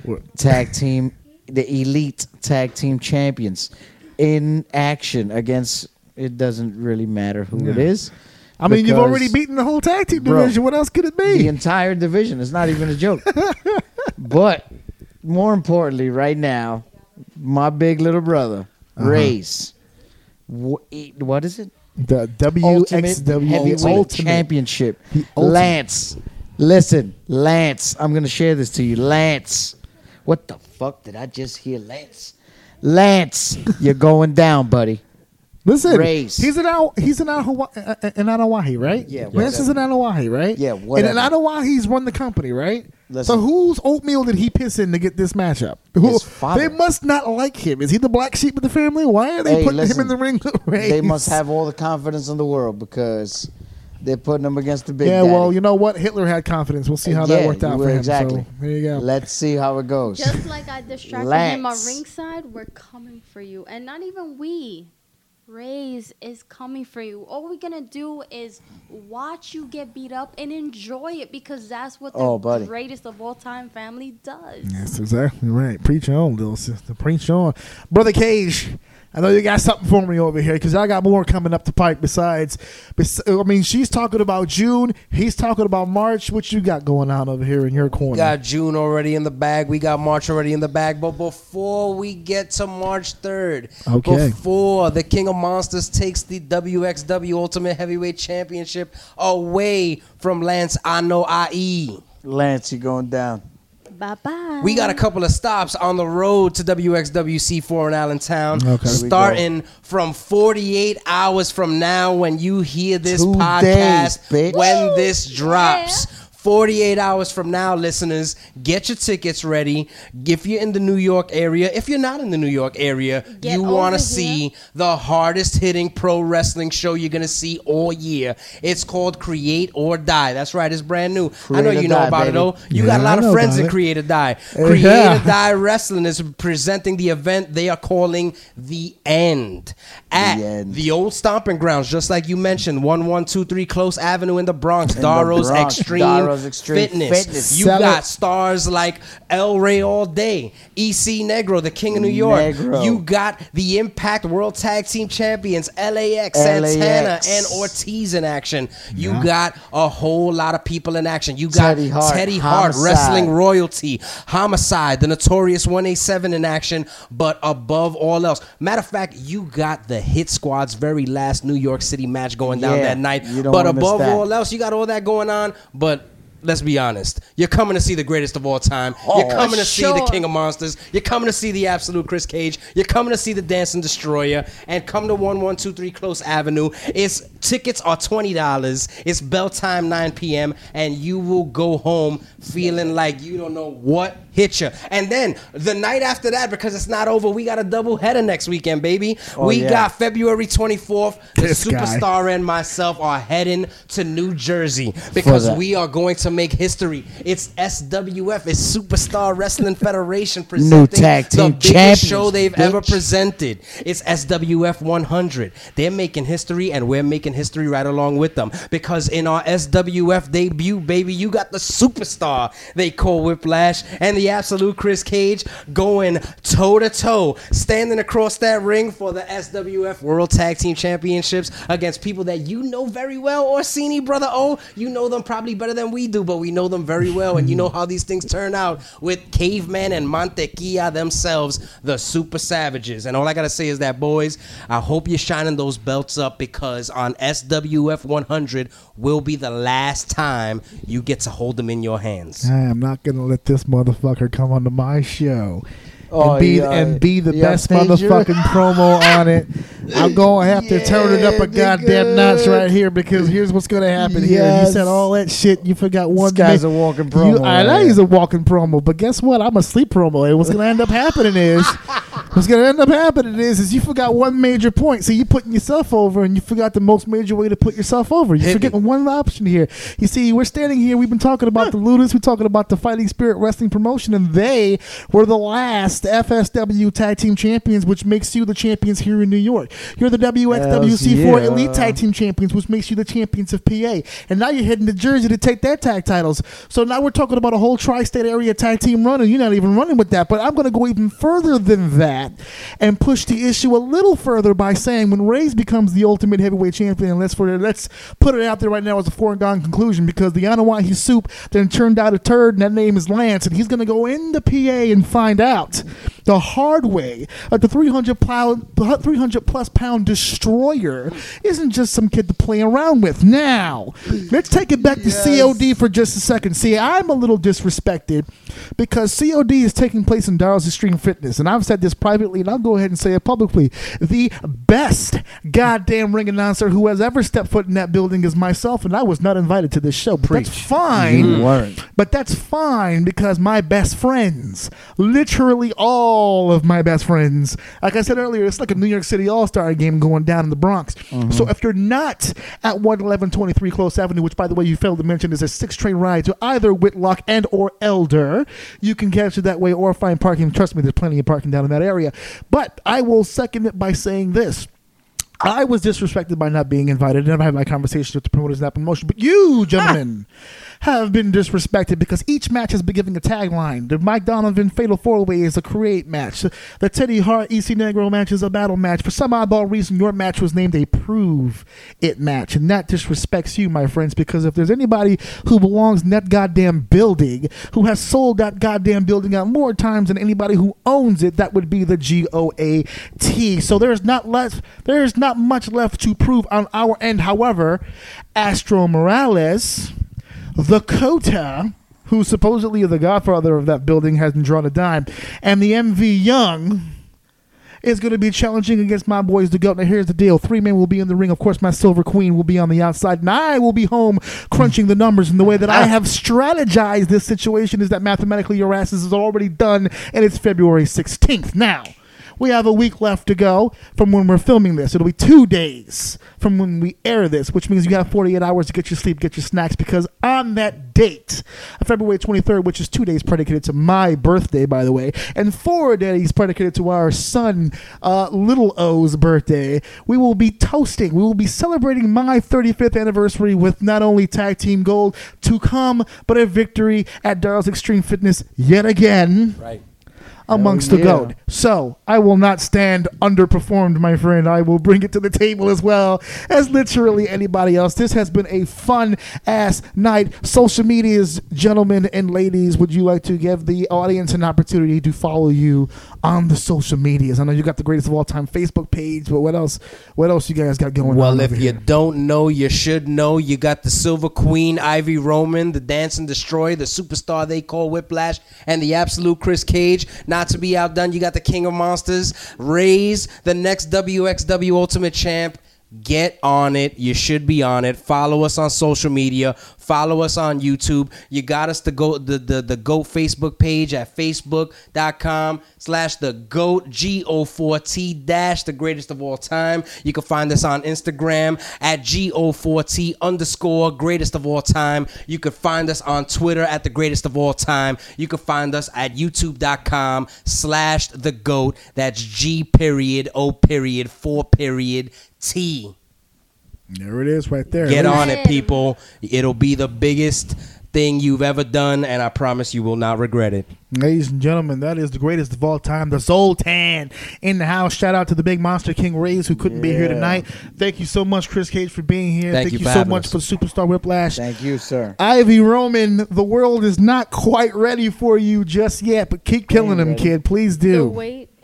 What? Tag team, the elite tag team champions in action against, it doesn't really matter who it is. I mean, you've because already beaten the whole tag team Bro, division. What else could it be? the be? entire division. It's not even a joke. but more importantly, right now, my big little brother, Uh-huh. Race. Wh- What is it? The Ultimate WXW Heavyweight Ultimate. Championship. The ultimate. Lance, listen, Lance. I'm gonna share this to you, Lance. What the fuck did I just hear, Lance? Lance, you're going down, buddy. Listen, Race. he's in out. He's in Hawaii, uh, uh, in Anoa'i, right? Yeah, Lance is in Anoa'i, right? Yeah, And whatever. in Anoa'is run the company, right? Listen. So whose oatmeal did he piss in to get this matchup? Who, His father. They must not like him. Is he the black sheep of the family? Why are they Hey, putting listen, him in the ring? Race? They must have all the confidence in the world because they're putting him against the big. Yeah, daddy. well, you know what? Hitler had confidence. We'll see how that worked out for him. exactly. So there you go. Let's see how it goes. Just like I distracted him on Lance. ringside, we're coming for you. And not even we. Raise is coming for you. All we're gonna do is watch you get beat up and enjoy it because that's what the Oh, buddy. greatest of all time family does. That's exactly right. Preach on, little sister. Preach on. Brother Kage, I know you got something for me over here because I got more coming up the pike besides, bes- I mean, she's talking about June. He's talking about March. What you got going on over here in your corner? We corner? got June already in the bag. We got March already in the bag. But before we get to March 3rd, Okay. before the King of Monsters takes the WXW Ultimate Heavyweight Championship away from Lance I Ano IE. Lance, you're going down. Bye bye. We got a couple of stops on the road to WXWC4 in Allentown. Okay. Starting from 48 hours from now when you hear this Two podcast, days, bitch. when this drops. 48 hours from now, listeners, get your tickets ready. If you're in the New York area, if you're not in the New York area, Get you want to see the hardest hitting pro wrestling show you're going to see all year. It's called Create or Die. That's right, it's brand new. I know you know Die, about baby. it, though. You Yeah, got a lot of friends about in. Create or Die. Uh, Create yeah. or Die Wrestling is presenting the event they are calling The End at The the, old stomping grounds, just like you mentioned, 1123 Close Avenue in the Bronx, In the Darrow's Bronx, Extreme, Extreme Fitness. Fitness. You Sell got it. stars like El Rey All Day, EC Negro, the King of New York. Negro. You got the Impact World Tag Team Champions, LAX, Santana, and Ortiz in action. You got a whole lot of people in action. You got Teddy Hart, Teddy Hart, Wrestling Royalty, Homicide, the Notorious 187 in action, but above all else. Matter of fact, you got the Hit Squad's very last New York City match going down Yeah, that night. But above all else, you got all that going on. But let's be honest. You're coming to see the greatest of all time. You're Oh, coming to see the. King of Monsters. You're coming to see the absolute Kris Kage. You're coming to see the Dancing Destroyer. And come to 1123 Close Avenue. It's tickets are $20. It's bell time 9 p.m. And you will go home feeling like you don't know what hit you. And then the night after that, because it's not over, we got a double header next weekend, baby. Oh, we yeah. got February 24th. The This guy. superstar and myself are heading to New Jersey because we are going to make history. It's SWF, it's Superstar Wrestling Federation presenting tag the team biggest champions, show they've ever presented. It's SWF 100. They're making history, and we're making history right along with them because in our SWF debut, baby, you got the superstar they call Whiplash and the absolute Kris Kage going toe to toe, standing across that ring for the SWF World Tag Team Championships against people that you know very well. Orsini, brother O, you know them probably better than we do, but we know them very well, and you know how these things turn out with Caveman and Mantequilla themselves, the Super Savages. And all I gotta say is that, boys, I hope you're shining those belts up because on SWF 100 will be the last time you get to hold them in your hands. I am not gonna let this motherfucker come onto my show. Oh, and be yeah. and be the Yeah, best motherfucking promo on it. I'm gonna have to turn it up a goddamn notch right here because here's what's gonna happen here. You said all that shit. You forgot one. This guy's a walking promo. You-. I know he's a walking promo, but guess what? I'm a sleep promo. And what's gonna end up happening is, what's gonna end up happening is, is you forgot one major point. So you're putting yourself over, and you forgot the most major way to put yourself over. You're Hit me. forgetting one option here. You see, we're standing here. We've been talking about the Ludus. We're talking about the Fighting Spirit Wrestling promotion, and they were the last FSW Tag Team Champions, which makes you the champions here in New York. You're the WXWC4 yeah. Elite Tag Team Champions, which makes you the champions of PA. And now you're heading to Jersey to take their tag titles. So now we're talking about a whole tri-state area tag team run, and you're not even running with that. But I'm going to go even further than that and push the issue a little further by saying when Reyes becomes the ultimate heavyweight champion, let's for let's put it out there right now as a foregone conclusion because the Anoa'i soup then turned out a turd, and that name is Lance, and he's going to go in the PA and find out the hard way that the 300 pound, 300 plus pound destroyer isn't just some kid to play around with. Now, let's take it back to COD for just a second. See, I'm a little disrespected because COD is taking place in Daryl's Extreme Fitness, and I've said this privately, and I'll go ahead and say it publicly. The best goddamn ring announcer who has ever stepped foot in that building is myself, and I was not invited to this show. But that's fine. You weren't. But that's fine because my best friends, literally all of my best friends, like I said earlier, it's like a New York City All Star game going down in the Bronx. Mm-hmm. So if you're not at 11123 Close Avenue, which by the way you failed to mention is a six train ride to either Whitlock and or Elder, you can catch it that way or find parking. Trust me, there's plenty of parking down in that area. But I will second it by saying this. I was disrespected by not being invited, and I've had my conversations with the promoters in that promotion. But you, gentlemen, ah. Have been disrespected because each match has been given a tagline. The Mike Donovan Fatal Four Way is a create match. The Teddy Hart EC Negro match is a battle match. For some oddball reason, your match was named a prove it match, and that disrespects you, my friends. Because if there's anybody who belongs in that goddamn building, who has sold that goddamn building out more times than anybody who owns it, that would be the G O A T. So there's not less. There's not much left to prove on our end. However, Astro Morales, the Kota, who supposedly is the godfather of that building, hasn't drawn a dime, and the MV Young is going to be challenging against my boys to go. Now, here's the deal: three men will be in the ring. Of course, my Silver Queen will be on the outside, and I will be home crunching the numbers. And the way that I have strategized this situation is that mathematically, your asses is already done, and it's February 16th now. We have a week left to go from when we're filming this. It'll be two days from when we air this, which means you have 48 hours to get your sleep, get your snacks, because on that date, February 23rd, which is two days predicated to my birthday, by the way, and four days predicated to our son, uh, Little O's birthday, we will be toasting. We will be celebrating my 35th anniversary with not only Tag Team Gold to come, but a victory at Daryl's Extreme Fitness yet again Right. Amongst the yeah. goat. So I will not stand underperformed, my friend. I will bring it to the table as well as literally anybody else. This has been a fun ass night. Social medias, gentlemen and ladies, would you like to give the audience an opportunity to follow you on the social medias? I know you got the greatest of all time Facebook page, but what else? What else you guys got going on? Well, if you here? don't know, you should know. You got the Silver Queen, Ivy Roman, the Dance and Destroy, the superstar they call Whiplash, and the absolute Kris Kage. Not to be outdone, you got the King of Monsters, Raise, the next WXW Ultimate Champ. Get on it. You should be on it. Follow us on social media. Follow us on YouTube. You got us to go the the, the GOAT Facebook page at facebook.com slash the GOAT G O four T dash the greatest of all time. You can find us on Instagram at G O four T underscore greatest of all time. You can find us on Twitter at the greatest of all time. You can find us at youtube.com slash the GOAT. That's G period O period four period T. there it is, right there. Get Ladies- on it, people. It'll be the biggest thing you've ever done, and I promise you will not regret it. Ladies and gentlemen, that is the greatest of all time, the Zoltan in the house. Shout out to the big Monster King Rays who couldn't be here tonight. thank Thank you so much, Kris Kage, for being here. Thank you for so much us. for Superstar Whiplash. Thank you, sir. Ivy Roman, the world is not quite ready for you just yet, but keep killing them, ready. kid. Please The do. wait is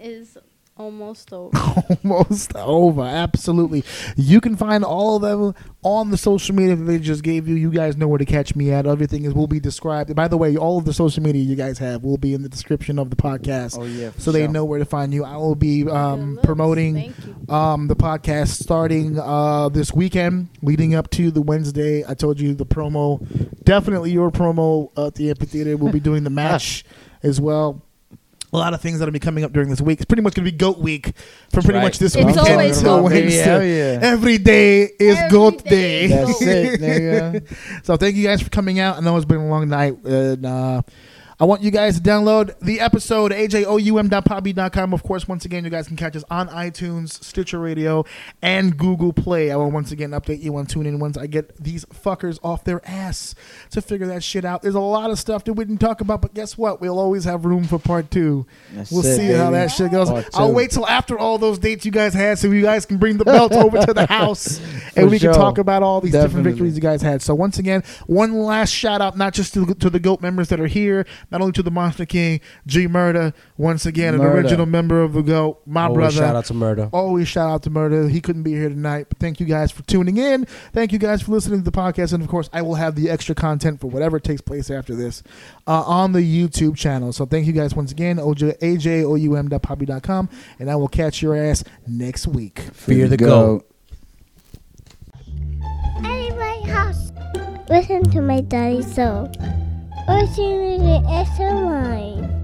almost over. Almost over. Absolutely. You can find all of them on the social media that they just gave you. You guys know where to catch me at. Everything is will be described. By the way, all of the social media you guys have will be in the description of the podcast. Oh, yeah, for So they know where to find you. I will be um, looks. promoting um, the podcast starting uh, this weekend, leading up to the Wednesday. I told you the promo, definitely your promo at the amphitheater. We'll be doing the match as well. A lot of things that'll be coming up during this week. It's pretty much going to be Goat Week from pretty right. much this It's weekend always Goat Week. Wednesday. Hell yeah. Every day is Every Goat day Day. That's it, nigga. So thank you guys for coming out. I know it's been a long night. And, uh, I want you guys to download the episode, ajoum.podbean.com. Of course, once again, you guys can catch us on iTunes, Stitcher Radio, and Google Play. I will once again update you on TuneIn once I get these fuckers off their ass to figure that shit out. There's a lot of stuff that we didn't talk about, but guess what? We'll always have room for part two. That's we'll it, see how that shit goes. I'll wait till after all those dates you guys had so you guys can bring the belts over to the house and we can talk about all these different victories you guys had. So once again, one last shout out, not just to, to the GOAT members that are here, not only to the Monster King, G Murder, once again, an original member of the GOAT, my Always brother. shout out to Murder. Always shout out to Murder. He couldn't be here tonight, but thank you guys for tuning in. Thank you guys for listening to the podcast, and of course, I will have the extra content for whatever takes place after this uh, on the YouTube channel. So thank you guys once again. OJ, AJOUM.poppy.com, and I will catch your ass next week. Fear the goat. Anybody house. Listen to my daddy so. See me the extra line.